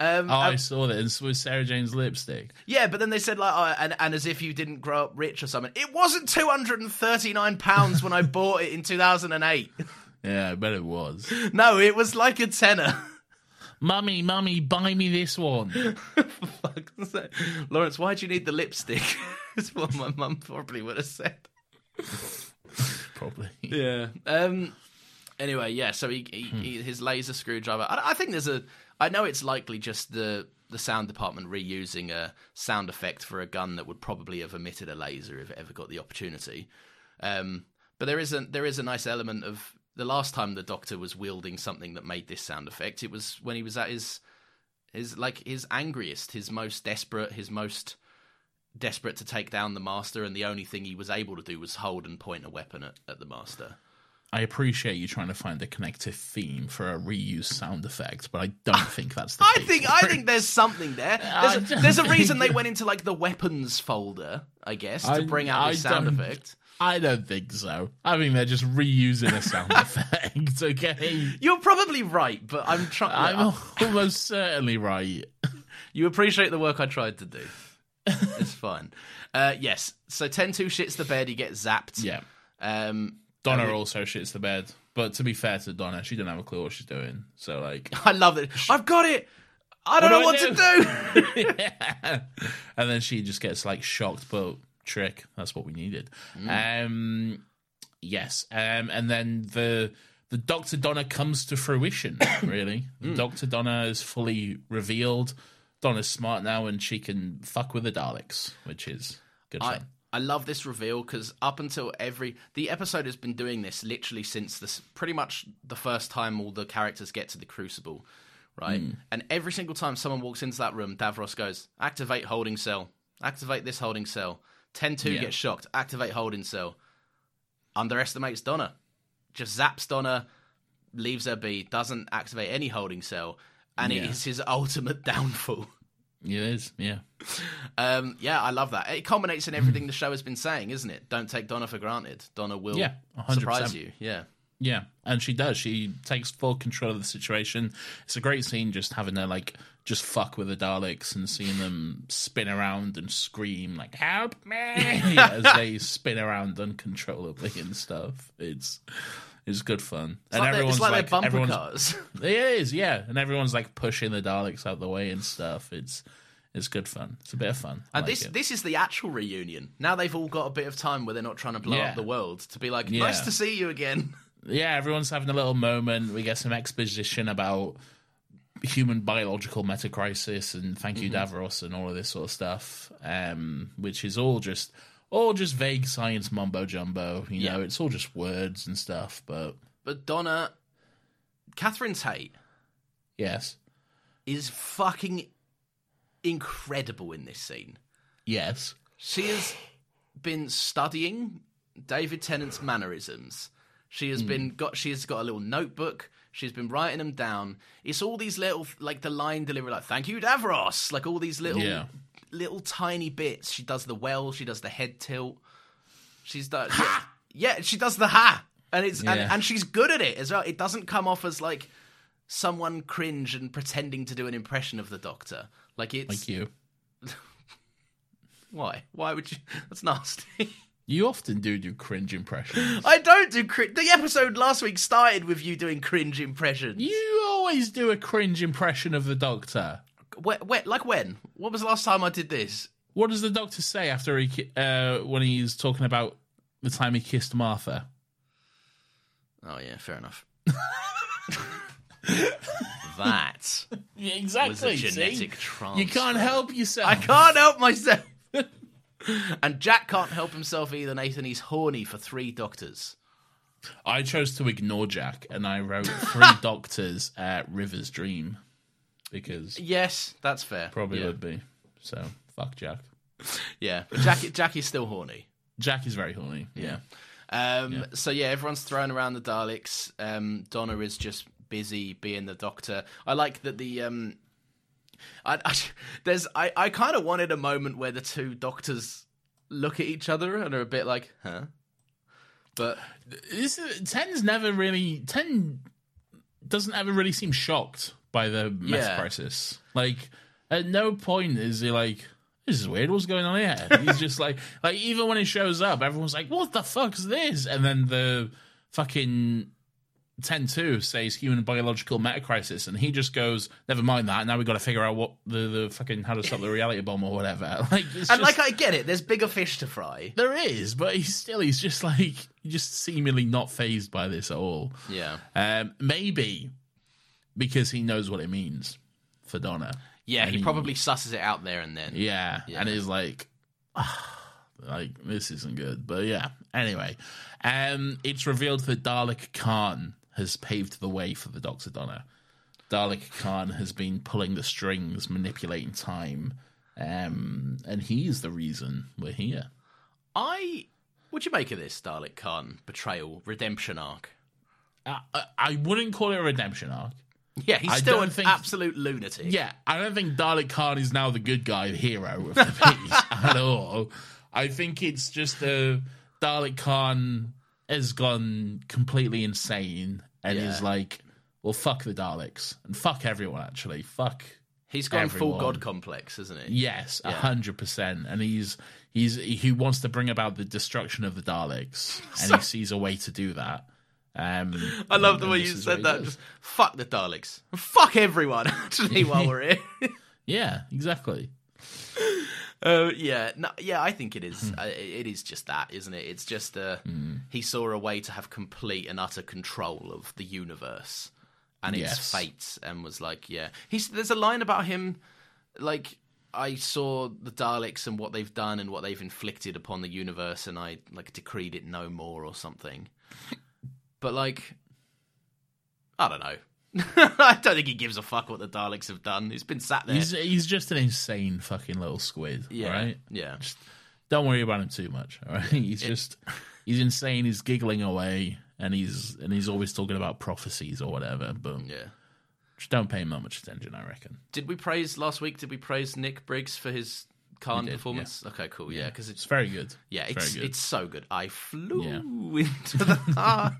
Um, Oh, I saw that. It was Sarah Jane's lipstick. yeah, but then they said like, oh, and, and as if you didn't grow up rich or something. It wasn't two hundred and thirty nine pounds when I bought it in two thousand and eight. Yeah, I bet it was. No, it was like a tenner. mummy, mummy, buy me this one. Fuck. Laurence, why do you need the lipstick? That's what my mum probably would have said. Probably. Yeah. Um. Anyway, yeah. So he, he, he his laser screwdriver. I, I think there's a. I know it's likely just the the sound department reusing a sound effect for a gun that would probably have emitted a laser if it ever got the opportunity. Um. But there is a there is a nice element of the last time the Doctor was wielding something that made this sound effect. It was when he was at his his like his angriest, his most desperate, his most desperate to take down the master, and the only thing he was able to do was hold and point a weapon at, at the master. I appreciate you trying to find a connective theme for a reused sound effect, but I don't think that's the I think I think there's something there. There's a, there's a reason they went into like the weapons folder, I guess, to I- bring out I sound effect. I don't think so. I think they're just reusing a sound effect, okay? You're probably right, but I'm trying. I'm almost certainly right. You appreciate the work I tried to do. It's fine. Uh, yes. So 10-2 shits the bed. He gets zapped. Yeah. Um, Donna also shits the bed. But to be fair to Donna, she didn't have a clue what she's doing. So, like, I love it. I've got it. I don't What know what do to do. yeah. and then she just gets like shocked, but trick. That's what we needed. Um, yes. Um, and then the the Doctor Donna comes to fruition. Really, Doctor Donna is fully revealed. Donna's smart now, and she can fuck with the Daleks, which is good I, fun. I love this reveal because up until every the episode has been doing this literally since this pretty much the first time all the characters get to the crucible, right? Hmm. And every single time someone walks into that room, Davros goes, "Activate holding cell. Activate this holding cell." Ten two Yeah. gets shocked. Activate holding cell. Underestimates Donna. Just zaps Donna, leaves her be. Doesn't activate any holding cell, and it Yeah. is his ultimate downfall. It is, yeah. Um, yeah, I love that. It culminates in everything the show has been saying, isn't it? Don't take Donna for granted. Donna will Yeah, surprise you. Yeah. Yeah, and she does. She takes full control of the situation. It's a great scene just having her like just fuck with the Daleks and seeing them spin around and scream like "Help me!" as they spin around uncontrollably and stuff. It's it's good fun. It's like, they're, it's like, they're bumper everyone's cars. it is, yeah, and everyone's like pushing the Daleks out the way and stuff. It's it's good fun. It's a bit of fun. I And like this this is the actual reunion. Now they've all got a bit of time where they're not trying to blow Yeah. up the world to be like, Yeah. nice to see you again. Yeah, everyone's having a little moment. We get some exposition about human biological metacrisis and thank you Davros and all of this sort of stuff, um, which is all just all just vague science mumbo jumbo. You know, Yeah. it's all just words and stuff. But But Donna, Catherine Tate yes, is fucking incredible in this scene. yes, She has been studying David Tennant's mannerisms. She has been hmm. got. She has got a little notebook. She's been writing them down. It's all these little, like the line delivery, like "Thank you, Davros," like all these little, Yeah. little tiny bits. She does the well. She does the head tilt. She's done. Yeah, yeah, she does the ha, and it's and, Yeah. and she's good at it as well. It doesn't come off as like someone cringe and pretending to do an impression of the Doctor. Like it's like you. why? Why would you? That's nasty. You often do do cringe impressions. I don't do cringe. The episode last week started with you doing cringe impressions. You always do a cringe impression of the Doctor. Wh- wh- like when? What was the last time I did this? What does the Doctor say after he ki- uh, when he's talking about the time he kissed Martha? Oh yeah, fair enough. that Yeah, was exactly. a see? genetic transfer. You can't help yourself. I can't help myself. And Jack can't help himself either, Nathan. He's horny for three doctors. I chose to ignore Jack and I wrote three doctors at River's Dream because Yes, that's fair. probably Yeah. would be. So Fuck Jack. Yeah, but Jack Jack is still horny. Jack is very horny. Yeah. Um, Yeah. So yeah, everyone's throwing around the Daleks. Um, Donna is just busy being the Doctor. I like that the um, I, I there's I I kind of wanted a moment where the two Doctors look at each other and are a bit like, huh? But This is, Ten's never really Ten doesn't ever really seem shocked by the meth Yeah. crisis. Like at no point is he like this is weird. What's going on here? He's just like like even when he shows up, everyone's like, "What the fuck's this?" And then the fucking ten two says human biological meta crisis, and he just goes, "Never mind that. Now we've got to figure out what the the fucking how to stop the reality bomb or whatever." Like and just- like I get it, there's bigger fish to fry. there is, but he's still he's just like just seemingly not phased by this at all. Yeah, Um, maybe because he knows what it means for Donna. yeah, And he probably susses it out there and then. yeah, Yeah. and he's like, "Ah, like this isn't good. But yeah, anyway, um, it's revealed that Dalek Caan has paved the way for the Doctor Donna. Dalek Caan has been pulling the strings, manipulating time, um, and he's the reason we're here. I what do you make of this Dalek Caan betrayal redemption arc? I, I- I wouldn't call it a redemption arc. Yeah, he's I still an think- absolute lunatic. Yeah, I don't think Dalek Caan is now the good guy, the hero of the piece at all. I think it's just uh, Dalek Caan has gone completely insane and Yeah. is like, well, fuck the Daleks and fuck everyone. Actually, fuck. he's gone full god complex, isn't he? Yes, a hundred percent. And he's he's he wants to bring about the destruction of the Daleks, and he sees a way to do that. Um, I love the way you said that. Just fuck the Daleks. Fuck everyone. Actually, while we're here. Yeah, exactly. Uh, yeah, no, yeah, I think it Hmm. is. Uh, it is just that, isn't it? It's just uh, he saw a way to have complete and utter control of the universe and its Yes. fate, and was like, yeah. He's there's a line about him, like I saw the Daleks and what they've done and what they've inflicted upon the universe, and I like decreed it no more or something. But like, I don't know. I don't think he gives a fuck what the Daleks have done. He's been sat there. He's he's just an insane fucking little squid. yeah, right. yeah. Just Don't worry about him too much. All right. He's just he's insane. He's giggling away, and he's and he's always talking about prophecies or whatever. But Yeah. just don't pay him that much attention. I reckon. Did we praise last week? Did we praise Nick Briggs for his Caan did, performance? Okay, cool. Yeah, because It's it's very good. yeah, It's it's good. it's so good. I flew Yeah. into the heart.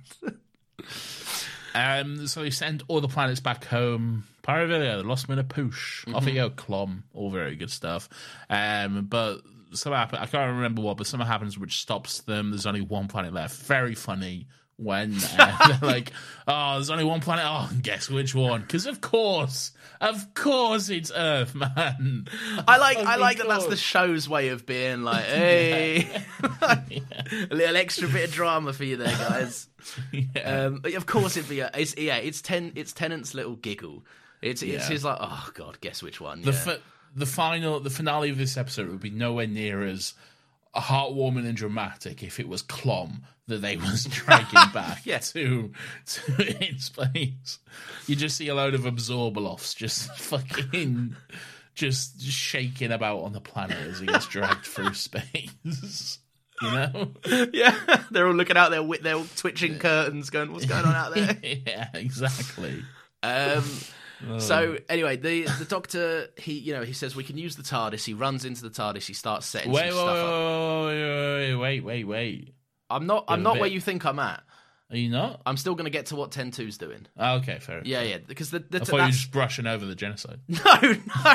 Um, so they send all the planets back home. Pyrovillia, Lost Moon of Poosh, Mm-hmm. off you go, Clom, all very good stuff. Um, but something happened, I can't remember what, but something happens which stops them. There's only one planet left. Very funny when uh, they're like, oh, there's only one planet. Oh, guess which one? Because of course, of course it's Earth, man. I like I Fucking like that. That's the show's way of being like, hey, a little extra bit of drama for you there, guys. Yeah. Um, of course it'd be a, it's yeah, it's ten, it's Tennant's little giggle. It's it's Yeah. his like, oh god, guess which one? the yeah. fi- the final the finale of this episode would be nowhere near as heartwarming and dramatic if it was Clom that they was dragging back Yeah. to to its place. You just see a load of Abzorbaloffs just fucking just shaking about on the planet as he gets dragged through space. You know? yeah, they're all looking out there with their twitching curtains, going, what's going on out there? yeah, exactly. Um, Oh. so anyway, the the doctor he you know he says we can use the TARDIS. He runs into the TARDIS. He starts setting Wait, some wait, stuff up. wait, wait, wait, wait, wait. I'm not I'm not bit- where you think I'm at. Are you not? I'm still going to get to what 10-2's doing. Oh, okay, fair. Yeah, yeah, because the, the I thought you were just brushing over the genocide. no no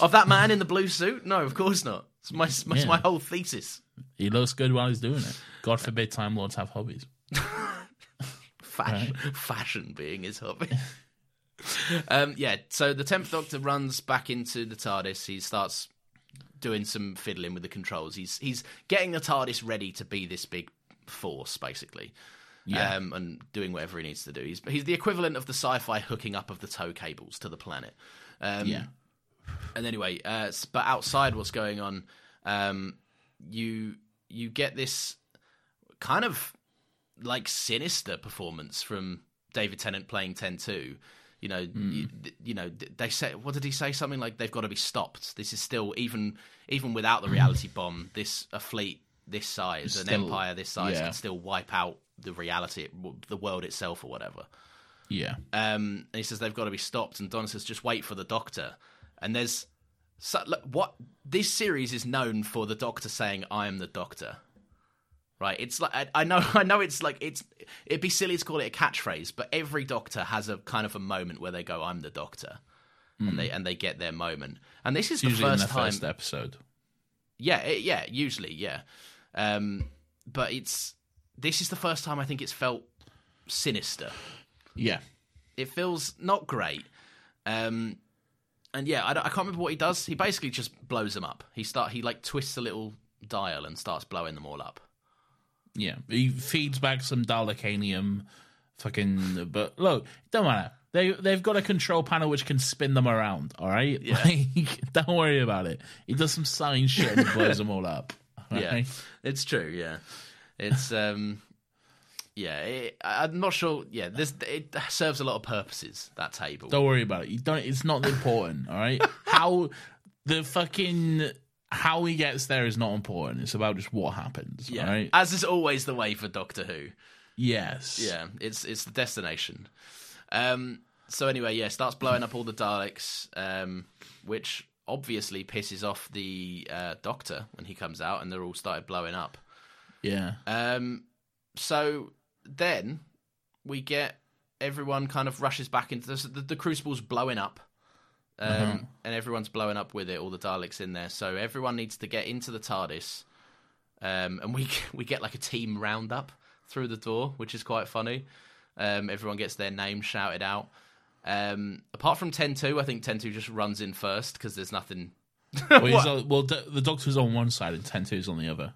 of that man in the blue suit. No, of course not. It's my it's Yeah. my whole thesis. He looks good while he's doing it. God forbid Time Lords have hobbies. Fashion, fashion being his hobby. um, yeah, so the tenth Doctor runs back into the TARDIS. He starts doing some fiddling with the controls. He's he's getting the TARDIS ready to be this big force, basically. Yeah. Um, and doing whatever he needs to do. He's he's the equivalent of the sci-fi hooking up of the tow cables to the planet. Um, Yeah. and anyway, uh, but outside what's going on, um, you you get this kind of like sinister performance from David Tennant playing 10-2. You You know, you, you know, they say what did he say? Something like they've got to be stopped. This is still even even without the reality bomb. This a fleet this size, an empire this size, yeah. can still wipe out the reality, the world itself, or whatever. Yeah. Um, and he says they've got to be stopped, and Don says just wait for the Doctor. And there's so, look, what this series is known for the Doctor saying, "I am the Doctor." Right? It's like I, I know, I know. It's like it's it'd be silly to call it a catchphrase, but every Doctor has a kind of a moment where they go, "I'm the Doctor," and they and they get their moment. And this is the Hmm. Usually in first the time. first episode. Yeah, it, yeah, usually, yeah. Um, but it's this is the first time I think it's felt sinister Yeah. it feels not great. Um, and yeah, I, don't- I can't remember what he does. He basically just blows them up. He start he like twists a little dial and starts blowing them all up. Yeah, he feeds back some Dalekanium, fucking. But look, don't matter. They they've got a control panel which can spin them around. All right, Yeah. Like, don't worry about it. He does some science shit and blows them all up. all Yeah, right? it's true. Yeah, it's um, yeah. It, I'm not sure. Yeah, this it serves a lot of purposes. That table. Don't worry about it. You don't. It's not important. All right. How the fucking how he gets there is not important. It's about just what happens. yeah, right. as is always the way for Doctor Who. Yes. Yeah, it's it's the destination. Um, so anyway, yeah, starts blowing up all the Daleks, um, which obviously pisses off the uh, Doctor when he comes out, and they're all started blowing up. Yeah. Um, so then we get everyone kind of rushes back into this, the, the Crucible's blowing up. Um, And everyone's blowing up with it, all the Daleks in there. So everyone needs to get into the TARDIS. Um, and we we get like a team roundup through the door, which is quite funny. Um, everyone gets their name shouted out. Um, apart from 10-2, I think 10-2 just runs in first because there's nothing. Well, on, well, the the doctor's on one side and Ten Two's on the other.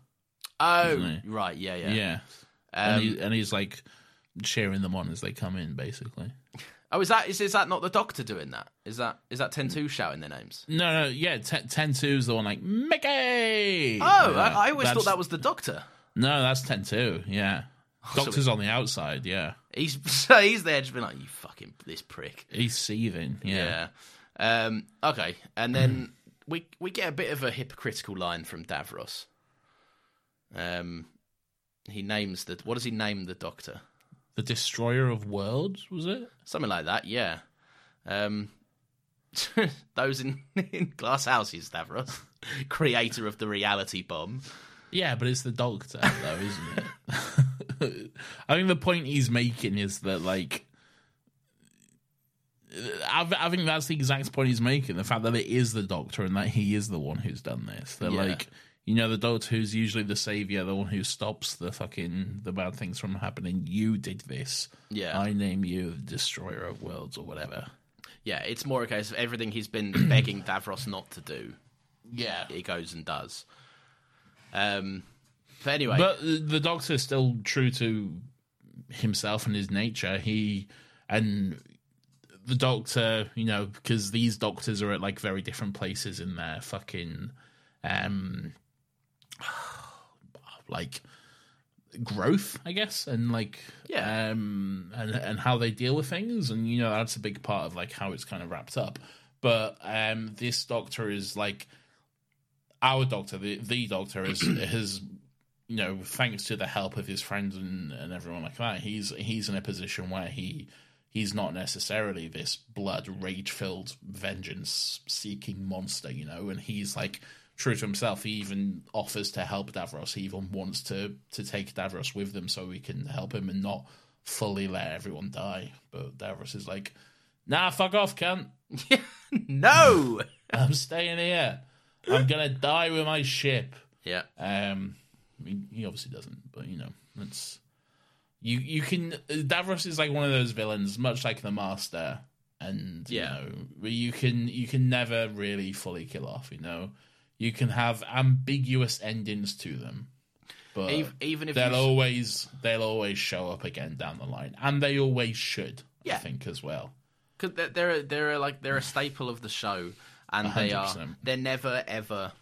Oh, right, yeah, yeah. Yeah. Um, and, he, and he's like cheering them on as they come in, basically. Oh, is that is, is that not the Doctor doing that? Is that is that 10-2 shouting their names? No, no, yeah, ten, 10 2 is the one like Mickey. Oh, Yeah, I, I always thought that was the Doctor. no, that's ten two. Yeah, Doctor's on the outside. Yeah, He's so he's there just being like, you fucking this prick. he's seething. Yeah, Yeah. Um, okay, and then we we get a bit of a hypocritical line from Davros. Um, he names the what does he name the Doctor? The destroyer of worlds was it? Something like that. Yeah. Um, those in in glass houses, Davros, creator of the reality bomb. Yeah, but it's the Doctor, though, isn't it? I think the point he's making is that like. I, I think that's the exact point he's making. The fact that it is the Doctor and that he is the one who's done this. That Yeah. like you know the Doctor who's usually the savior, the one who stops the fucking the bad things from happening. You did this. Yeah. I name you the destroyer of worlds or whatever. Yeah, it's more a case of everything he's been begging Davros not to do. Yeah. He goes and does. Um, but anyway, But the doctor is still true to himself and his nature. He and the Doctor, you know, because these Doctors are at like very different places in their fucking um like growth, I guess, and like Yeah. um and and how they deal with things, and you know that's a big part of like how it's kind of wrapped up. But um this Doctor is like our Doctor, the the Doctor, is has you know thanks to the help of his friends and and everyone like that, he's he's in a position where he. He's not necessarily this blood rage filled vengeance seeking monster, you know, and he's like true to himself. He even offers to help Davros. He even wants to to take Davros with them so we can help him and not fully let everyone die. But Davros is like, "Nah, fuck off, cunt. no. I'm staying here. I'm gonna die with my ship." yeah, Um, I mean, he obviously doesn't, but you know, it's you. You can Davros is like one of those villains, much like the Master, and Yeah. you know, you can you can never really fully kill off. You know, you can have ambiguous endings to them, but Ev- even if they'll always they'll always show up again down the line, and they always should. Yeah. I think as well. because they're, they're they're like they're a staple of the show, and they are 100%. they're never ever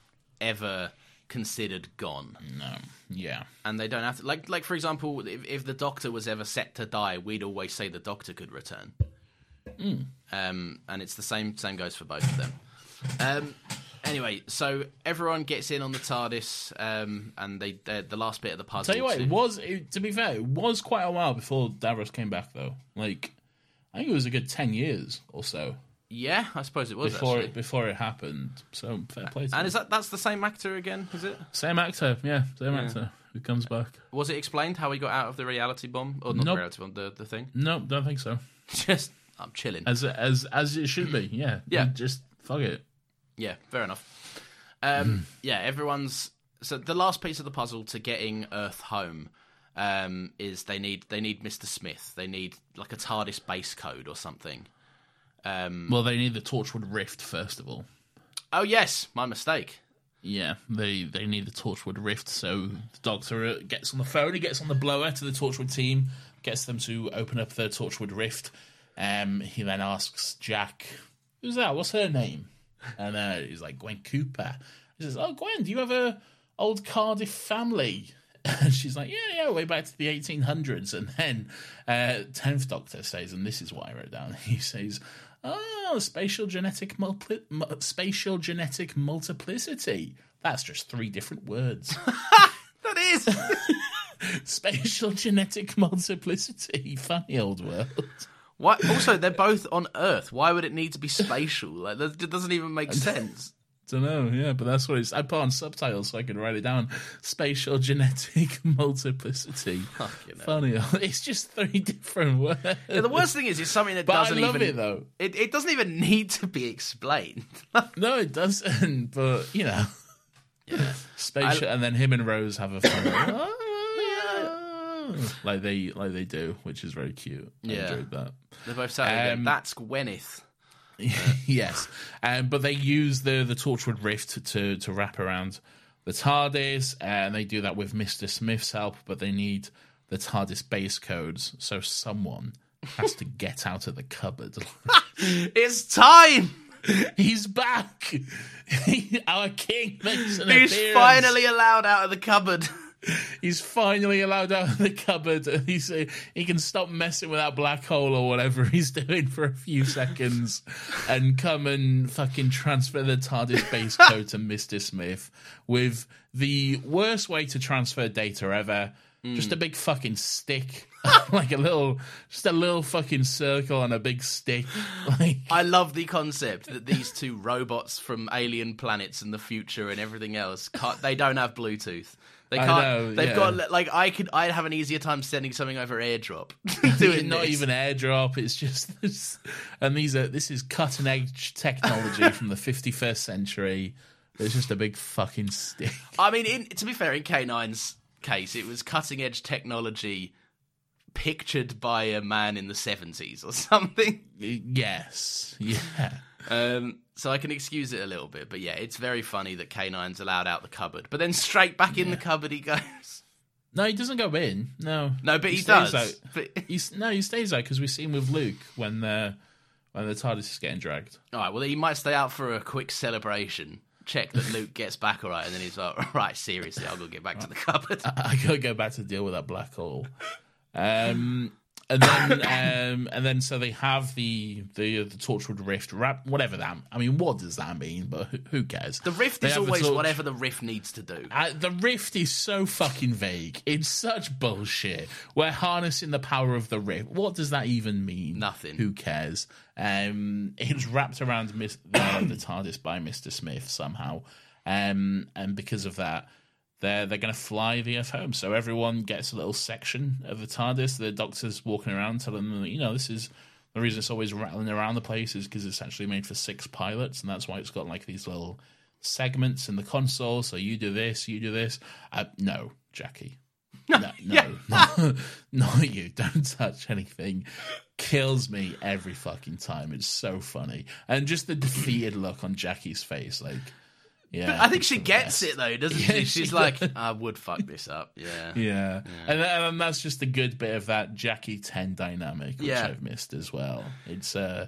ever considered gone, No, yeah, and they don't have to like like for example, if, if the Doctor was ever set to die, we'd always say the Doctor could return. um, and it's the same. Same goes for both of them. Um, anyway, so everyone gets in on the TARDIS, um, and they the last bit of the puzzle. Tell you what, it was. It, to be fair, it was quite a while before Davros came back, though. Like, I think it was a good ten years or so yeah, I suppose it was before actually. it, before it happened. So fair play. To And is that that's the same actor again? Is it? same actor? Yeah, same actor who comes back. Was it explained how he got out of the reality bomb or not Nope. the reality bomb? The the thing. No, don't think so. Just I'm chilling. As as as it should be. Yeah, Yeah. Just fuck it. Yeah, fair enough. Um, yeah, everyone's so the last piece of the puzzle to getting Earth home um, is they need they need Mr. Smith. They need like a TARDIS base code or something. Um, Well, they need the Torchwood Rift first of all. oh yes, my mistake. Yeah, they they need the Torchwood Rift. So the Doctor gets on the phone, he gets on the blower to the Torchwood team, gets them to open up the Torchwood Rift. Um, he then asks Jack, "Who's that? What's her name?" And uh, he's like, "Gwen Cooper." He says, "Oh, Gwen, do you have a old Cardiff family?" And she's like, "Yeah, yeah, way back to the 1800s." And then uh, Tenth Doctor says, and this is what I wrote down. He says. Oh, spatial genetic multi- mu- spatial genetic multiplicity. That's just three different words. That is. spatial genetic multiplicity. Funny old world. Why? Also, they're both on Earth. Why would it need to be spatial? Like that it doesn't even make sense. Don't know, yeah, but that's what it's. I put on subtitles so I could write it down. Spatial genetic multiplicity. Funny, it's just three different words. Yeah, the worst thing is, it's something that But doesn't love even. it, though. It, it doesn't even need to be explained. No, it doesn't. But you know, yeah. spatial, and then him and Rose have a fun. Like they like they do, which is very cute. I Yeah. enjoyed that. They're both saying Um, that's Gwyneth. yes, um, but they use the the Torchwood Rift to to wrap around the TARDIS, and they do that with Mister Smith's help. But they need the TARDIS base codes, so someone has to get out of the cupboard. It's time. He's back. Our king makes an He's appearance. finally allowed out of the cupboard. He's finally allowed out of the cupboard. and He's he can stop messing with that black hole or whatever he's doing for a few seconds, and come and fucking transfer the TARDIS base code to Mister Smith with the worst way to transfer data ever. Just a hmm. big fucking stick, like a little, just a little fucking circle on a big stick. Like I love the concept that these two robots from alien planets in the future and everything else can't, they don't have Bluetooth. They can't. know, they've yeah. got like I could. I'd have an easier time sending something over AirDrop. doing not this. even airdrop. It's just this, and these are this is cutting edge technology from the 51st century. It's just a big fucking stick. I mean, in, to be fair, in K9's case, it was cutting edge technology pictured by a man in the seventies or something. Yes, yeah. Um, so I can excuse it a little bit, but yeah, it's very funny that K9's allowed out the cupboard, but then straight back in the cupboard he goes. No, he doesn't go in. No, No, but he, stays does. out. But, He's, no, he stays out because we see him with Luke when the when the TARDIS is getting dragged. all right, well, he might stay out for a quick celebration. Check that Luke gets back all right, and then he's like, "All right, seriously, I'll go get back to the cupboard." I gotta go back to deal with that black hole. Um, and then, um, and then, so they have the the the Torchwood Rift wrap, whatever that. I mean, what does that mean? But who, who cares? The rift They is always torch- whatever the rift needs to do. Uh, the rift is so fucking vague. It's such bullshit. We're harnessing the power of the rift. What does that even mean? Nothing. Who cares? Um, it's wrapped around Miss, the, the TARDIS by Mister Smith somehow, um, and because of that, they're they're going to fly the Earth home. So everyone gets a little section of the TARDIS. The Doctor's walking around, telling them, you know, this is. The reason it's always rattling around the place is because it's actually made for six pilots, and that's why it's got like these little segments in the console. So you do this, you do this. Uh, no, Jackie. No, no, no, not you. Don't touch anything. Kills me every fucking time. It's so funny, and just the defeated look on Jackie's face, like, yeah. I think she gets best. it though, doesn't Yeah, she? she She's like, I would fuck this up. Yeah. Yeah, And, and that's just a good bit of that Jackie Ten dynamic, which Yeah. I've missed as well. It's uh,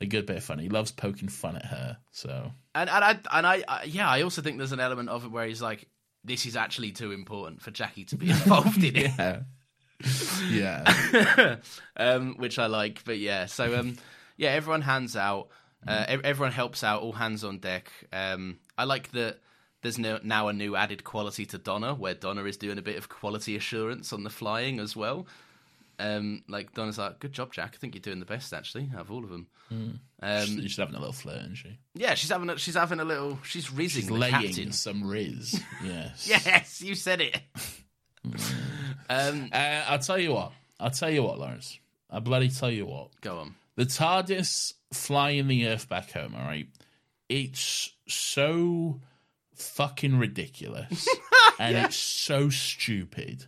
a good bit of fun. He loves poking fun at her, so And and I and I, I yeah, I also think there's an element of it where he's like, this is actually too important for Jackie to be involved in it. yeah, yeah. um, which I like. But yeah, so um, yeah, everyone hands out. Uh, ev- everyone helps out. All hands on deck. Um, I like that. There's no, now a new added quality to Donna, where Donna is doing a bit of quality assurance on the flying as well. Um, like Donna's like, "Good job, Jack. I think you're doing the best actually out of all of them." Um, she's, she's having a little flirt, isn't she? yeah, she's having a, she's having a little. She's rizzing She's laying captain. some riz. Yes. Yes, you said it. um, Uh, I'll tell you what. I'll tell you what, Lawrence. I bloody tell you what. go on. The TARDIS flying the Earth back home, all right? It's so fucking ridiculous. and it's so stupid.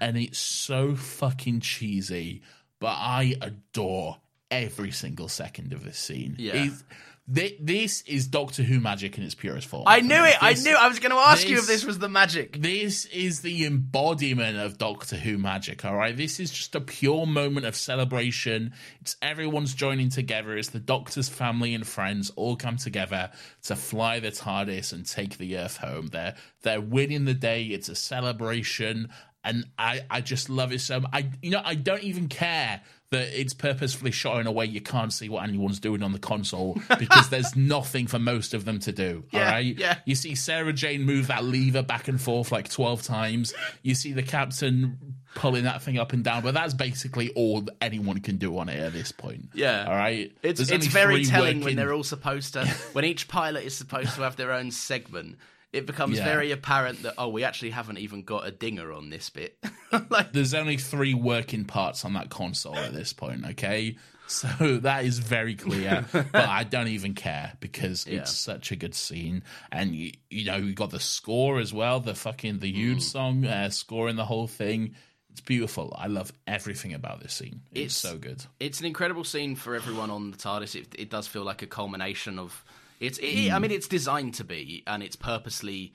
And it's so fucking cheesy. But I adore every single second of this scene. Yeah. It's- thi- this is Doctor Who magic in its purest form. I knew it. I knew. I was going to ask you if this- this was the magic. this is the embodiment of Doctor Who magic, all right? This is just a pure moment of celebration. It's everyone's joining together. It's the Doctor's family and friends all come together to fly the TARDIS and take the Earth home. They're they're winning the day. It's a celebration, and I I just love it so. much. I you know I don't even care. That it's purposefully shot in a way you can't see what anyone's doing on the console because there's nothing for most of them to do. Yeah, all right, yeah. you see Sarah Jane move that lever back and forth like 12 times. You see the captain pulling that thing up and down, but that's basically all that anyone can do on it at this point. Yeah. All right. It's it's very telling when they're all supposed to when each pilot is supposed to have their own segment. It becomes Yeah. very apparent that oh, we actually haven't even got a dinger on this bit. like There's only three working parts on that console at this point, okay? So that is very clear, but I don't even care because Yeah. it's such a good scene, and you, you know you got the score as well, the fucking the Mm. huge song uh, scoring the whole thing. It's beautiful. I love everything about this scene. It's, It's- so good. it's an incredible scene for everyone on the TARDIS. It, it does feel like a culmination of it's. It, I mean, it's designed to be, and it's purposely,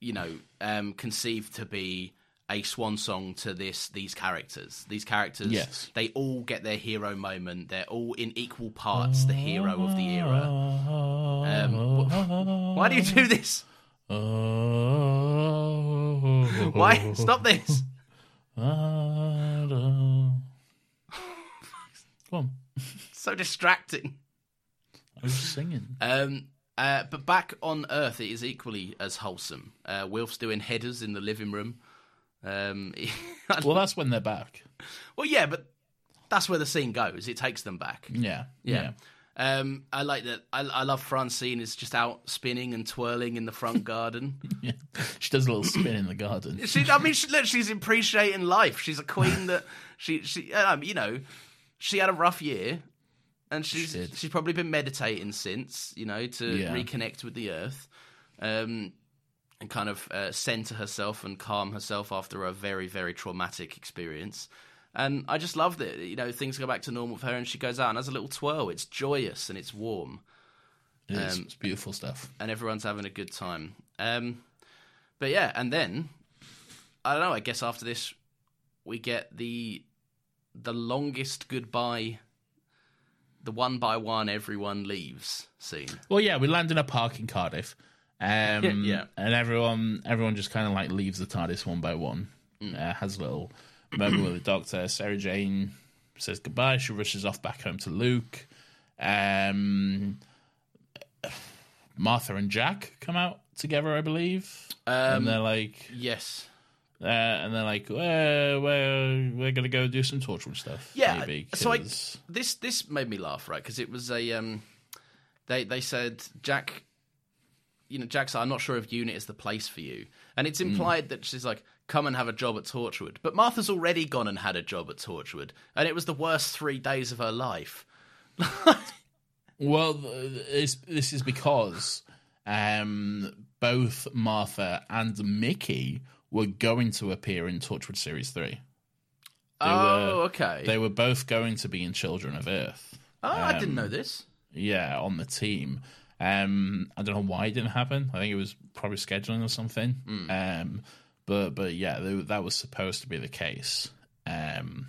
you know, um, conceived to be a swan song to this these characters. These characters, Yes. they all get their hero moment. They're all in equal parts the hero of the era. Um, wh- why do you do this? Why stop this? Come on. So distracting. I was singing. Um, uh, but back on Earth, it is equally as wholesome. Uh, Wilf's doing headers in the living room. Um, Well, that's when they're back. well, yeah, but that's where the scene goes. It takes them back. Yeah. Yeah. Um, I like that. I, I love Francine is just out spinning and twirling in the front garden. Yeah. She does a little spin in the garden. she, I mean, she, look, she's appreciating life. She's a queen that she, she, um, you know, she had a rough year, and she's she's probably been meditating since, you know, to Yeah. reconnect with the earth, um, and kind of uh, center herself and calm herself after a very very traumatic experience. And I just love that, you know, things go back to normal for her, and she goes out and has a little twirl. It's joyous and it's warm It is. Um, it's beautiful stuff. and everyone's having a good time. Um, but yeah, and then I don't know. I guess after this, we get the the longest goodbye, the one by one everyone leaves scene. Well, yeah, we land in a park in Cardiff. Um, Yeah. And everyone everyone just kind of like leaves the TARDIS one by one. Mm. Uh, has a little moment with the doctor. Sarah Jane says goodbye. She rushes off back home to Luke. Um, Martha and Jack come out together, I believe. Um, and they're like, Yes. Uh, and they're like, well, we're, we're going to go do some Torchwood stuff. Yeah. Maybe, so I, this this made me laugh, right? Because it was a um, they they said Jack, you know, Jack said, "I'm not sure if Unit is the place for you," and it's implied that she's like, "Come and have a job at Torchwood," but Martha's already gone and had a job at Torchwood, and it was the worst three days of her life. Well, this this is because um, both Martha and Mickey were going to appear in Torchwood Series Three. They oh, were, okay. They were both going to be in Children of Earth. oh, I um, didn't know this. Yeah, on the team. Um, I don't know why it didn't happen. I think it was probably scheduling or something. Hmm. Um, but but yeah, th- that was supposed to be the case. Um,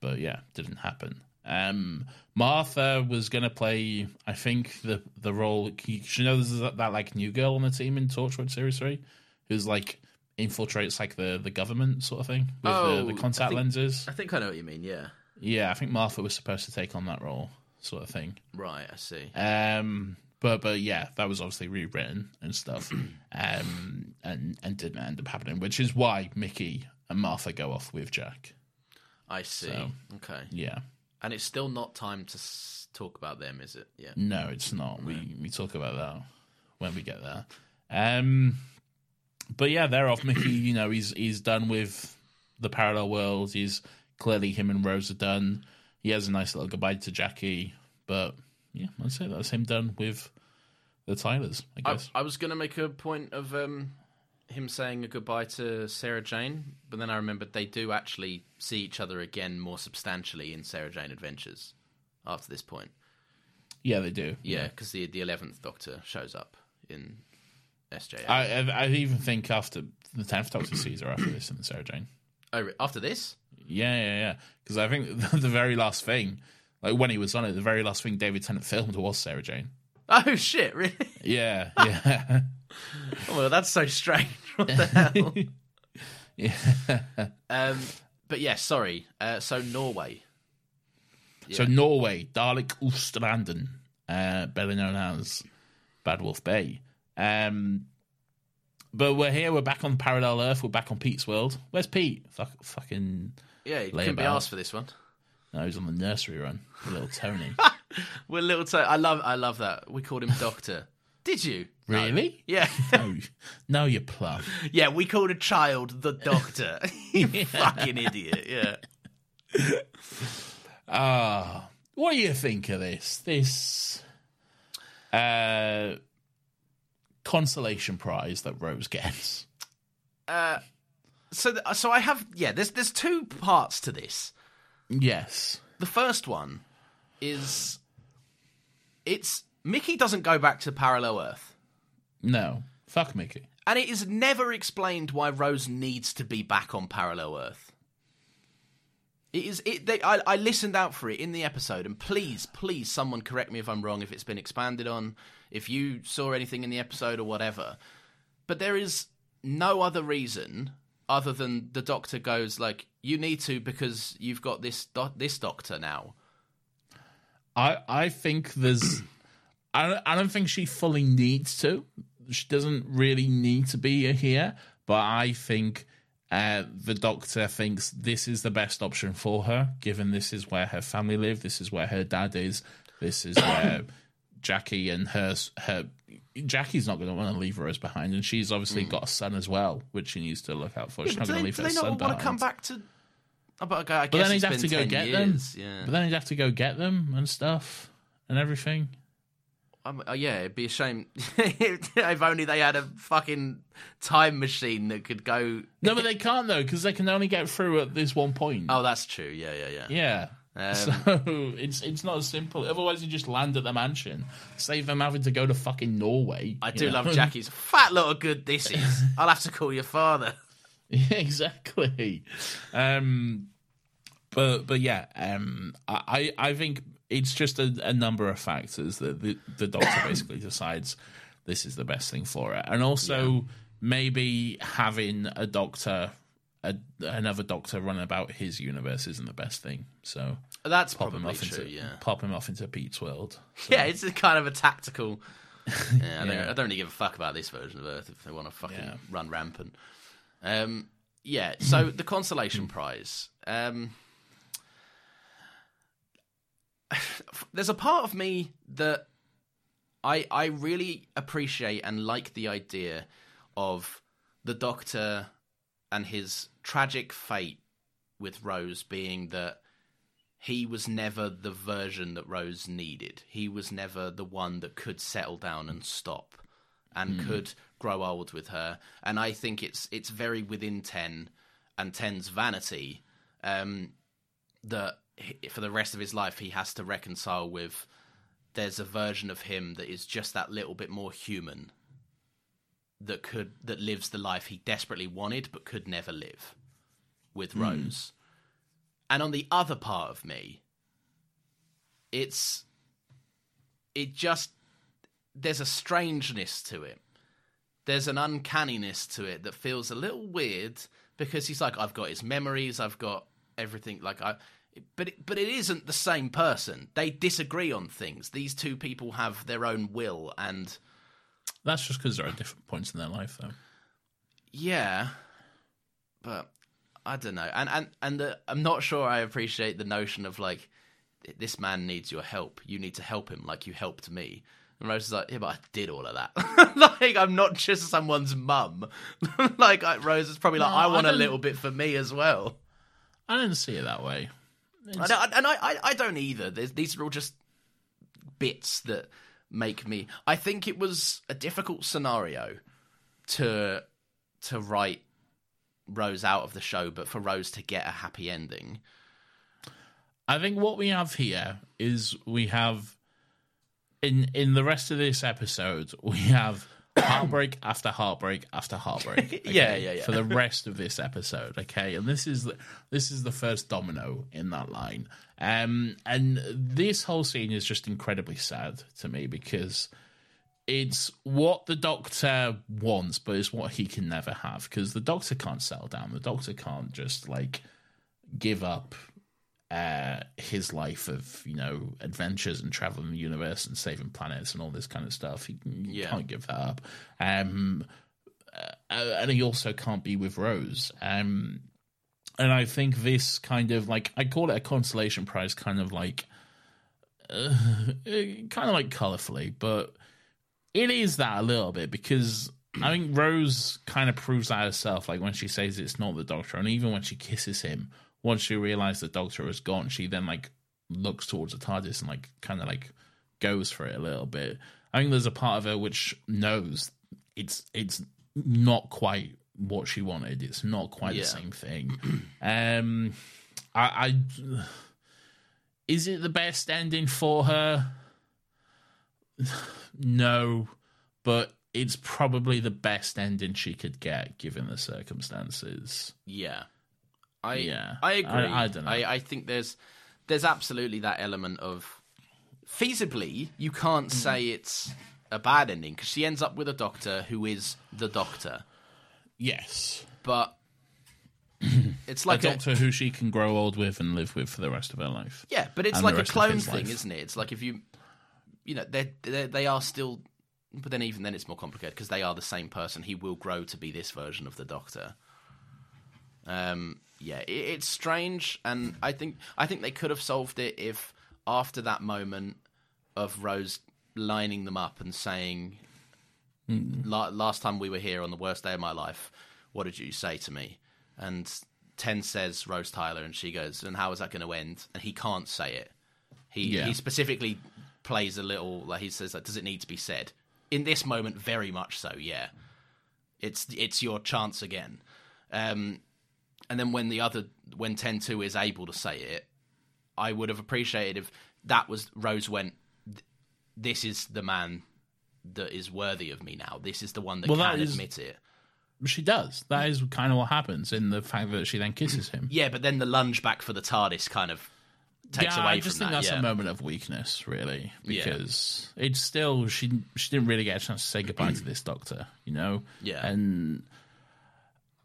but yeah, didn't happen. Um, Martha was going to play, I think the the role. You you know, there's that, that like new girl on the team in Torchwood Series Three, who's like infiltrates like the the government sort of thing with Oh, the, the I contact think- lenses. I think I know what you mean. Yeah. Yeah, I think Martha was supposed to take on that role, sort of thing. Right, I see. Um, but but yeah, that was obviously rewritten and stuff, um, and and didn't end up happening, which is why Mickey and Martha go off with Jack. I see. So- Okay. Yeah, And it's still not time to s- talk about them, is it? Yeah. no, it's not. We we talk about that when we get there. Um, but yeah, they're off. Mickey, you know, he's he's done with the parallel worlds. He's clearly him and Rose are done. He has a nice little goodbye to Jackie, but yeah, I'd say that's him done with the Tylers. I I, guess. I was going to make a point of um, him saying a goodbye to Sarah Jane, but then I remembered they do actually see each other again more substantially in Sarah Jane Adventures after this point. yeah, they do. Yeah, because the the eleventh Doctor shows up in SJ. I, I I even think after the tenth Doctor sees her after this in the Sarah Jane. oh, after this? Yeah, yeah, yeah. Because I think the very last thing, like when he was on it, the very last thing David Tennant filmed was Sarah Jane. Oh shit! Really? Yeah, yeah, Oh, well, that's so strange. What the hell? yeah. um, but yeah, sorry. Uh, so Norway. So Norway, Dårlig Ulv Stranden, uh, better known as Bad Wolf Bay. Um, but we're here. We're back on Parallel Earth. We're back on Pete's world. Where's Pete? Fuck, fucking. Yeah, you Lay couldn't be asked for this one. No, he's on the nursery run. Little Tony. We're little. To- I love. I love that. We called him Doctor. Did you? No. really? Yeah. No, no, you plum. yeah. We called a child the Doctor. you fucking idiot. Yeah. Ah, what do you think of this? This uh, consolation prize that Rose gets. Uh, so, th- so I have. Yeah. There's there's two parts to this. Yes. The first one is it's Mickey doesn't go back to parallel Earth. No. Fuck Mickey. And it is never explained why Rose needs to be back on parallel Earth. It is. It. They, I, I listened out for it in the episode, and please, please, someone correct me if I'm wrong. If it's been expanded on, if you saw anything in the episode or whatever, but there is no other reason other than the Doctor goes like, "You need to because you've got this do- this Doctor now." I I think there's. I don't, I don't think she fully needs to. She doesn't really need to be here, but I think uh, the doctor thinks this is the best option for her, given this is where her family live, this is where her dad is, this is where Jackie and her her Jackie's not going to want to leave Rose behind, and she's obviously got a son as well, which she needs to look out for. she's. Yeah, not do going to they, leave do her they son not want to come back to? Oh, but I But then he'd have to go 10 get years, them. Yeah. But then he'd have to go get them and stuff and everything. Um, uh, yeah, it'd be a shame if only they had a fucking time machine that could go. No, but they can't though because they can only get through at this one point. Oh, that's true. Yeah, yeah, yeah. Yeah. Um, so it's it's not as simple. Otherwise, you just land at the mansion, save them having to go to fucking Norway. I do know? love Jackie's fat lot of good. This is. I'll have to call your father. Yeah, exactly. Um, but but yeah, um, I I think it's just a, a number of factors that the the doctor basically decides this is the best thing for it, and also maybe having a doctor. A, another doctor running about his universe isn't the best thing, so That's pop him probably off true. into yeah. pop him off into Pete's world. Yeah, it's a kind of a tactical. Yeah, I, don't, Yeah. I don't really give a fuck about this version of Earth if they want to fucking Yeah. run rampant. Um, yeah. So the consolation prize. Um, there's a part of me that I I really appreciate and like the idea of the Doctor and his tragic fate with Rose being that he was never the version that Rose needed. He was never the one that could settle down and stop and could grow old with her. And I think it's it's very within Ten and Ten's vanity um, that he- for the rest of his life he has to reconcile with. There's a version of him that is just that little bit more human. That could that lives the life he desperately wanted but could never live with hmm. Rose. And on the other part of me, it's it just there's a strangeness to it. There's an uncanniness to it that feels a little weird because he's like, I've got his memories, I've got everything. Like I, but it, but it isn't the same person. They disagree on things. These two people have their own will, and That's just because they're at different points in their life, though. yeah, but I don't know. And and and uh, I'm not sure I appreciate the notion of like this man needs your help. You need to help him like you helped me. And Rose is like, yeah, but I did all of that. like, I'm not just someone's mum. like, I, Rose is probably like, No, I I want a little bit for me as well. I didn't see it that way. I don't, and I, I, I don't either. There's, these are all just bits that make me. I think it was a difficult scenario to to write Rose out of the show, but for Rose to get a happy ending. I think what we have here is we have in in the rest of this episode we have heartbreak after heartbreak after heartbreak. okay, Yeah, yeah, yeah. For the rest of this episode, okay, and this is the, this is the first domino in that line. Um, and this whole scene is just incredibly sad to me because it's what the doctor wants, but it's what he can never have because the doctor can't settle down. The doctor can't just like give up uh, his life of you know adventures and traveling the universe and saving planets and all this kind of stuff. He, Yeah. can't give that up. Um, uh, and he also can't be with Rose. Um, and I think this kind of like I call it a consolation prize, kind of like, uh, kind of like colorfully, but it is that a little bit because I think Rose kind of proves that herself. Like when she says it's not the Doctor, and even when she kisses him, once she realizes the Doctor is gone, she then like looks towards the TARDIS and like kind of like goes for it a little bit. I think there's a part of her which knows it's it's not quite what she wanted. It's not quite Yeah. the same thing. um, I, I is it the best ending for her? no, but it's probably the best ending she could get given the circumstances. Yeah, I Yeah. I agree. I- I don't know. I, I think there's there's absolutely that element of feasibly you can't Mm. say it's a bad ending because she ends up with a doctor who is the doctor, Yes. but it's Like a a, doctor who she can grow old with and live with for the rest of her life. yeah, but it's and like a clone thing, life. isn't it? It's like if you you know they they are still. But then, even then, it's more complicated because they are the same person. He will grow to be this version of the Doctor. Um, yeah, it, it's strange, and I think I think they could have solved it if after that moment of Rose lining them up and saying, La- "Last time we were here on the worst day of my life, what did you say to me?" And Ten says Rose Tyler, and she goes, "And how is that going to end?" And he can't say it. He Yeah. he specifically plays a little like he says like, "Does it need to be said?" In this moment, very much so. Yeah, it's it's your chance again. Um, and then when the other when ten two is able to say it, I would have appreciated if that was Rose went. This is the man that is worthy of me now. This is the one that Well, can that is- admit it. She does. That is kind of what happens in the fact that she then kisses him. Yeah, but then the lunge back for the TARDIS kind of takes yeah, away I just think that. that's yeah. a moment of weakness, really, Yeah. because it's still she she didn't really get a chance to say goodbye to this doctor, you know. Yeah. and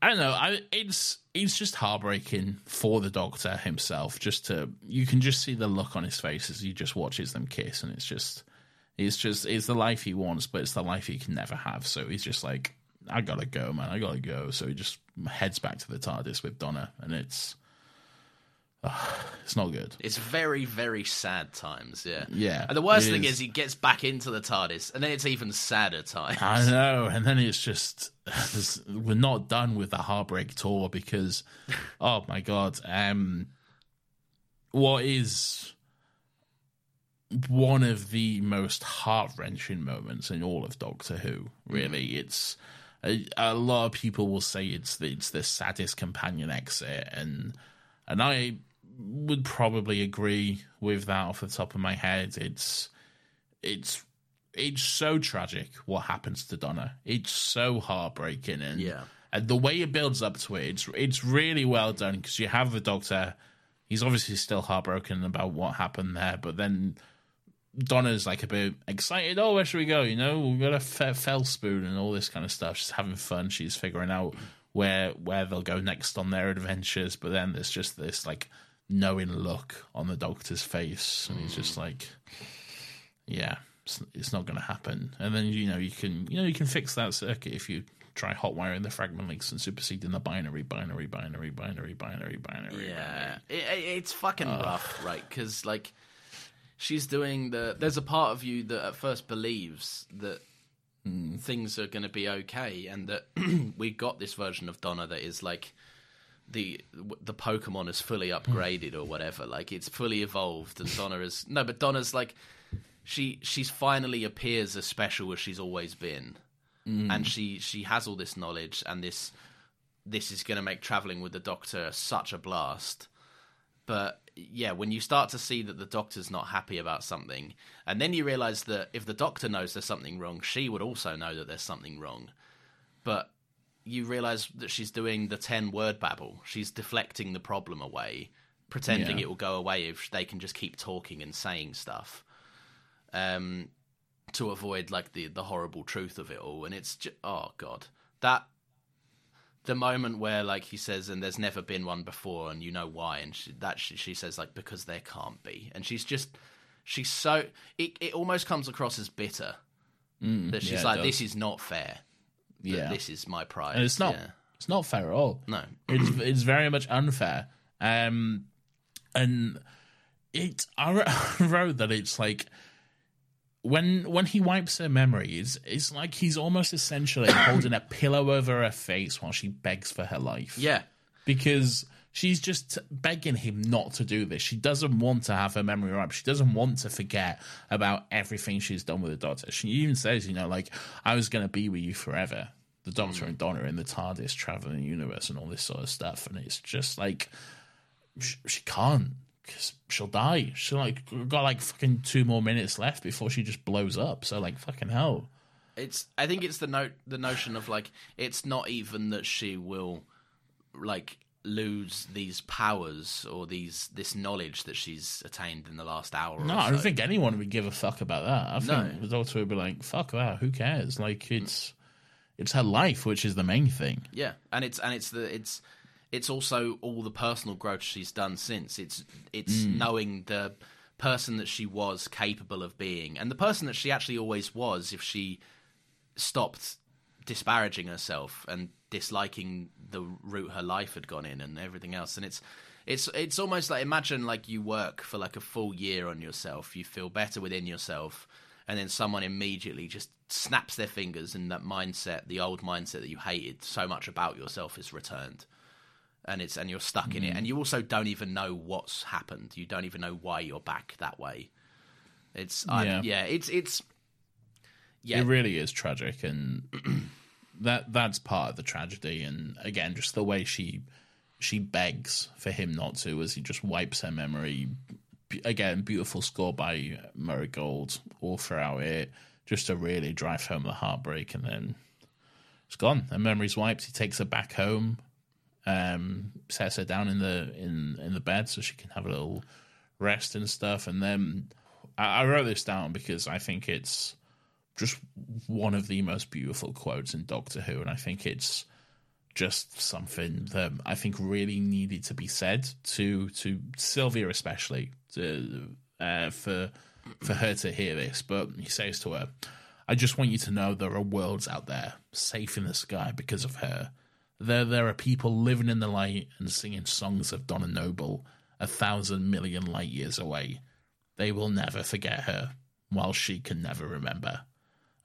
I don't know. I it's it's just heartbreaking for the doctor himself. Just to you can just see the look on his face as he just watches them kiss, and it's just it's just it's the life he wants, but it's the life he can never have. So he's just like, I gotta go, man. I gotta go. So he just heads back to the TARDIS with Donna, and it's. It's not good. It's very, very sad times, yeah. Yeah, And the worst thing is. is he gets back into the TARDIS, and then it's even sadder times. I know, and then it's just we're not done with the heartbreak tour because, oh my god, um, what is one of the most heart wrenching moments in all of Doctor Who? Really, it's a, a lot of people will say it's the, it's the saddest companion exit, and and I would probably agree with that off the top of my head. It's it's it's so tragic what happens to Donna. It's so heartbreaking, and Yeah. and the way it builds up to it, it's it's really well done because you have the Doctor. He's obviously still heartbroken about what happened there, but then Donna's like a bit excited. Oh, where should we go? You know, we've got a fe- fell spoon and all this kind of stuff. She's having fun. She's figuring out where where they'll go next on their adventures. But then there's just this like knowing look on the doctor's face, and he's just hmm. like, "Yeah, it's, it's not going to happen." And then you know you can you know you can fix that circuit if you try hotwiring the fragment links and superseding the binary, binary, binary, binary, binary, binary. Yeah, it, it- it's fucking rough, right? Because like she's doing the. There's a part of you that at first believes that hmm. things are going to be okay, and that we got this version of Donna that is like the the Pokemon is fully upgraded or whatever. Like it's fully evolved, and Donna is no, but Donna's like she she's finally appears as special as she's always been, mm. and she she has all this knowledge and this this is going to make traveling with the Doctor such a blast. But yeah, when you start to see that the Doctor's not happy about something, and then you realize that if the Doctor knows there's something wrong, she would also know that there's something wrong. But you realize that she's doing the 10 word babble. She's deflecting the problem away, pretending Yeah. it will go away if they can just keep talking and saying stuff. Um, to avoid like the the horrible truth of it all and it's just, oh god. That the moment where like he says and there's never been one before and you know why and she, that she, she says like because there can't be and she's just she's so it it almost comes across as bitter that she's yeah, like this is not fair Yeah. this is my pride and it's not Yeah. it's not fair at all. No. it's it's very much unfair. Um, and it I wrote- that it's like when when he wipes her memories, it's it's like he's almost essentially holding a pillow over her face while she begs for her life. yeah because she's just begging him not to do this. She doesn't want to have her memory wiped. She doesn't want to forget about everything she's done with the Doctor. She even says, you know, like I was going to be with you forever. The Doctor and Donna in the TARDIS traveling the universe and all this sort of stuff, and it's just like she, she can't because she'll die. She like got like fucking two more minutes left before she just blows up. So like fucking hell. it's i think it's the note the notion of like it's not even that she will like lose these powers or these this knowledge that she's attained in the last hour No, or I don't think anyone would give a fuck about that. I think No. the doctor would be like, "Fuck that, who cares?" Like it's it's her life, which is the main thing. Yeah, and it's and it's the it's it's also all the personal growth she's done since. It's it's mm. knowing the person that she was capable of being, and the person that she actually always was. If she stopped disparaging herself and disliking the route her life had gone in and everything else, and it's. It's it's almost like imagine like you work for like a full year on yourself. You feel better within yourself, and then someone immediately just snaps their fingers and that mindset, the old mindset that you hated so much about yourself is returned. And it's and you're stuck in it. Mm. And you also don't even know what's happened. You don't even know why you're back that way. It's I- Yeah. yeah, it's it's yeah. It really is tragic, and that that's part of the tragedy. And again, just the way she she begs for him not to, as he just wipes her memory. Again, beautiful score by Murray Gold all throughout it, just to really drive home the heartbreak. And then it's gone. Her memory's wiped. He takes her back home, um, sets her down in the in in the bed so she can have a little rest and stuff. And then I, I wrote this down because I think it's just one of the most beautiful quotes in Doctor Who, and I think it's just something that I think really needed to be said to to Sylvia especially to uh, for for her to hear this. But he says to her, "I just want you to know there are worlds out there safe in the sky because of her. There there are people living in the light and singing songs of Donna Noble a thousand million light years away. They will never forget her, while she can never remember."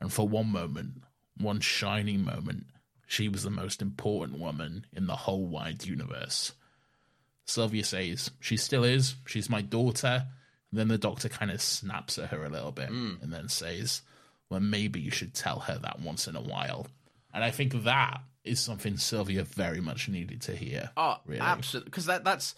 And for one moment, one shining moment, she was the most important woman in the whole wide universe. Sylvia says, She still is. She's my daughter. And then the doctor kind of snaps at her a little bit and then says, Well, maybe you should tell her that once in a while. And I think that is something Sylvia very much needed to hear. Oh, really. absolutely. Because that that's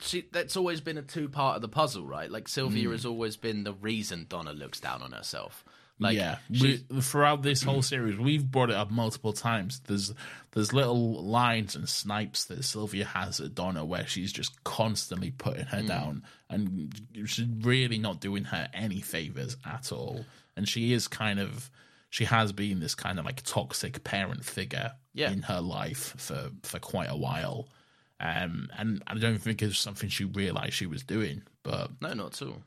she, that's always been a two part of the puzzle, right? Like Mm. Sylvia has always been the reason Donna looks down on herself. Like yeah, we, throughout this whole series, we've brought it up multiple times. There's there's little lines and snipes that Sylvia has at Donna where she's just constantly putting her Hmm. down, and she's really not doing her any favors at all. And she is kind of she has been this kind of like toxic parent figure Yeah. in her life for for quite a while. Um, and I don't think it's something she realized she was doing, but No, not at all.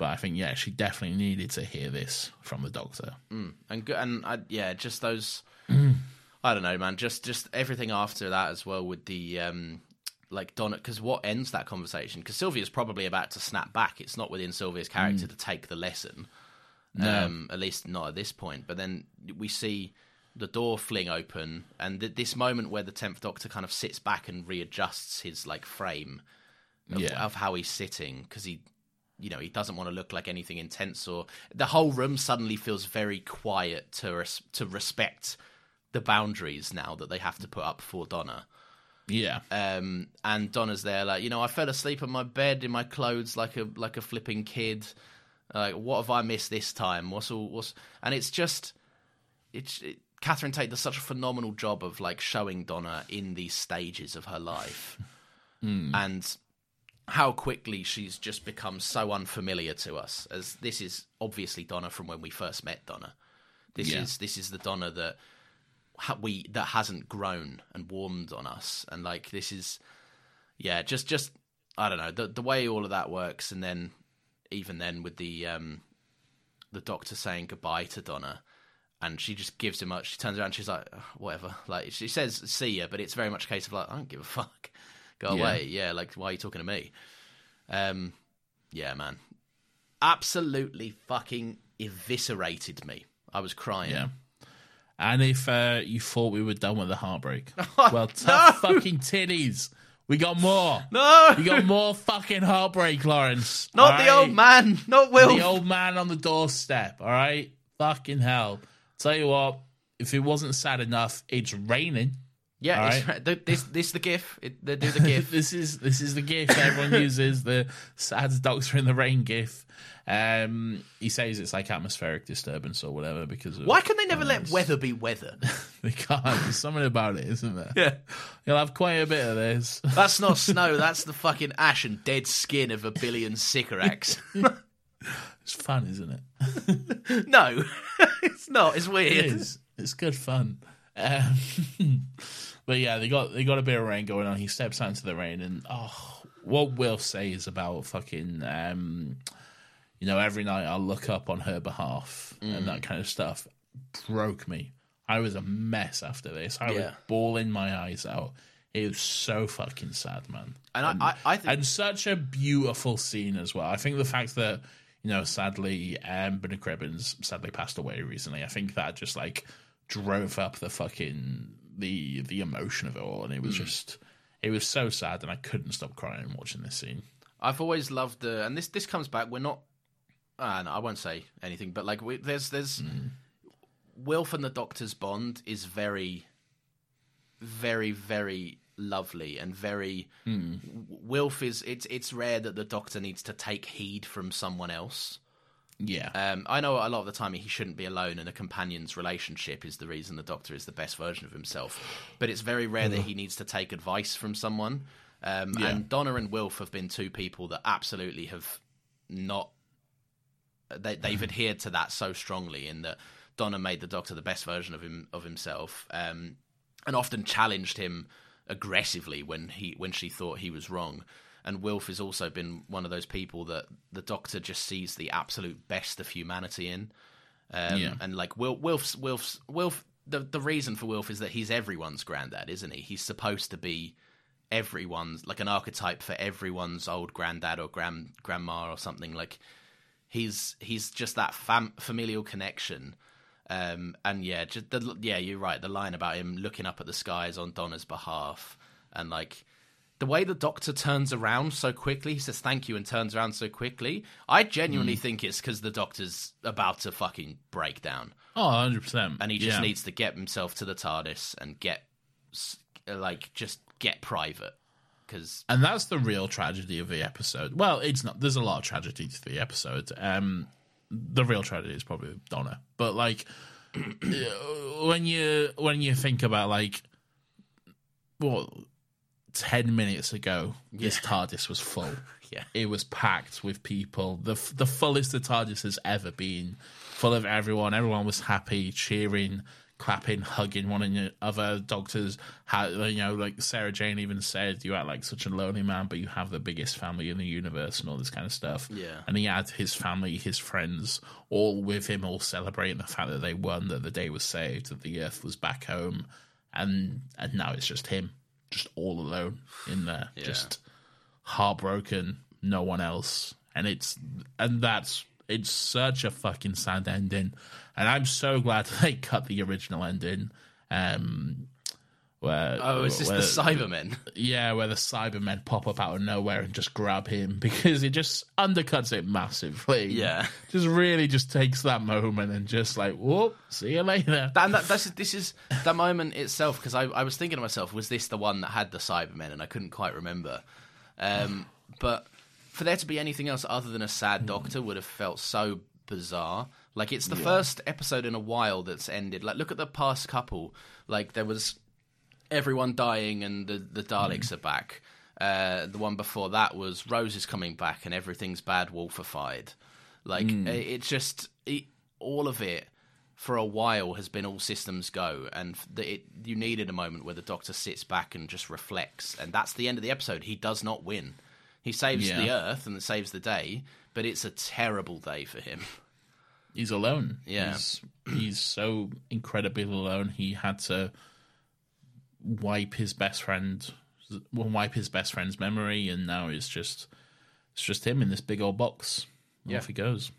But I think yeah, she definitely needed to hear this from the doctor. and go- and I, yeah, just those. I don't know, man. Just just everything after that as well with the um, like Donna. Because what ends that conversation? Because Sylvia's probably about to snap back. It's not within Sylvia's character to take the lesson. Um, at least not at this point. But then we see the door fling open, and th- this moment where the tenth Doctor kind of sits back and readjusts his like frame of, Yeah. of how he's sitting because he you know he doesn't want to look like anything intense or the whole room suddenly feels very quiet to res- to respect the boundaries now that they have to put up for Donna. Yeah, um, and Donna's there like you know I fell asleep on my bed in my clothes like a like a flipping kid. Like what have I missed this time? What's all what's and it's just it's it, Catherine Tate does such a phenomenal job of like showing Donna in these stages of her life. And how quickly she's just become so unfamiliar to us as this is obviously Donna from when we first met Donna. This Yeah. is this is the Donna that ha- we that hasn't grown and warmed on us. And like this is yeah just just i don't know the the way all of that works. And then even then with the um the doctor saying goodbye to donna and she just gives him up she turns around she's like "Ugh, whatever. Like she says see ya but it's very much a case of like i don't give a fuck go Yeah. away yeah like why are you talking to me um yeah man absolutely fucking eviscerated me i was crying yeah. And if uh, you thought we were done with the heartbreak, well, tough fucking titties. We got more. no We got more fucking heartbreak, Laurence. Not all the old man, not Wilf. The old man on the doorstep. All right, fucking hell. Tell you what, if it wasn't sad enough, it's raining. Yeah, it's, right. th- this this the gif. It, they do the gif. this is this is the gif everyone uses the sad doctor in the rain gif. Um, he says it's like atmospheric disturbance or whatever because of Why can they never let weather be weather? they can't. There's something about it, isn't there? Yeah. You'll have quite a bit of this. That's not snow. That's the fucking ash and dead skin of a billion Sycorax. It's fun, isn't it? no, it's not. It's weird. is. It's good fun. Um, but yeah, they got they got a bit of rain going on. He steps out into the rain, and oh, what Wilf says about fucking, um, you know, every night I'll look up on her behalf and that kind of stuff broke me. I was a mess after this. I was bawling my eyes out. It was so fucking sad, man. And I, I, I think and such a beautiful scene as well. I think the fact that you know, sadly, um, Bernard Cribbins sadly passed away recently. I think that just like drove up the fucking the the emotion of it all, and it was hmm. just it was so sad, and I couldn't stop crying watching this scene. I've always loved the, and this this comes back. We're not. Uh, no, I won't say anything, but like we, there's there's hmm. Wilf and the Doctor's bond is very, very very lovely and very. Hmm. Wilf is it's it's rare that the Doctor needs to take heed from someone else. Yeah, Um, I know a lot of the time he shouldn't be alone, and a companion's relationship is the reason the Doctor is the best version of himself. But it's very rare that he needs to take advice from someone. Um, Yeah. And Donna and Wilf have been two people that absolutely have not. They, they've adhered to that so strongly in that Donna made the Doctor the best version of him of himself, um, and often challenged him aggressively when he when she thought he was wrong. And Wilf has also been one of those people that the Doctor just sees the absolute best of humanity in. Um, Yeah. And like Wil- Wilf's Wilf's Wilf, the the reason for Wilf is that he's everyone's granddad, isn't he? He's supposed to be everyone's like an archetype for everyone's old granddad or grand grandma or something. Like he's he's just that fam- familial connection. Um, and yeah, just the, yeah, you're right. The line about him looking up at the skies on Donna's behalf, and like the way the doctor turns around so quickly, he says thank you and turns around so quickly. I genuinely mm. think it's because the doctor's about to fucking break down. Oh, 100%. And he just yeah. needs to get himself to the TARDIS and get, uh, like, just get private. Cause... And that's the real tragedy of the episode. Well, it's not. There's a lot of tragedy to the episode. Um, the real tragedy is probably Donna. But, like, uh, when you when you think about, like, well, 10 minutes ago, yeah. this TARDIS was full. yeah. It was packed with people. The the fullest the TARDIS has ever been. Full of everyone. Everyone was happy, cheering, clapping, hugging one another. Doctors had, you know, like Sarah Jane even said, you act like such a lonely man, but you have the biggest family in the universe and all this kind of stuff. Yeah. And he had his family, his friends, all with him, all celebrating the fact that they won, that the day was saved, that the Earth was back home. And, and now it's just him just all alone in there, just heartbroken, no one else, and it's and that's it's such a fucking sad ending, and I'm so glad they cut the original ending. Um, where Oh, is this where, the Cybermen? yeah, where the Cybermen pop up out of nowhere and just grab him because it just undercuts it massively. Yeah. just really just takes that moment and just like, whoop, see you later. And that, that's, this is that moment itself because I, I was thinking to myself, was this the one that had the Cybermen? And I couldn't quite remember. Um, but for there to be anything else other than a sad doctor would have felt so bizarre. Like it's the first episode in a while that's ended. Like look at the past couple. Like there was everyone dying and the the Daleks are back. Uh, the one before that was Rose is coming back and everything's bad wolfified. Like it, it just it, all of it for a while has been all systems go, and the, it, you needed a moment where the Doctor sits back and just reflects, and that's the end of the episode. He does not win. He saves Yeah. the Earth and saves the day, but it's a terrible day for him. He's alone. Yeah. He's, he's so incredibly alone. He had to wipe his best friend, well, wipe his best friend's memory, and now it's just, it's just him in this big old box. Off he goes.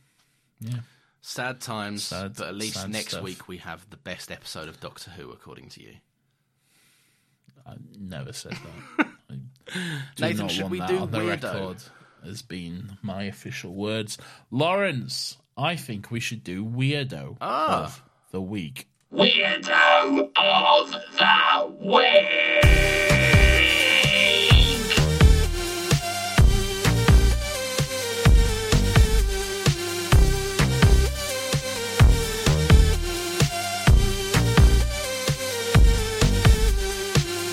Yeah. Sad times, Sad- but at least next stuff. week we have the best episode of Doctor Who, according to you. I never said that. Nathan, should we do on the weirdo? record as being my official words. Laurence, I think we should do weirdo Ah. of the week. Weirdo of the Week!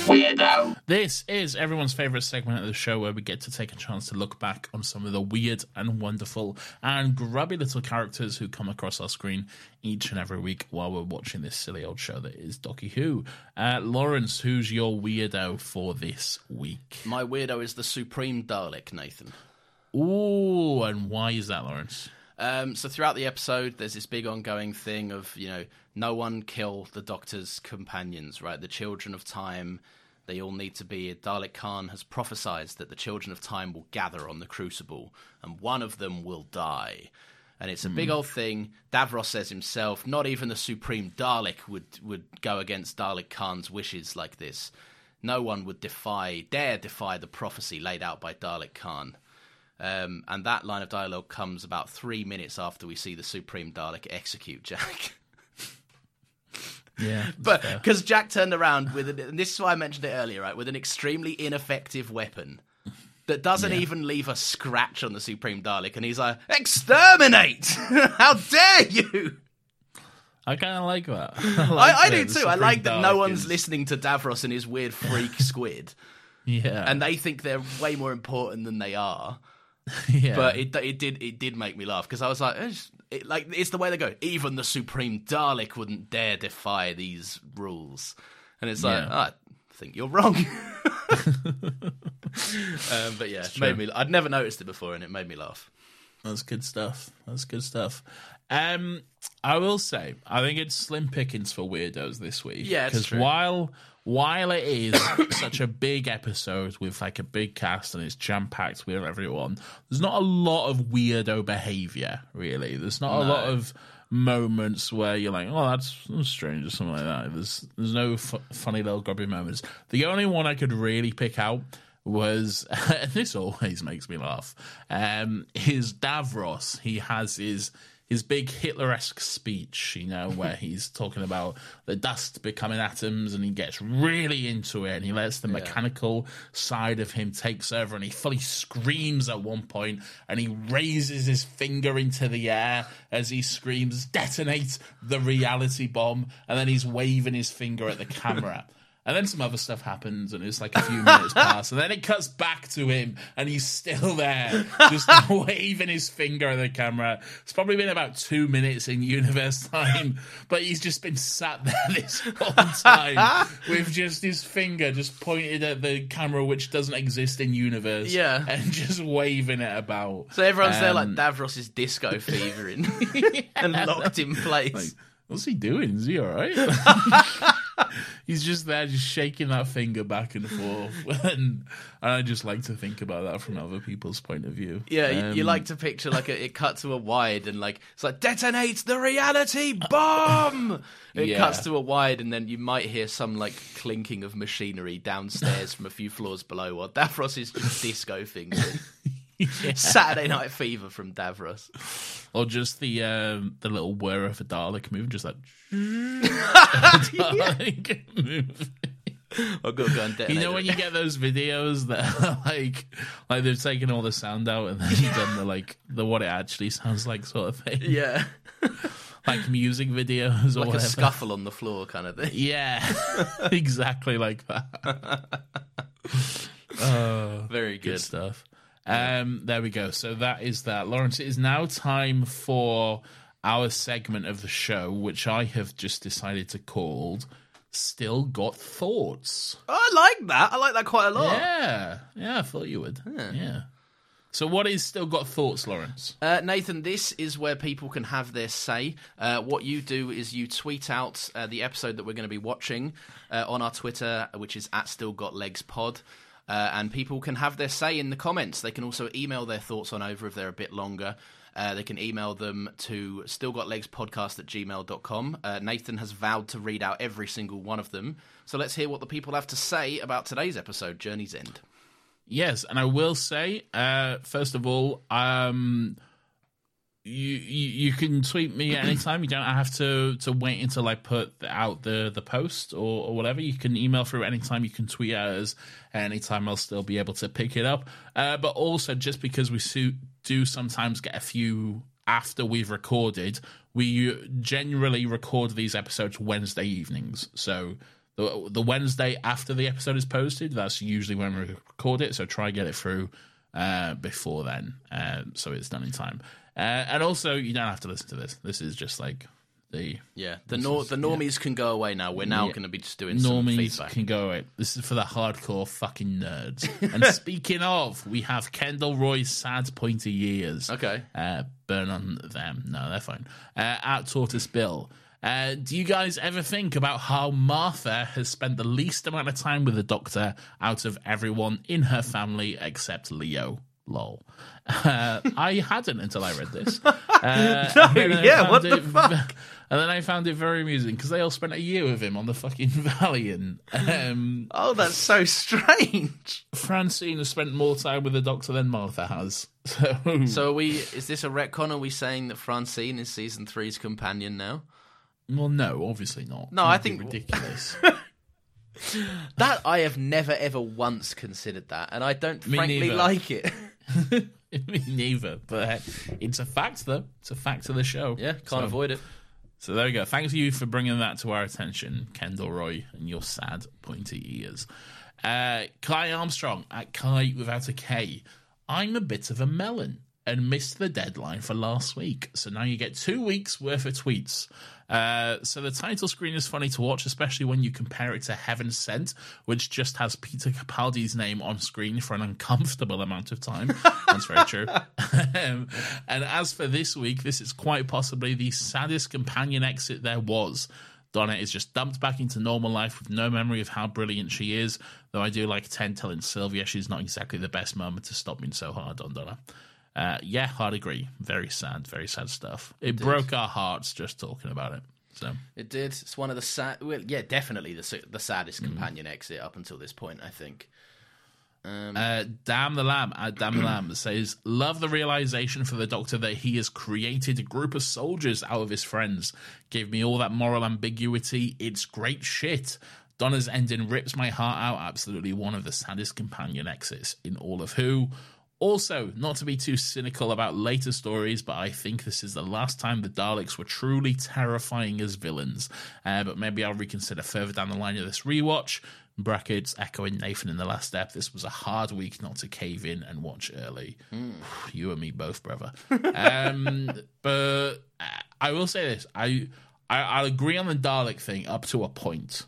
Weirdo this is everyone's favorite segment of the show where we get to take a chance to look back on some of the weird and wonderful and grubby little characters who come across our screen each and every week while we're watching this silly old show that is Docky Who. Uh, Laurence, who's your weirdo for this week? My weirdo is the Supreme Dalek, Nathan. Ooh, and why is that, Laurence? Um, so throughout the episode, there's this big ongoing thing of you know, no one kill the Doctor's companions, right? The Children of Time, they all need to be. Dalek Caan has prophesied that the Children of Time will gather on the Crucible, and one of them will die. And it's a big old thing. Davros says himself, not even the Supreme Dalek would would go against Dalek Caan's wishes like this. No one would defy, dare defy the prophecy laid out by Dalek Caan. Um, and that line of dialogue comes about three minutes after we see the Supreme Dalek execute Jack. Yeah, but because Jack turned around with, an, and this is why I mentioned it earlier, right? With an extremely ineffective weapon that doesn't even leave a scratch on the Supreme Dalek, and he's like, "Exterminate! How dare you!" I kind of like that. I, like I that do too. I like that no one's is- listening to Davros and his weird freak squid, Yeah, and they think they're way more important than they are. yeah. but it it did it did make me laugh because I was like, it's, it, like it's the way they go. Even the Supreme Dalek wouldn't dare defy these rules, and it's like, Yeah. "Ah, I think you're wrong. um, but yeah, made me. I'd never noticed it before, and it made me laugh. That's good stuff. That's good stuff. Um, I will say, I think it's slim pickings for weirdos this week. Yeah, because while while it is such a big episode with like a big cast and it's jam packed with everyone, there's not a lot of weirdo behavior. Really, there's not a lot of moments where you're like, oh, that's, that's strange or something like that. There's there's no fu- funny little grubby moments. The only one I could really pick out was and this always makes me laugh. Um, is Davros? He has his his big Hitler-esque speech, you know, where he's talking about the dust becoming atoms, and he gets really into it, and he lets the mechanical side of him takes over, and he fully screams at one point, and he raises his finger into the air as he screams, "Detonate the reality bomb!" and then he's waving his finger at the camera. And then some other stuff happens, and it's like a few minutes pass, and then it cuts back to him, and he's still there, just waving his finger at the camera. It's probably been about two minutes in universe time, but he's just been sat there this whole time with just his finger just pointed at the camera, which doesn't exist in universe, Yeah. and just waving it about. So everyone's there like Davros Davros's disco fevering and locked in place. Like, what's he doing? Is he all right? He's just there, just shaking that finger back and forth, and, and I just like to think about that from other people's point of view. yeah, you, you Um, like to picture like a, it cuts to a wide and like it's like detonates the reality bomb. it Yeah. cuts to a wide and then you might hear some like clinking of machinery downstairs from a few floors below while Davros is just disco fingering. Saturday Night Fever from Davros. or just the um, the little whir of a Dalek moving, just like Dalek move. I've got to go and detonate You know when it. you get those videos that are like like they've taken all the sound out and then you've done the like the what it actually sounds like sort of thing. yeah, Like music videos or like a scuffle on the floor kind of thing. Yeah, exactly like that. oh, Very good good. stuff. Um, there we go. So that is that. Laurence, it is now time for our segment of the show, which I have just decided to call Still Got Thoughts. Oh, I like that. I like that quite a lot. Yeah. Yeah, I thought you would. Yeah. So what is Still Got Thoughts, Laurence? Uh, Nathan, this is where people can have their say. Uh, what you do is you tweet out uh, the episode that we're going to be watching uh, on our Twitter, which is at Still Got Legs Pod. Uh, and people can have their say in the comments. They can also email their thoughts on over if they're a bit longer. Uh, they can email them to stillgotlegspodcast at gmail.com. Uh, Nathan has vowed to read out every single one of them. So let's hear what the people have to say about today's episode, Journey's End. Yes, and I will say, uh, first of all, um, you, you can tweet me at any time. You don't have to to wait until I put out the the post or, or whatever. You can email through anytime. You can tweet at us anytime. I'll still be able to pick it up. Uh, but also, just because we su- do sometimes get a few after we've recorded, we generally record these episodes Wednesday evenings. So the, the Wednesday after the episode is posted, that's usually when we record it. So try get it through uh, before then, uh, so it's done in time. Uh, and also, you don't have to listen to this. This is just like the Yeah, the nor- is- the normies can go away now. We're now Yeah. going to be just doing some normies can go away. This is for the hardcore fucking nerds. and speaking of, we have Kendall Roy's sad pointy years. Okay. Uh, burn on them. No, they're fine. Uh, at Tortoise Bill. Uh, do you guys ever think about how Martha has spent the least amount of time with the doctor out of everyone in her family except Leo? Lol. Uh, I hadn't until I read this. Uh, and then I yeah, found what the it- fuck? And then I found it very amusing because they all spent a year with him on the fucking Valiant. Um, Oh, that's so strange. Francine has spent more time with the doctor than Martha has. So, So, are we? Is this a retcon? Are we saying that Francine is season three's companion now? well, no, obviously not. No, I That'd be think- ridiculous. That I have never ever once considered that, and I don't Me frankly neither. like it. Me neither, but it's a fact, though. It's a fact of the show. yeah, can't So- avoid it. So there we go. Thanks you for bringing that to our attention, Kendall Roy, and your sad pointy ears. Uh, Kai Armstrong at Kai without a K. I'm a bit of a melon and missed the deadline for last week, so now you get two weeks worth of tweets. Uh, so the title screen is funny to watch, especially when you compare it to Heaven Sent, which just has Peter Capaldi's name on screen for an uncomfortable amount of time. That's very true. um, and as for this week, this is quite possibly the saddest companion exit there was. Donna is just dumped back into normal life with no memory of how brilliant she is. Though I do like Ten telling Sylvia she's not exactly the best moment to stop being so hard on Donna. Uh, yeah, I'd agree. Very sad, very sad stuff. It broke our hearts just talking about it. So It did. It's one of the sad. Well, yeah, definitely the the saddest Mm. companion exit up until this point. I think. Uh, Damn the Lamb at Damn the Lamb says, Love the realization for the Doctor that he has created a group of soldiers out of his friends. Gave me all that moral ambiguity. It's great shit. Donna's ending rips my heart out. Absolutely one of the saddest companion exits in all of Who. Also, not to be too cynical about later stories, but I think this is the last time the Daleks were truly terrifying as villains. Uh, but maybe I'll reconsider further down the line of this rewatch. Brackets echoing Nathan in the last step. This was a hard week not to cave in and watch early. You and me both, brother. um, but uh, I will say this: I, I I'll agree on the Dalek thing up to a point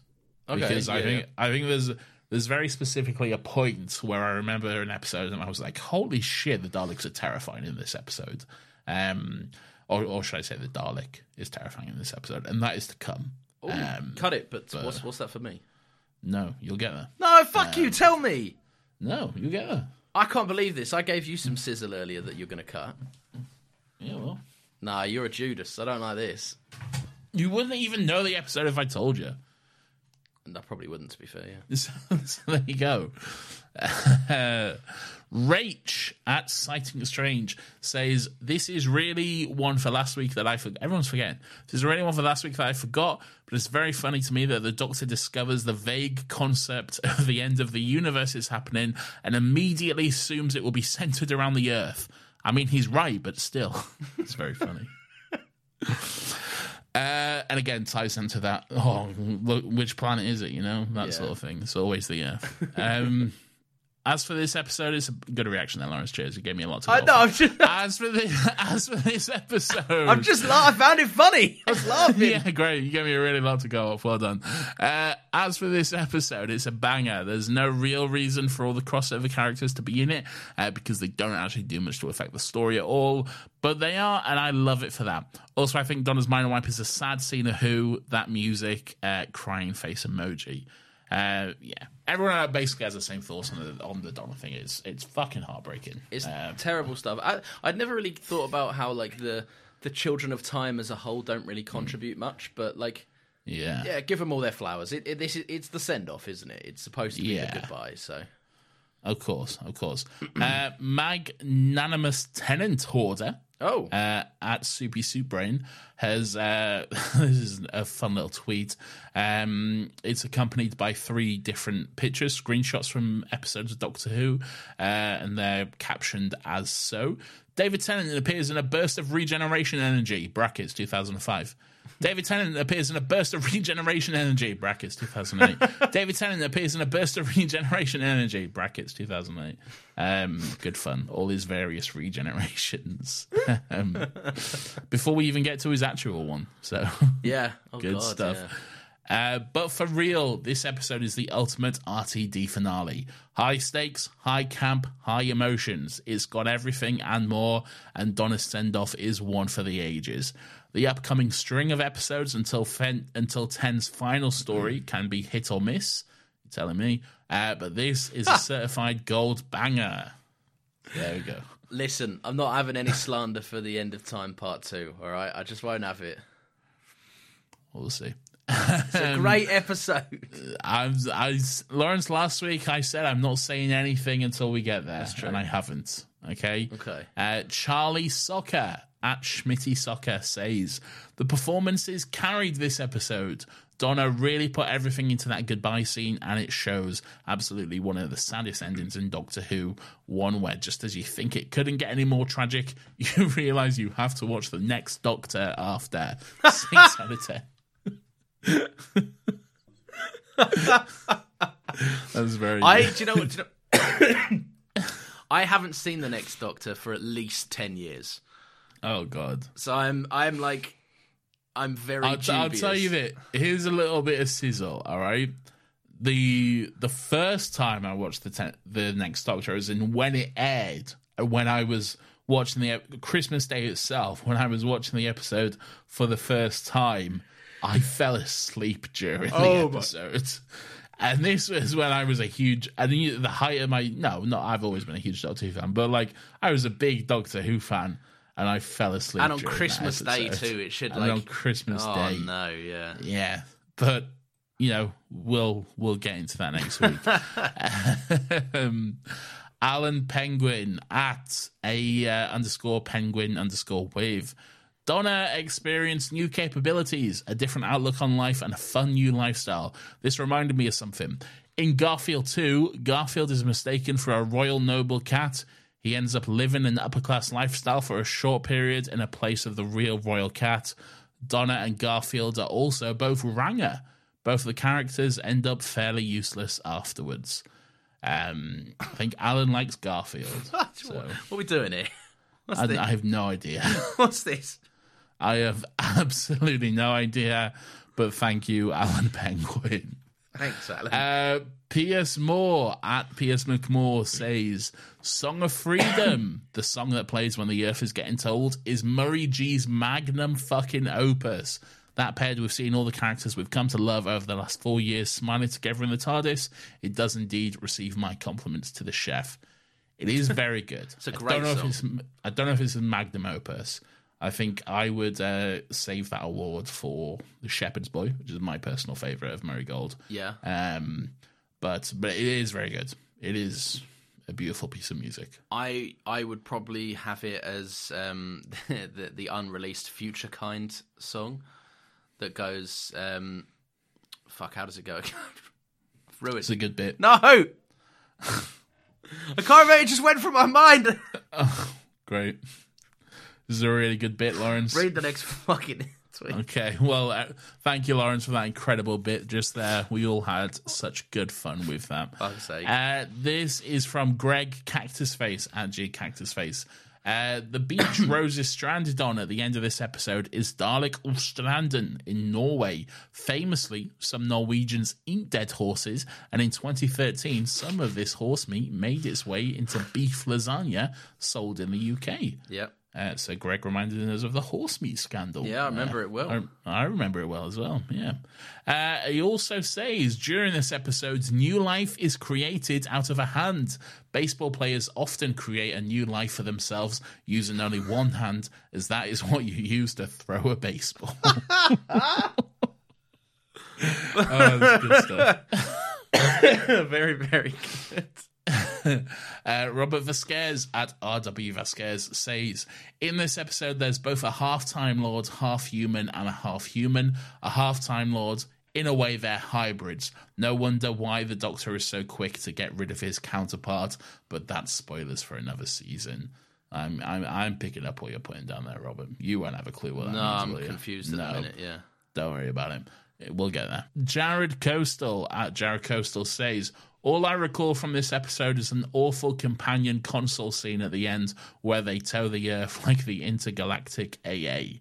Okay, because I think yeah. I think there's there's very specifically a point where I remember an episode and I was like, "Holy shit, the Daleks are terrifying in this episode." Um, or, or should I say, the Dalek is terrifying in this episode, and that is to come. Um, Cut it, but, what's what's that for me? no, you'll get there. No, fuck you. Tell me. No, you'll get there. I can't believe this. I gave you some sizzle earlier that you're going to cut. Yeah, well, Nah, you're a Judas. I don't like this. you wouldn't even know the episode if I told you. I probably wouldn't, to be fair. Yeah. So, so there you go. Uh, Rach at Sighting Strange says, This is really one for last week that I forgot. Everyone's forgetting. This is really one for last week that I forgot, but it's very funny to me that the Doctor discovers the vague concept of the end of the universe is happening and immediately assumes it will be centered around the Earth. I mean, he's right, but still, it's very funny. Uh, and again, ties into that. Oh, look, which planet is it? You know that Yeah. sort of thing. It's always the Earth. Um, as for this episode, it's a good reaction there, Laurence. Cheers. You gave me a lot to. I know. I'm just, As for this, as for this episode, I'm just. la- I found it funny. I was laughing. yeah, great. You gave me a really lot to go off. Well done. Uh, as for this episode, it's a banger. There's no real reason for all the crossover characters to be in it uh, because they don't actually do much to affect the story at all. But they are, and I love it for that. Also, I think Donna's Minor Wipe is a sad scene of Who, that music, uh, crying face emoji. Uh, yeah, everyone uh, basically has the same thoughts on the on the Donna thing. It's it's fucking heartbreaking. It's Uh, terrible stuff. I, I'd never really thought about how like the the children of time as a whole don't really contribute much, but like yeah, yeah, give them all their flowers. It, it this is, it's the send off, isn't it? It's supposed to be Yeah. the goodbye. So of course, of course. uh, magnanimous tenant hoarder. Oh, uh, at Soupy Soup Brain has uh, this is a fun little tweet. Um, it's accompanied by three different pictures, screenshots from episodes of Doctor Who, uh, and they're captioned as so. David Tennant appears in a burst of regeneration energy. Brackets 2005. David Tennant appears in a burst of regeneration energy. Brackets 2008. David Tennant appears in a burst of regeneration energy. Brackets 2008. Um, good fun. All his various regenerations. um, before we even get to his actual one. So yeah, oh, good God, stuff. yeah. Uh, but for real, this episode is the ultimate RTD finale. High stakes, high camp, high emotions. It's got everything and more, and Donna's send off is one for the ages. The upcoming string of episodes until Fen- until Ten's final story can be hit or miss. You're telling me, uh, but this is a certified gold banger. There we go. Listen, I'm not having any slander for the end of time part two. All right, I just won't have it. We'll see. It's a great episode. I'm, I, Laurence, last week I said I'm not saying anything until we get there, true. and I haven't. Okay. Okay. Uh, Charlie Soccer at Schmitty Soccer says the performances carried this episode. Donna really put everything into that goodbye scene, and it shows. Absolutely one of the saddest endings in Doctor Who. One where just as you think it couldn't get any more tragic, you realise you have to watch the next Doctor after. Six out of ten. That's very. I, do you know what? You know, I haven't seen the next Doctor for at least ten years, Oh God. so I'm I'm like I'm very. I'll, t- I'll tell you that. Here's a little bit of sizzle. All right. The the first time I watched the te- the next Doctor was in when it aired. uh, When I was watching the ep- Christmas Day itself, when I was watching the episode for the first time, I fell asleep during the Oh, my- episode. And this was when I was a huge, I think the height of my, no, not, I've always been a huge Doctor Who fan, but like, I was a big Doctor Who fan, and I fell asleep. And on Christmas Day too, it should And like on Christmas oh, Day. no, yeah. Yeah, but you know, we'll we'll get into that next week. um, Alan Penguin at a uh, underscore Penguin underscore Wave. Donna experienced new capabilities, a different outlook on life, and a fun new lifestyle. This reminded me of something. In Garfield 2, Garfield is mistaken for a royal noble cat. He ends up living an upper class lifestyle for a short period in a place of the real royal cat. Donna and Garfield are also both Ranger. Both the characters end up fairly useless afterwards. Um, I think Alan likes Garfield. so What are we doing here? I. I have no idea. What's this? I have absolutely no idea. But thank you, Alan Penguin. Thanks, Alan. Uh, P.S. Moore at P.S. McMoore says, "Song of Freedom, the song that plays when the Earth is getting told, is Murray G's magnum fucking opus." That paired with seeing all the characters we've come to love over the last four years smiling together in the TARDIS, it does indeed receive my compliments to the chef. It is very good. It's a I great don't know song. If it's, I don't know if it's a magnum opus. I think I would uh, save that award for The Shepherd's Boy, which is my personal favourite of Murray Gold. yeah. Um, but but it is very good. It is a beautiful piece of music. I I would probably have it as um, the the unreleased Future Kind song that goes. Um, fuck, how does it go? Ruined. It's a good bit. No, I can't remember. It just went from my mind. Great. This is a really good bit, Laurence. Read the next fucking tweet. Okay, well, uh, thank you, Laurence, for that incredible bit just there. We all had such good fun with that. Fuck's sake. Uh, this is from Greg Cactus Face at G Cactus Face. Uh, the beach Rose is stranded on at the end of this episode is Dårlig Ulv Stranden in Norway. Famously, some Norwegians eat dead horses, and in 2013, some of this horse meat made its way into beef lasagna sold in the UK. Yep. Uh, so Greg reminded us of the horse meat scandal. Yeah, I remember Uh, it well. I, I remember it well as well. Yeah. Uh, he also says during this episode, new life is created out of a hand. Baseball players often create a new life for themselves using only one hand, as that is what you use to throw a baseball. oh, that's good stuff. very very good. Uh, Robert Vasquez at RW Vasquez says In this episode, there's both a half Time Lord, half human, and a half human. A half Time Lord, in a way, they're hybrids. No wonder why the Doctor is so quick to get rid of his counterpart, but that's spoilers for another season. I'm I'm, I'm picking up what you're putting down there, Robert. You won't have a clue what that No, means. I'm will you? confused at No. the minute. Yeah. Don't worry about it. We'll get there. Jared Coastal at Jared Coastal says, All I recall from this episode is an awful companion console scene at the end where they tow the Earth like the intergalactic AA.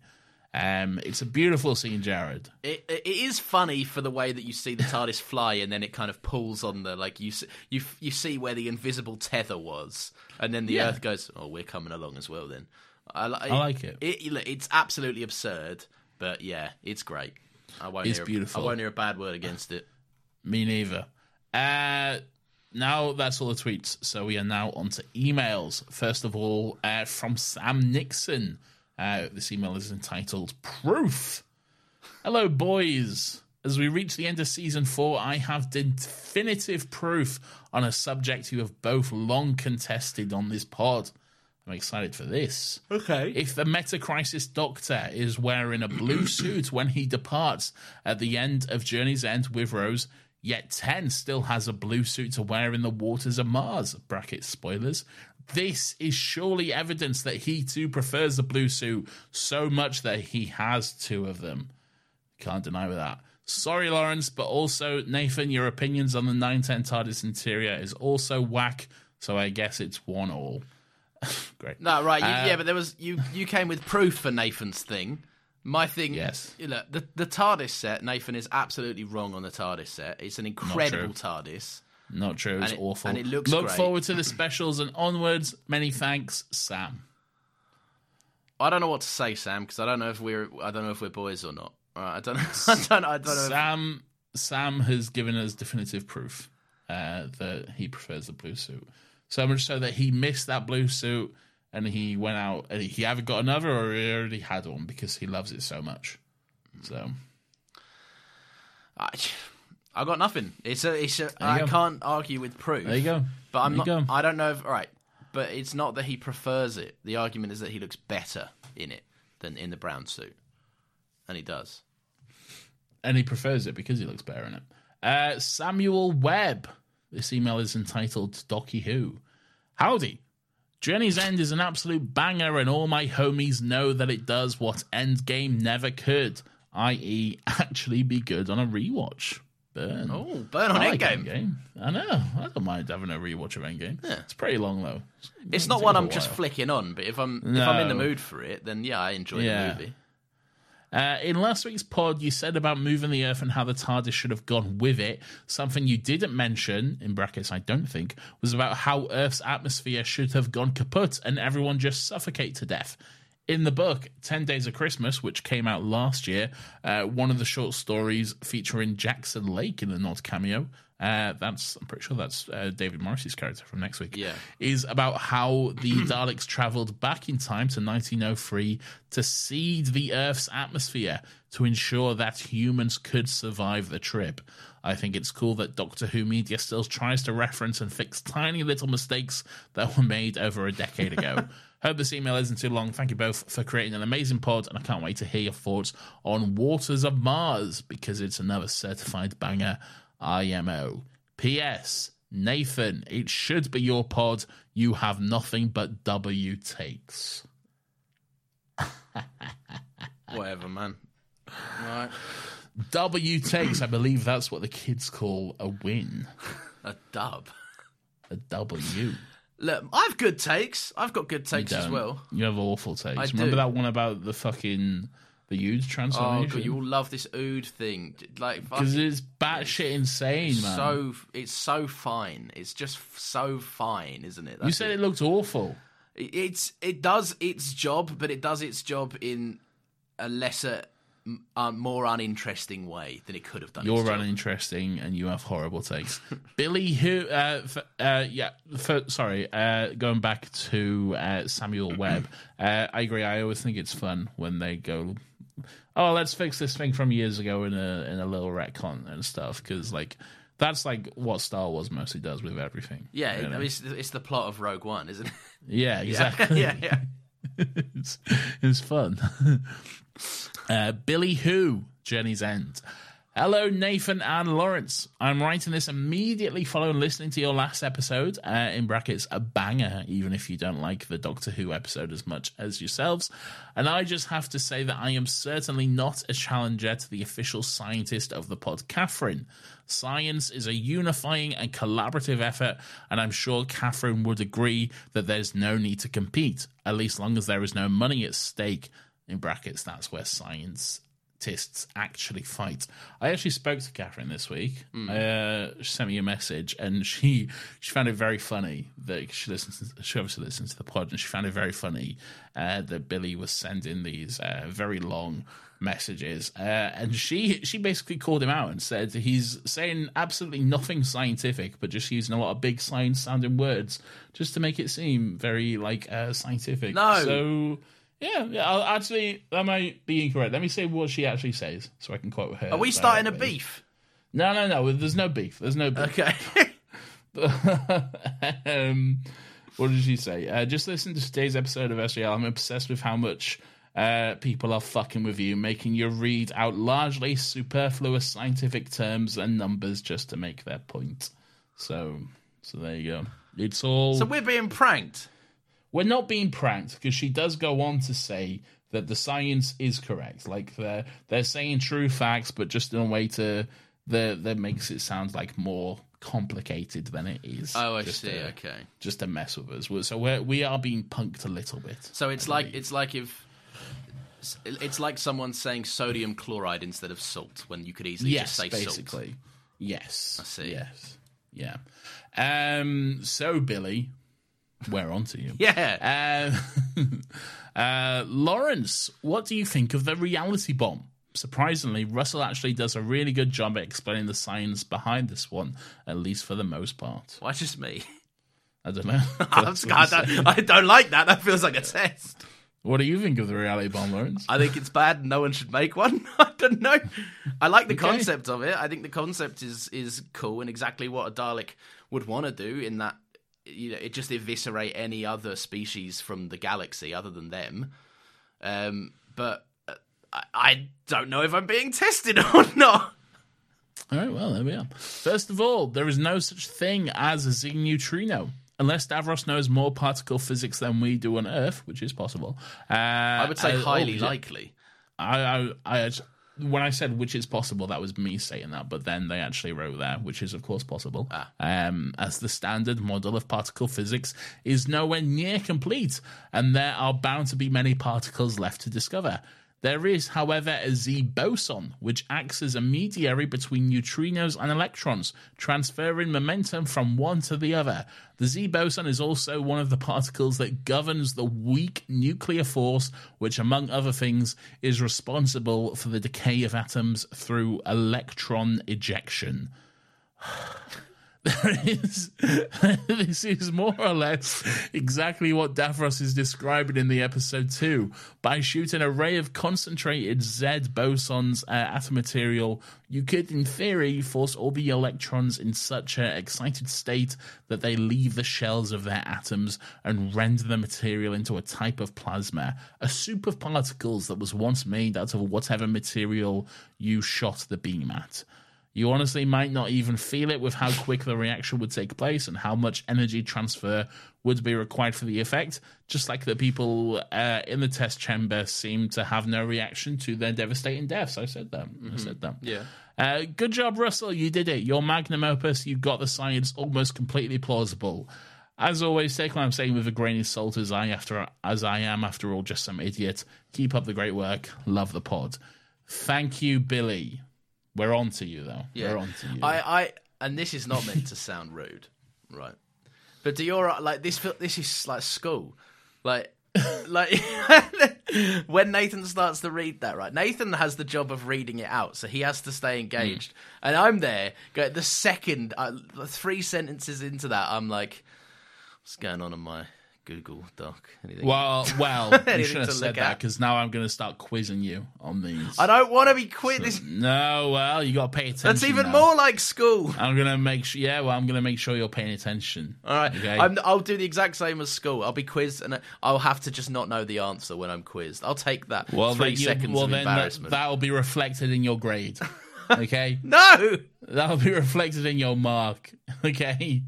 Um, it's a beautiful scene, Jared. It, it is funny for the way that you see the TARDIS fly, and then it kind of pulls on the like you s- you you see where the invisible tether was, and then the Yeah. Earth goes, "Oh, we're coming along as well." Then I, li- I like it. it. It's absolutely absurd, but yeah, it's great. I won't It's hear, beautiful. I won't hear a bad word against it. Me neither. Uh, now that's all the tweets. So we are now on to emails. First of all, uh, from Sam Nixon. Uh, this email is entitled Proof. Hello, boys. As we reach the end of season four, I have definitive proof on a subject you have both long contested on this pod. I'm excited for this. Okay. If the Meta Crisis Doctor is wearing a blue suit when he departs at the end of Journey's End with Rose, yet 10 still has a blue suit to wear in the waters of Mars, bracket spoilers, this is surely evidence that he too prefers the blue suit so much that he has two of them. Can't deny that. Sorry, Lawrence, but also, Nathan, your opinions on the 910 TARDIS interior is also whack, so I guess it's one all. Great. No, right. You, Uh, yeah, but there was you. You came with proof for Nathan's thing. My thing, Yes. You know, the the TARDIS set. Nathan is absolutely wrong on the TARDIS set. It's an incredible. TARDIS. Not true. It's And it- awful. and it looks Look great. forward to the specials and onwards. Many thanks, Sam. I don't know what to say, Sam, because I don't know if we're I don't know if we're boys or not. Right, I don't know. I don't. I don't know. If, Sam Sam has given us definitive proof uh, that he prefers the blue suit. So much so that he missed that blue suit and he went out and he either got another or he already had one because he loves it so much. So I, I got nothing. It's a. It's a. I go. can't argue with proof. there you go. But I'm There you not. go. I don't know. If, all right, but it's not that he prefers it. The argument is that he looks better in it than in the brown suit, and he does. and he prefers it because he looks better in it. Uh, Samuel Webb. This email is entitled Docky Who. Howdy. Journey's End is an absolute banger, and all my homies know that it does what Endgame never could, i.e., actually be good on a rewatch. Burn. Oh, burn on I like Endgame. Endgame. I know. I don't mind having a rewatch of Endgame. Yeah. It's pretty long though. It's It'll not one I'm just flicking on, but if I'm if I'm in the mood for it, then yeah, I enjoy Yeah. the movie. Uh, in last week's pod, you said about moving the Earth and how the TARDIS should have gone with it. Something you didn't mention, in brackets, I don't think, was about how Earth's atmosphere should have gone kaput and everyone just suffocate to death. In the book, 10 Days of Christmas, which came out last year, uh, one of the short stories featuring Jackson Lake in the Nod cameo. Uh, that's I'm pretty sure that's uh, David Morrissey's character from next week. Yeah. is about how the Daleks traveled back in time to 1903 to seed the Earth's atmosphere to ensure that humans could survive the trip. I think it's cool that Doctor Who media still tries to reference and fix tiny little mistakes that were made over a decade ago. Hope this email isn't too long. Thank you both for creating an amazing pod, and I can't wait to hear your thoughts on Waters of Mars because it's another certified banger. IMO. P.S. Nathan, it should be your pod. You have nothing but W takes. Whatever, man. Right. W takes, I believe that's what the kids call a win. A dub. A W. Look, I've good takes. I've got good takes as well. You have awful takes. I Remember do. that one about the fucking the Oh, transformation? God, you all love this ood thing. Like, because it's batshit insane, man. so it's so fine. It's just f- so fine, isn't it? you said it. it looked awful. It- it's it does its job, but it does its job in a lesser, uh, more uninteresting way than it could have done. You're its uninteresting and you have horrible takes. Billy, who, uh, f- uh, yeah, for, sorry, uh, going back to uh, Samuel Webb, uh, I agree. I always think it's fun when they go, oh, let's fix this thing from years ago in a in a little retcon and stuff, because like that's like what Star Wars mostly does with everything. Yeah, you I mean, it's, it's the plot of Rogue One, isn't it? yeah, exactly. yeah, yeah. it's, it's fun. uh, Billy Who, Journey's End. Hello, Nathan and Laurence. I'm writing this immediately following listening to your last episode, uh, in brackets, a banger, even if you don't like the Doctor Who episode as much as yourselves. And I just have to say that I am certainly not a challenger to the official scientist of the pod, Catherine. Science is a unifying and collaborative effort, and I'm sure Catherine would agree that there's no need to compete, at least long as there is no money at stake. In brackets, that's where scientists actually fight. I actually spoke to Catherine this week. Uh, she sent me a message, and she she found it very funny that she listens. To, she obviously listens to the pod, and she found it very funny uh, that Billy was sending these uh, very long messages, uh, and she she basically called him out and said he's saying absolutely nothing scientific, but just using a lot of big science sounding words just to make it seem very like uh, scientific. No. so. Yeah, yeah. I'll actually, that might be incorrect. Let me say what she actually says, so I can quote her. Are we starting a beef? No, no, no. There's no beef. There's no beef. Okay. um, what did she say? Uh, just listen to today's episode of SGL. I'm obsessed with how much uh, people are fucking with you, making you read out largely superfluous scientific terms and numbers just to make their point. So, so there you go. It's all. so we're being pranked. We're not being pranked because she does go on to say that the science is correct. Like they're they're saying true facts, but just in a way to that that makes it sound like more complicated than it is. Oh, I see. To, Okay. just to mess with us. So we're we are being punked a little bit. So it's like it's like if it's like someone saying sodium chloride instead of salt when you could easily yes, just say basically. salt. Yes. I see. Yes. Yeah. Um. So Billy, we're on to you. Yeah. Um, uh, Laurence, what do you think of the reality bomb? Surprisingly, Russell actually does a really good job at explaining the science behind this one, at least for the most part. Why just me? I don't know. I'm scared. what I'm I don't, I don't like that. That feels like a test. What do you think of the reality bomb, Laurence? I think it's bad. No one should make one. I don't know. I like the Okay. concept of it. I think the concept is is cool and exactly what a Dalek would want to do. In that, you know, it just eviscerate any other species from the galaxy other than them. Um, but uh, I, I don't know if I'm being tested or not. All right, well, there we are. First of all, there is no such thing as a Z neutrino. unless Davros knows more particle physics than we do on Earth, which is possible. Uh, I would say oh, highly yeah. likely. I, I, I, when I said which is possible, that was me saying that, but then they actually wrote there, which is of course possible. Ah. Um, as the standard model of particle physics is nowhere near complete, and there are bound to be many particles left to discover. There is, however, a Z boson, which acts as a mediary between neutrinos and electrons, transferring momentum from one to the other. The Z boson is also one of the particles that governs the weak nuclear force, which, among other things, is responsible for the decay of atoms through electron ejection. This is more or less exactly what Davros is describing in the episode two. By shooting a ray of concentrated Z bosons uh, atom material, you could, in theory, force all the electrons in such an excited state that they leave the shells of their atoms and render the material into a type of plasma, a soup of particles that was once made out of whatever material you shot the beam at. You honestly might not even feel it with how quick the reaction would take place and how much energy transfer would be required for the effect. Just like the people uh, in the test chamber seem to have no reaction to their devastating deaths. I said that. I said that. Yeah. Uh, good job, Russell. You did it. Your magnum opus, you got the science almost completely plausible. As always, take what I'm saying with a grain of salt as I after as I am after all just some idiot. Keep up the great work. Love the pod. Thank you, Billy. We're on to you though. Yeah. We're on to you. I, I, and this is not meant to sound rude, right? But do you like this? This is like school, like, like when Nathan starts to read that, right? Nathan has the job of reading it out, so he has to stay engaged, and I'm there. Go the second, uh, three sentences into that, I'm like, what's going on in my Google Doc? Anything? well, well, you should have said that because now I'm going to start quizzing you on these. I don't want to be quit. This No, well, you got to pay attention. that's even now. more like school. I'm gonna make sure. Yeah, well, I'm gonna make sure you're paying attention. All right, Okay. I'm, I'll do the exact same as school. I'll be quizzed, and I'll have to just not know the answer when I'm quizzed. I'll take that well, three you- seconds well, of that, embarrassment. that'll be reflected in your grade. Okay, No, that'll be reflected in your mark. Okay.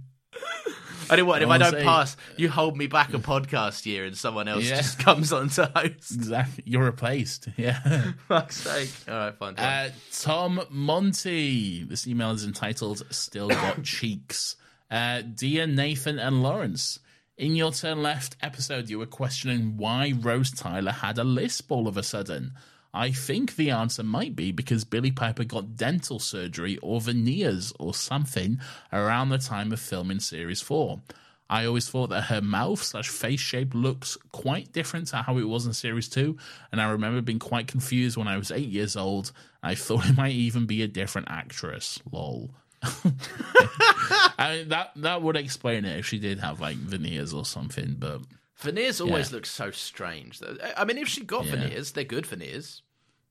I do what if I I don't say- pass? You hold me back a podcast year, and someone else Yeah. just comes on to host. Exactly. You're replaced. Yeah. Fuck's sake! All right, fine. Uh, Tom Monty. This email is entitled Still Got Cheeks. Uh, Dear Nathan and Laurence, in your Turn Left episode, you were questioning why Rose Tyler had a lisp all of a sudden. I think the answer might be because Billie Piper got dental surgery or veneers or something around the time of filming Series 4. I always thought that her mouth slash face shape looks quite different to how it was in Series 2, and I remember being quite confused when I was 8 years old. I thought it might even be a different actress. Lol. I mean, that that would explain it if she did have like veneers or something, but veneers always yeah. look so strange. I mean, if she got Yeah. veneers, they're good veneers.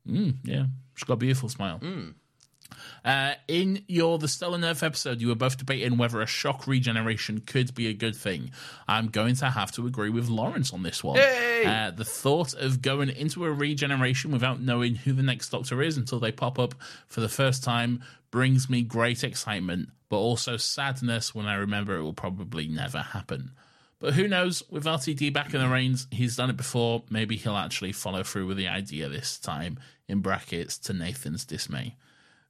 Mm, yeah, she's got a beautiful smile. Uh, in your The Stolen Earth episode, you were both debating whether a shock regeneration could be a good thing. I'm going to have to agree with Laurence on this one. Hey! Uh, the thought of going into a regeneration without knowing who the next Doctor is until they pop up for the first time brings me great excitement, but also sadness when I remember it will probably never happen. But who knows? With RTD back in the reins, he's done it before. Maybe he'll actually follow through with the idea this time, in brackets, to Nathan's dismay.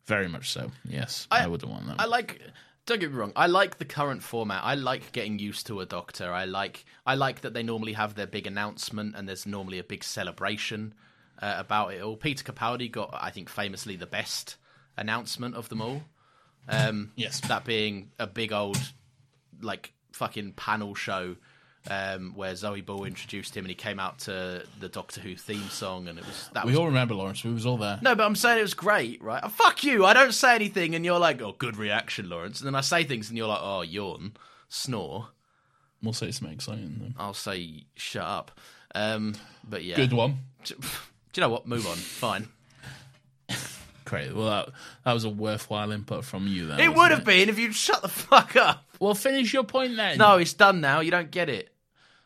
Very much so. Yes, I, wouldn't want that. I like. Don't get me wrong. I like the current format. I like getting used to a doctor. I like. I like that they normally have their big announcement and there's normally a big celebration uh, about it all. Peter Capaldi got, I think, famously the best announcement of them all. Um, Yes. that being a big old, like fucking panel show. Um, where Zoe Ball introduced him and he came out to the Doctor Who theme song and it was that we was all remember Laurence. We was all there. no, but I'm saying it was great, right? Oh, fuck you. I don't say anything, and you're like, oh, good reaction, Laurence. And then I say things, and you're like, oh, yawn, snore. We'll say something exciting. Then. I'll say, shut up. Um, but yeah. Good one. Do you know what? Move on. Fine. Great. Well, that, that was a worthwhile input from you. Then It would have been if you'd shut the fuck up. Well, finish your point then. No, it's done now. You don't get it.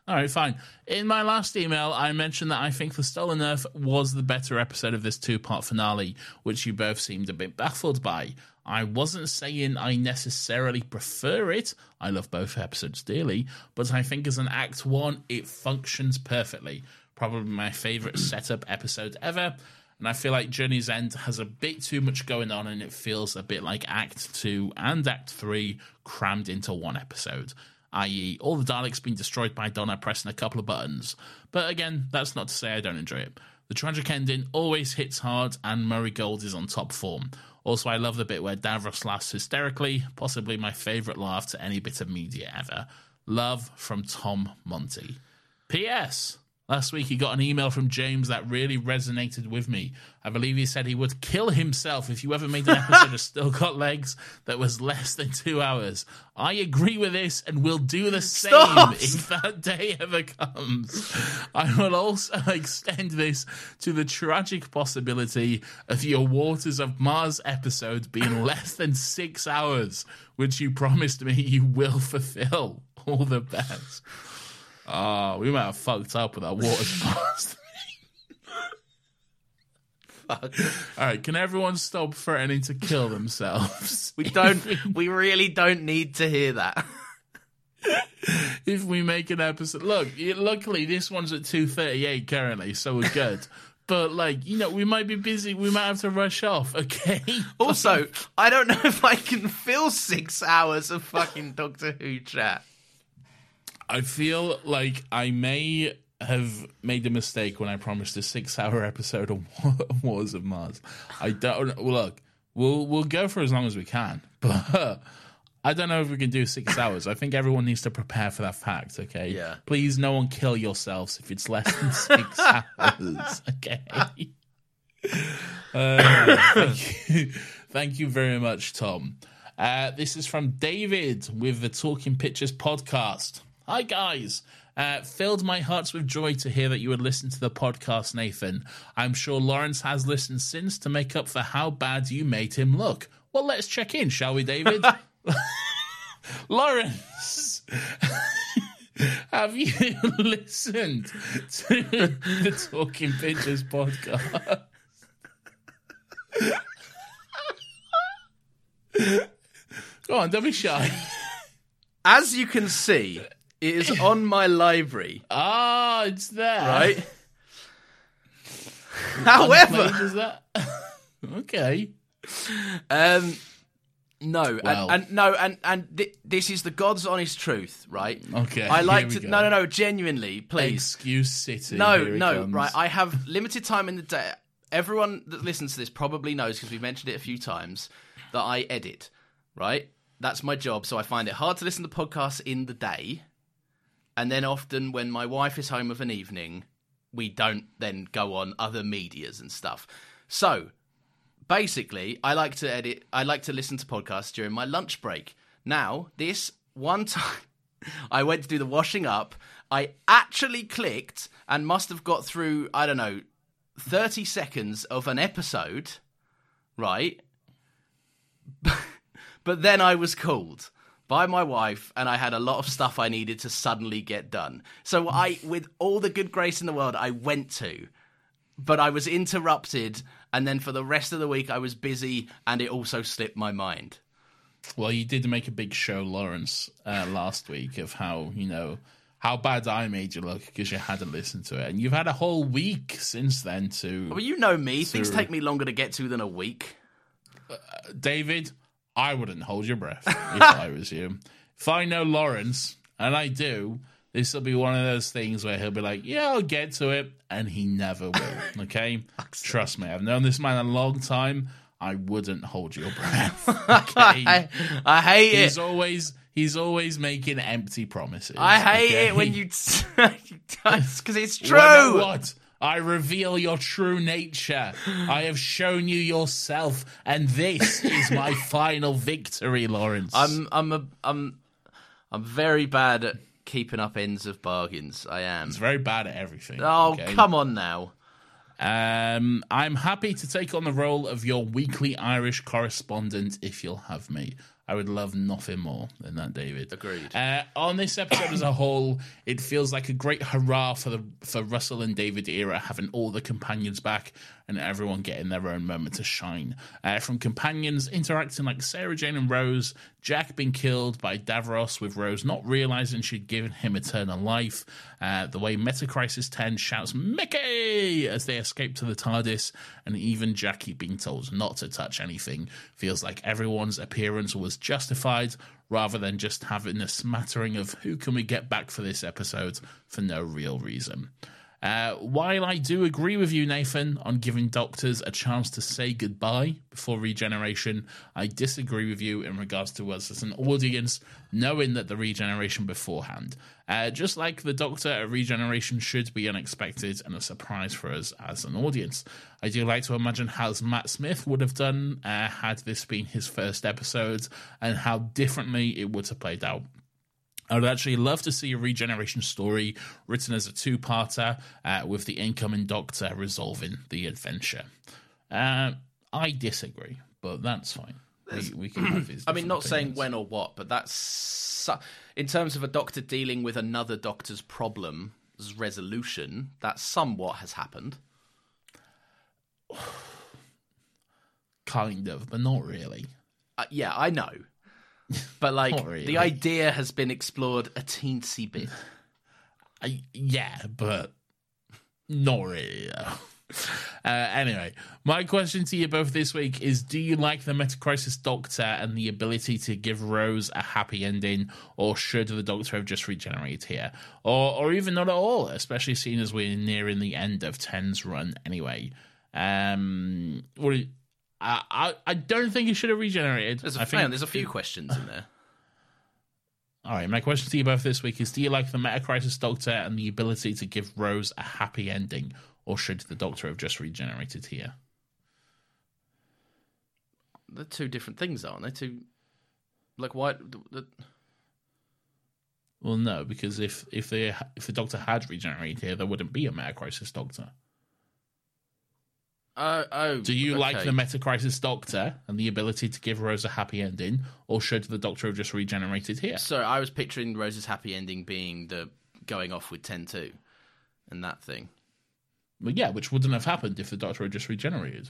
All right, fine. In my last email, I mentioned that I think The Stolen Earth was the better episode of this two part finale, which you both seemed a bit baffled by. I wasn't saying I necessarily prefer it. I love both episodes dearly, but I think as an Act 1, it functions perfectly. Probably my favourite setup episode ever. And I feel like Journey's End has a bit too much going on, and it feels a bit like Act 2 and Act 3 crammed into one episode i.e., all the Daleks being destroyed by Donna pressing a couple of buttons. But again, that's not to say I don't enjoy it. The tragic ending always hits hard, and Murray Gold is on top form. Also, I love the bit where Davros laughs hysterically, possibly my favourite laugh to any bit of media ever. Love from Tom Monty. P.S. Last week, he got an email from James that really resonated with me. I believe he said he would kill himself if you ever made an episode of Still Got Legs that was less than two hours. I agree with this and will do the same Stop! if that day ever comes. I will also extend this to the tragic possibility of your Waters of Mars episode being less than six hours, which you promised me you will fulfill. All the best. Oh, we might have fucked up with that Waters Mars. All right, can everyone stop threatening to kill themselves? We don't. we really don't need to hear that. if we make an episode. Look, luckily this one's at two thirty eight currently, so we're good. but like, you know, we might be busy. We might have to rush off. Okay. Also, I don't know if I can fill six hours of fucking Doctor Who chat. I feel like I may have made a mistake when I promised a six-hour episode of Wars of Mars. I don't well, look. We'll we'll go for as long as we can, but I don't know if we can do six hours. I think everyone needs to prepare for that fact. Okay. Yeah. Please, no one kill yourselves if it's less than six hours. Okay. Uh, thank you, thank you very much, Tom. Uh, this is from David with the Talking Pictures podcast. Hi, guys. Uh, filled my hearts with joy to hear that you had listened to the podcast, Nathan. I'm sure Laurence has listened since to make up for how bad you made him look. Well, let's check in, shall we, David? Laurence, have you listened to the Talking Pictures podcast? Go on, don't be shy. As you can see, it is on my library, Ah, it's there. right? However, is that? okay. um, no, Well. and, and no, and and th- this is the God's honest truth, right? Okay, I like to. go. No, no, no. Genuinely, please. Excuse City. No, no, comes. right. I have limited time in the day. Everyone that listens to this probably knows because we've mentioned it a few times that I edit, right? That's my job. So I find it hard to listen to podcasts in the day. And then often when my wife is home of an evening, we don't then go on other medias and stuff. So basically, I like to edit, I like to listen to podcasts during my lunch break. Now, this one time I went to do the washing up, I actually clicked and must have got through, I don't know, 30 seconds of an episode, right? but then I was called by my wife and I had a lot of stuff I needed to suddenly get done. So I with all the good grace in the world I went to but I was interrupted and then for the rest of the week I was busy and it also slipped my mind. Well, you did make a big show, Laurence, uh, last week of how you know how bad I made you look because you hadn't listened to it, and you've had a whole week since then to Well, you know me, things take me longer to get to than a week. David. I wouldn't hold your breath if I was you. If I know Laurence, and I do, this will be one of those things where he'll be like, "Yeah, I'll get to it," and he never will. Okay, trust me. I've known this man a long time. I wouldn't hold your breath. Okay. I, I hate He's it. always he's always making empty promises. I hate okay? it when you because it's true. what? I reveal your true nature. I have shown you yourself, and this is my final victory, Laurence. I'm I'm a, I'm I'm very bad at keeping up ends of bargains. I am. It's very bad at everything. Oh, okay? come on now. Um, I'm happy to take on the role of your weekly Irish correspondent if you'll have me. I would love nothing more than that, David. Agreed. Uh, on this episode as a whole, it feels like a great hurrah for the for Russell and David era, having all the companions back and everyone getting their own moment to shine. Uh, from companions interacting like Sarah Jane and Rose, Jack being killed by Davros, with Rose not realizing she'd given him eternal life. Uh, the way Metacrisis 10 shouts Mickey as they escape to the TARDIS, and even Jackie being told not to touch anything feels like everyone's appearance was justified rather than just having a smattering of who can we get back for this episode for no real reason. Uh, while I do agree with you, Nathan, on giving doctors a chance to say goodbye before regeneration, I disagree with you in regards to us as an audience knowing that the regeneration beforehand. Uh, just like the doctor, a regeneration should be unexpected and a surprise for us as an audience. I do like to imagine how Matt Smith would have done uh, had this been his first episode and how differently it would have played out. I would actually love to see a regeneration story written as a two parter uh, with the incoming Doctor resolving the adventure. Uh, I disagree, but that's fine. We, we can have his I mean, not saying when or what, but that's in terms of a doctor dealing with another doctor's problem's resolution. That somewhat has happened. Kind of, but not really. Uh, yeah, I know, but like really. the idea has been explored a teensy bit. I, yeah, but not really. Uh, anyway, my question to you both this week is: Do you like the Metacrisis Doctor and the ability to give Rose a happy ending, or should the Doctor have just regenerated here, or or even not at all? Especially seeing as we're nearing the end of 10's run anyway. Um, what do you- I, I I don't think he should have regenerated. There's a, I think there's a few questions in there. all right, my question to you both this week is Do you like the Metacrisis Doctor and the ability to give Rose a happy ending, or should the Doctor have just regenerated here? They're two different things, aren't they? Two, like why? The, the, Well, no, because if if they if the Doctor had regenerated here, there wouldn't be a Metacrisis Doctor. Oh, oh, Do you like okay. the Metacrisis Doctor and the ability to give Rose a happy ending, or should the Doctor have just regenerated here? So I was picturing Rose's happy ending being the going off with 10-2 and that thing. Well, yeah, which wouldn't have happened if the Doctor had just regenerated.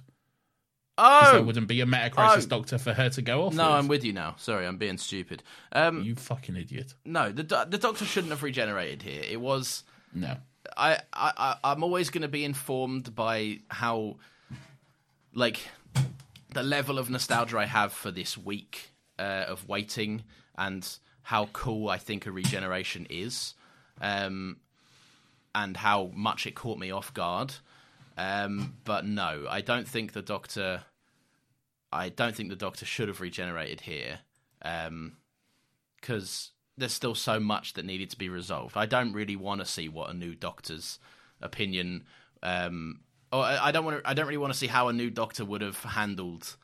Oh, there wouldn't be a Metacrisis Oh. Doctor for her to go off. no, with. I'm with you now. Sorry, I'm being stupid. Um, You fucking idiot. no, the do- the Doctor shouldn't have regenerated here. It was No. I, I I'm always going to be informed by how, like, the level of nostalgia I have for this week uh, of waiting and how cool I think a regeneration is, um, and how much it caught me off guard. Um, but no, I don't think the Doctor. I don't think the Doctor should have regenerated here. Um, because there's still so much that needed to be resolved. I don't really want to see what a new doctor's opinion. Um, or I I don't want to. I don't really want to see how a new doctor would have handled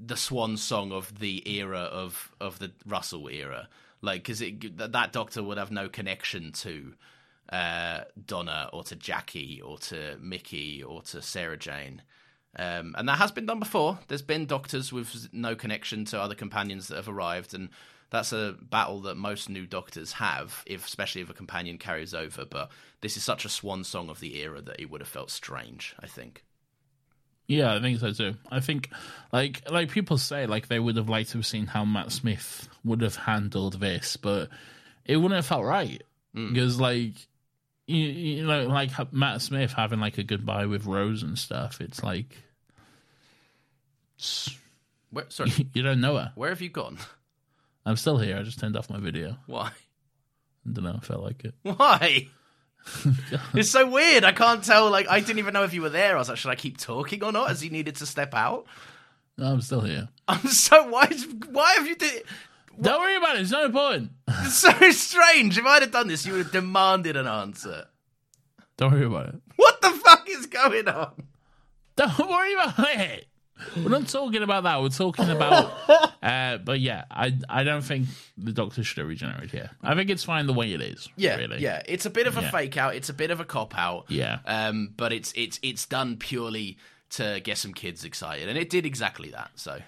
the swan song of the era of of the Russell era. Like, because that that doctor would have no connection to uh, Donna or to Jackie or to Mickey or to Sarah Jane. Um, and that has been done before. There's been doctors with no connection to other companions that have arrived, and that's a battle that most new doctors have, if especially if a companion carries over. But this is such a swan song of the era that it would have felt strange. I think. Yeah, I think so too. I think, like, like people say, like they would have liked to have seen how Matt Smith would have handled this, but it wouldn't have felt right mm. because, like, you, you know, like Matt Smith having like a goodbye with Rose and stuff. It's like it's- Where, sorry, you don't know her. where have you gone? I'm still here. I just turned off my video. Why? I don't know. I felt like it. Why? it's so weird. I can't tell. Like, I didn't even know if you were there. I was like, should I keep talking or not? As he needed to step out. No, I'm still here. I'm so why? Why have you did? Don't worry about it. It's no point. It's so strange. If I'd have done this, you would have demanded an answer. Don't worry about it. What the fuck is going on? Don't worry about it. We're not talking about that. We're talking about. Uh, but yeah, I I don't think the Doctor should have regenerated here. I think it's fine the way it is. Yeah, really. yeah. It's a bit of a Yeah. fake out. It's a bit of a cop out. Yeah. Um, but it's it's it's done purely to get some kids excited, and it did exactly that. So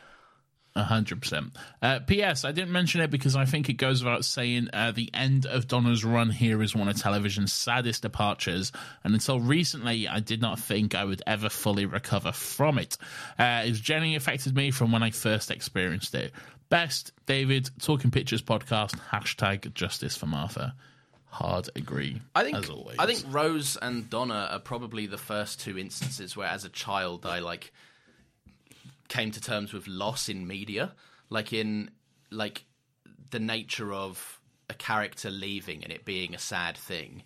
hundred percent. Uh, P.S. I didn't mention it because I think it goes without saying. Uh, the end of Donna's run here is one of television's saddest departures, and until recently, I did not think I would ever fully recover from it. Uh, it's genuinely affected me from when I first experienced it. Best, David, Talking Pictures podcast. Hashtag Justice for Martha. Hard agree. I think as always. I think Rose and Donna are probably the first two instances where, as a child, I like came to terms with loss in media, like in like the nature of a character leaving and it being a sad thing.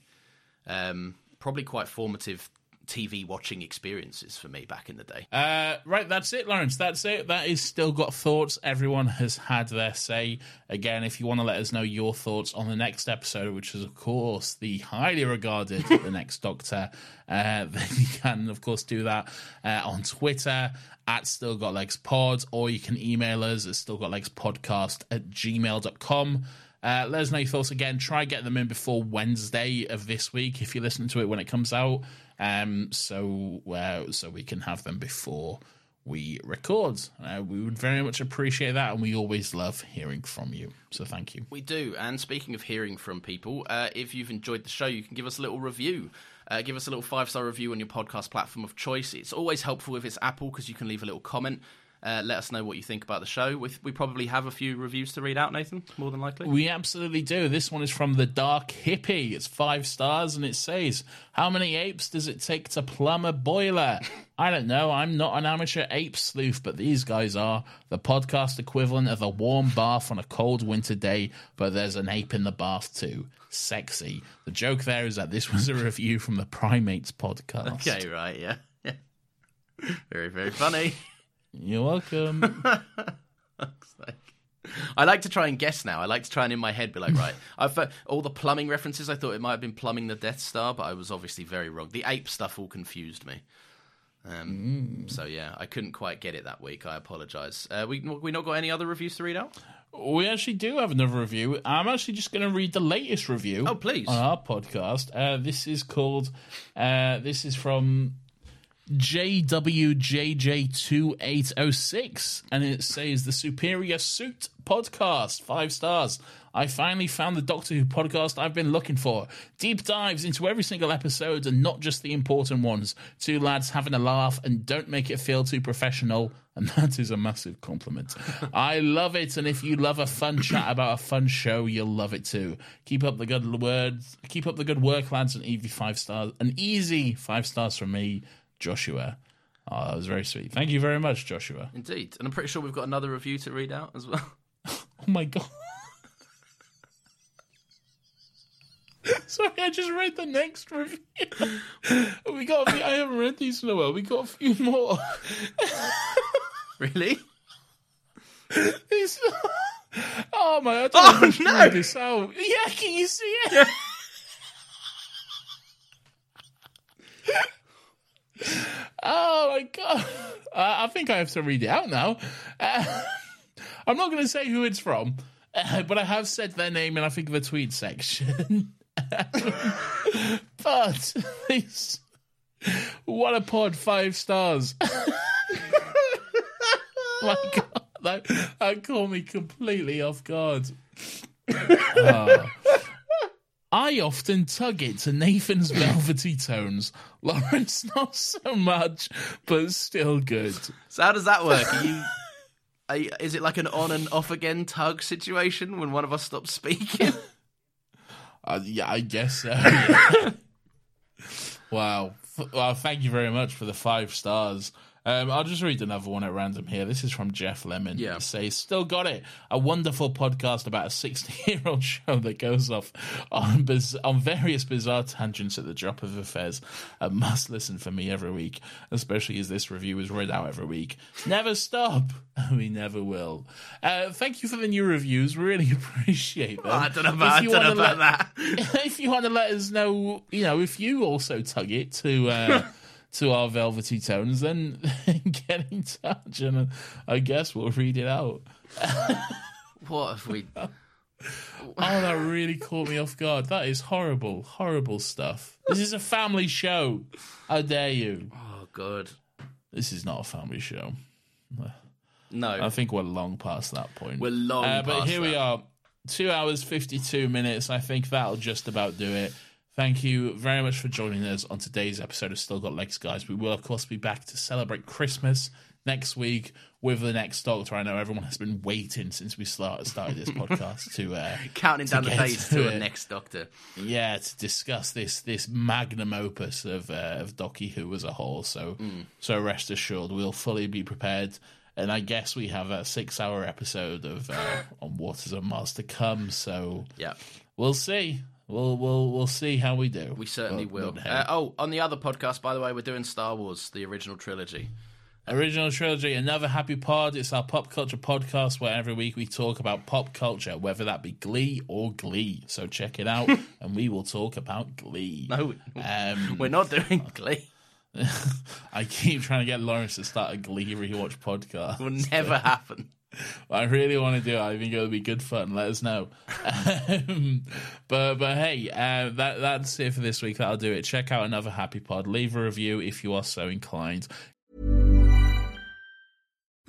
Um, probably quite formative TV watching experiences for me back in the day. Uh, right, that's it, Lawrence. That's it. That is still got thoughts. Everyone has had their say. Again, if you want to let us know your thoughts on the next episode, which is, of course, the highly regarded The Next Doctor, uh, then you can, of course, do that uh, on Twitter at Still Got Legs Pod, or you can email us at Still Got Legs Podcast at gmail.com. Uh, let us know your thoughts again. Try get them in before Wednesday of this week if you're listening to it when it comes out. Um, so uh, so we can have them before we record. Uh, we would very much appreciate that, and we always love hearing from you. So thank you. We do. And speaking of hearing from people, uh, if you've enjoyed the show, you can give us a little review. Uh, give us a little five star review on your podcast platform of choice. It's always helpful if it's Apple because you can leave a little comment. Uh, let us know what you think about the show. We, we probably have a few reviews to read out, Nathan, more than likely. We absolutely do. This one is from the Dark Hippie. It's five stars and it says, How many apes does it take to plumb a boiler? I don't know. I'm not an amateur ape sleuth, but these guys are. The podcast equivalent of a warm bath on a cold winter day, but there's an ape in the bath too. Sexy. The joke there is that this was a review from the Primates podcast. Okay, right, yeah. yeah. Very, very funny. You're welcome. I like to try and guess now. I like to try and in my head be like, right, I've uh, all the plumbing references. I thought it might have been plumbing the Death Star, but I was obviously very wrong. The ape stuff all confused me. Um, So yeah, I couldn't quite get it that week. I apologise. Uh, we we not got any other reviews to read out. We actually do have another review. I'm actually just going to read the latest review. Oh, please. On our podcast. Uh, this is called. Uh, this is from JWJJ2806, and it says the Superior Suit podcast, five stars. I finally found the Doctor Who podcast I've been looking for. Deep dives into every single episode and not just the important ones. Two lads having a laugh and don't make it feel too professional, and that is a massive compliment. I love it, and if you love a fun chat about a fun show, you'll love it too. Keep up the good words, keep up the good work, lads, and easy five stars, an easy five stars from me. Joshua. Oh, that was very sweet. Thank you very much, Joshua. Indeed, and I'm pretty sure we've got another review to read out as well. oh my god! Sorry, I just read the next review. we got. A few, I haven't read these in a while. We got a few more. really? These. Oh my! I don't oh know no! This out. Yeah, can you see it? Yeah. Oh my god! I think I have to read it out now. Uh, I'm not going to say who it's from, uh, but I have said their name in I think the tweet section. but this, what a pod! Five stars. my god, that, that caught me completely off guard. Oh. I often tug it to Nathan's velvety tones. Laurence, not so much, but still good. So how does that work? Are you, are you, is it like an on and off again tug situation when one of us stops speaking? Uh, yeah, I guess so. wow. Well, thank you very much for the five stars. Um, I'll just read another one at random here. This is from Jeff Lemon. Yeah. It says, Still got it. A wonderful podcast about a 60 year old show that goes off on, biz- on various bizarre tangents at the drop of affairs. A must listen for me every week, especially as this review is read out every week. Never stop. We never will. Uh, thank you for the new reviews. Really appreciate them. I don't know about, don't know about let- that. if you want to let us know, you know, if you also tug it to uh, to our velvety tones, then get in touch, and uh, I guess we'll read it out. What if we? Oh, that really caught me off guard. That is horrible, horrible stuff. This is a family show. How dare you? Oh god. This is not a family show. No. I think we're long past that point. We're long Uh, but here we are, two hours fifty-two minutes. I think that'll just about do it. Thank you very much for joining us on today's episode of Still Got Legs, guys. We will, of course, be back to celebrate Christmas next week with the next Doctor. I know everyone has been waiting since we start, started this podcast to uh, Counting to down the days to a it. next Doctor. yeah to discuss this this magnum opus of uh, of Docky Who as a whole. So Mm. so rest assured, we'll fully be prepared. And I guess we have a six hour episode of uh, on Waters of Mars to come. So Yeah, we'll see. We'll we'll we'll see how we do. we certainly will. Uh, oh, on the other podcast, by the way, we're doing Star Wars, the original trilogy. Original trilogy, another happy pod. It's our pop culture podcast where every week we talk about pop culture, whether that be Glee or Glee. So check it out, and we will talk about Glee. No, Um, we're not doing Glee. I keep trying to get Laurence to start a Glee rewatch podcast. It Will never happen. I really want to do it. I think it'll be good fun. Let us know. Um, but but hey, uh, that that's it for this week. That'll do it. Check out another Happy Pod. Leave a review if you are so inclined.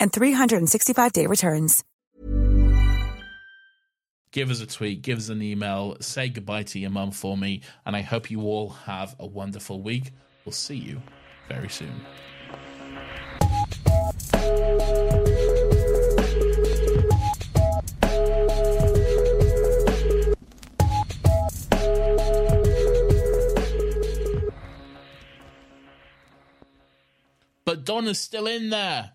and 365-day returns. Give us a tweet, give us an email, say goodbye to your mum for me, and I hope you all have a wonderful week. We'll see you very soon. But Donna's still in there.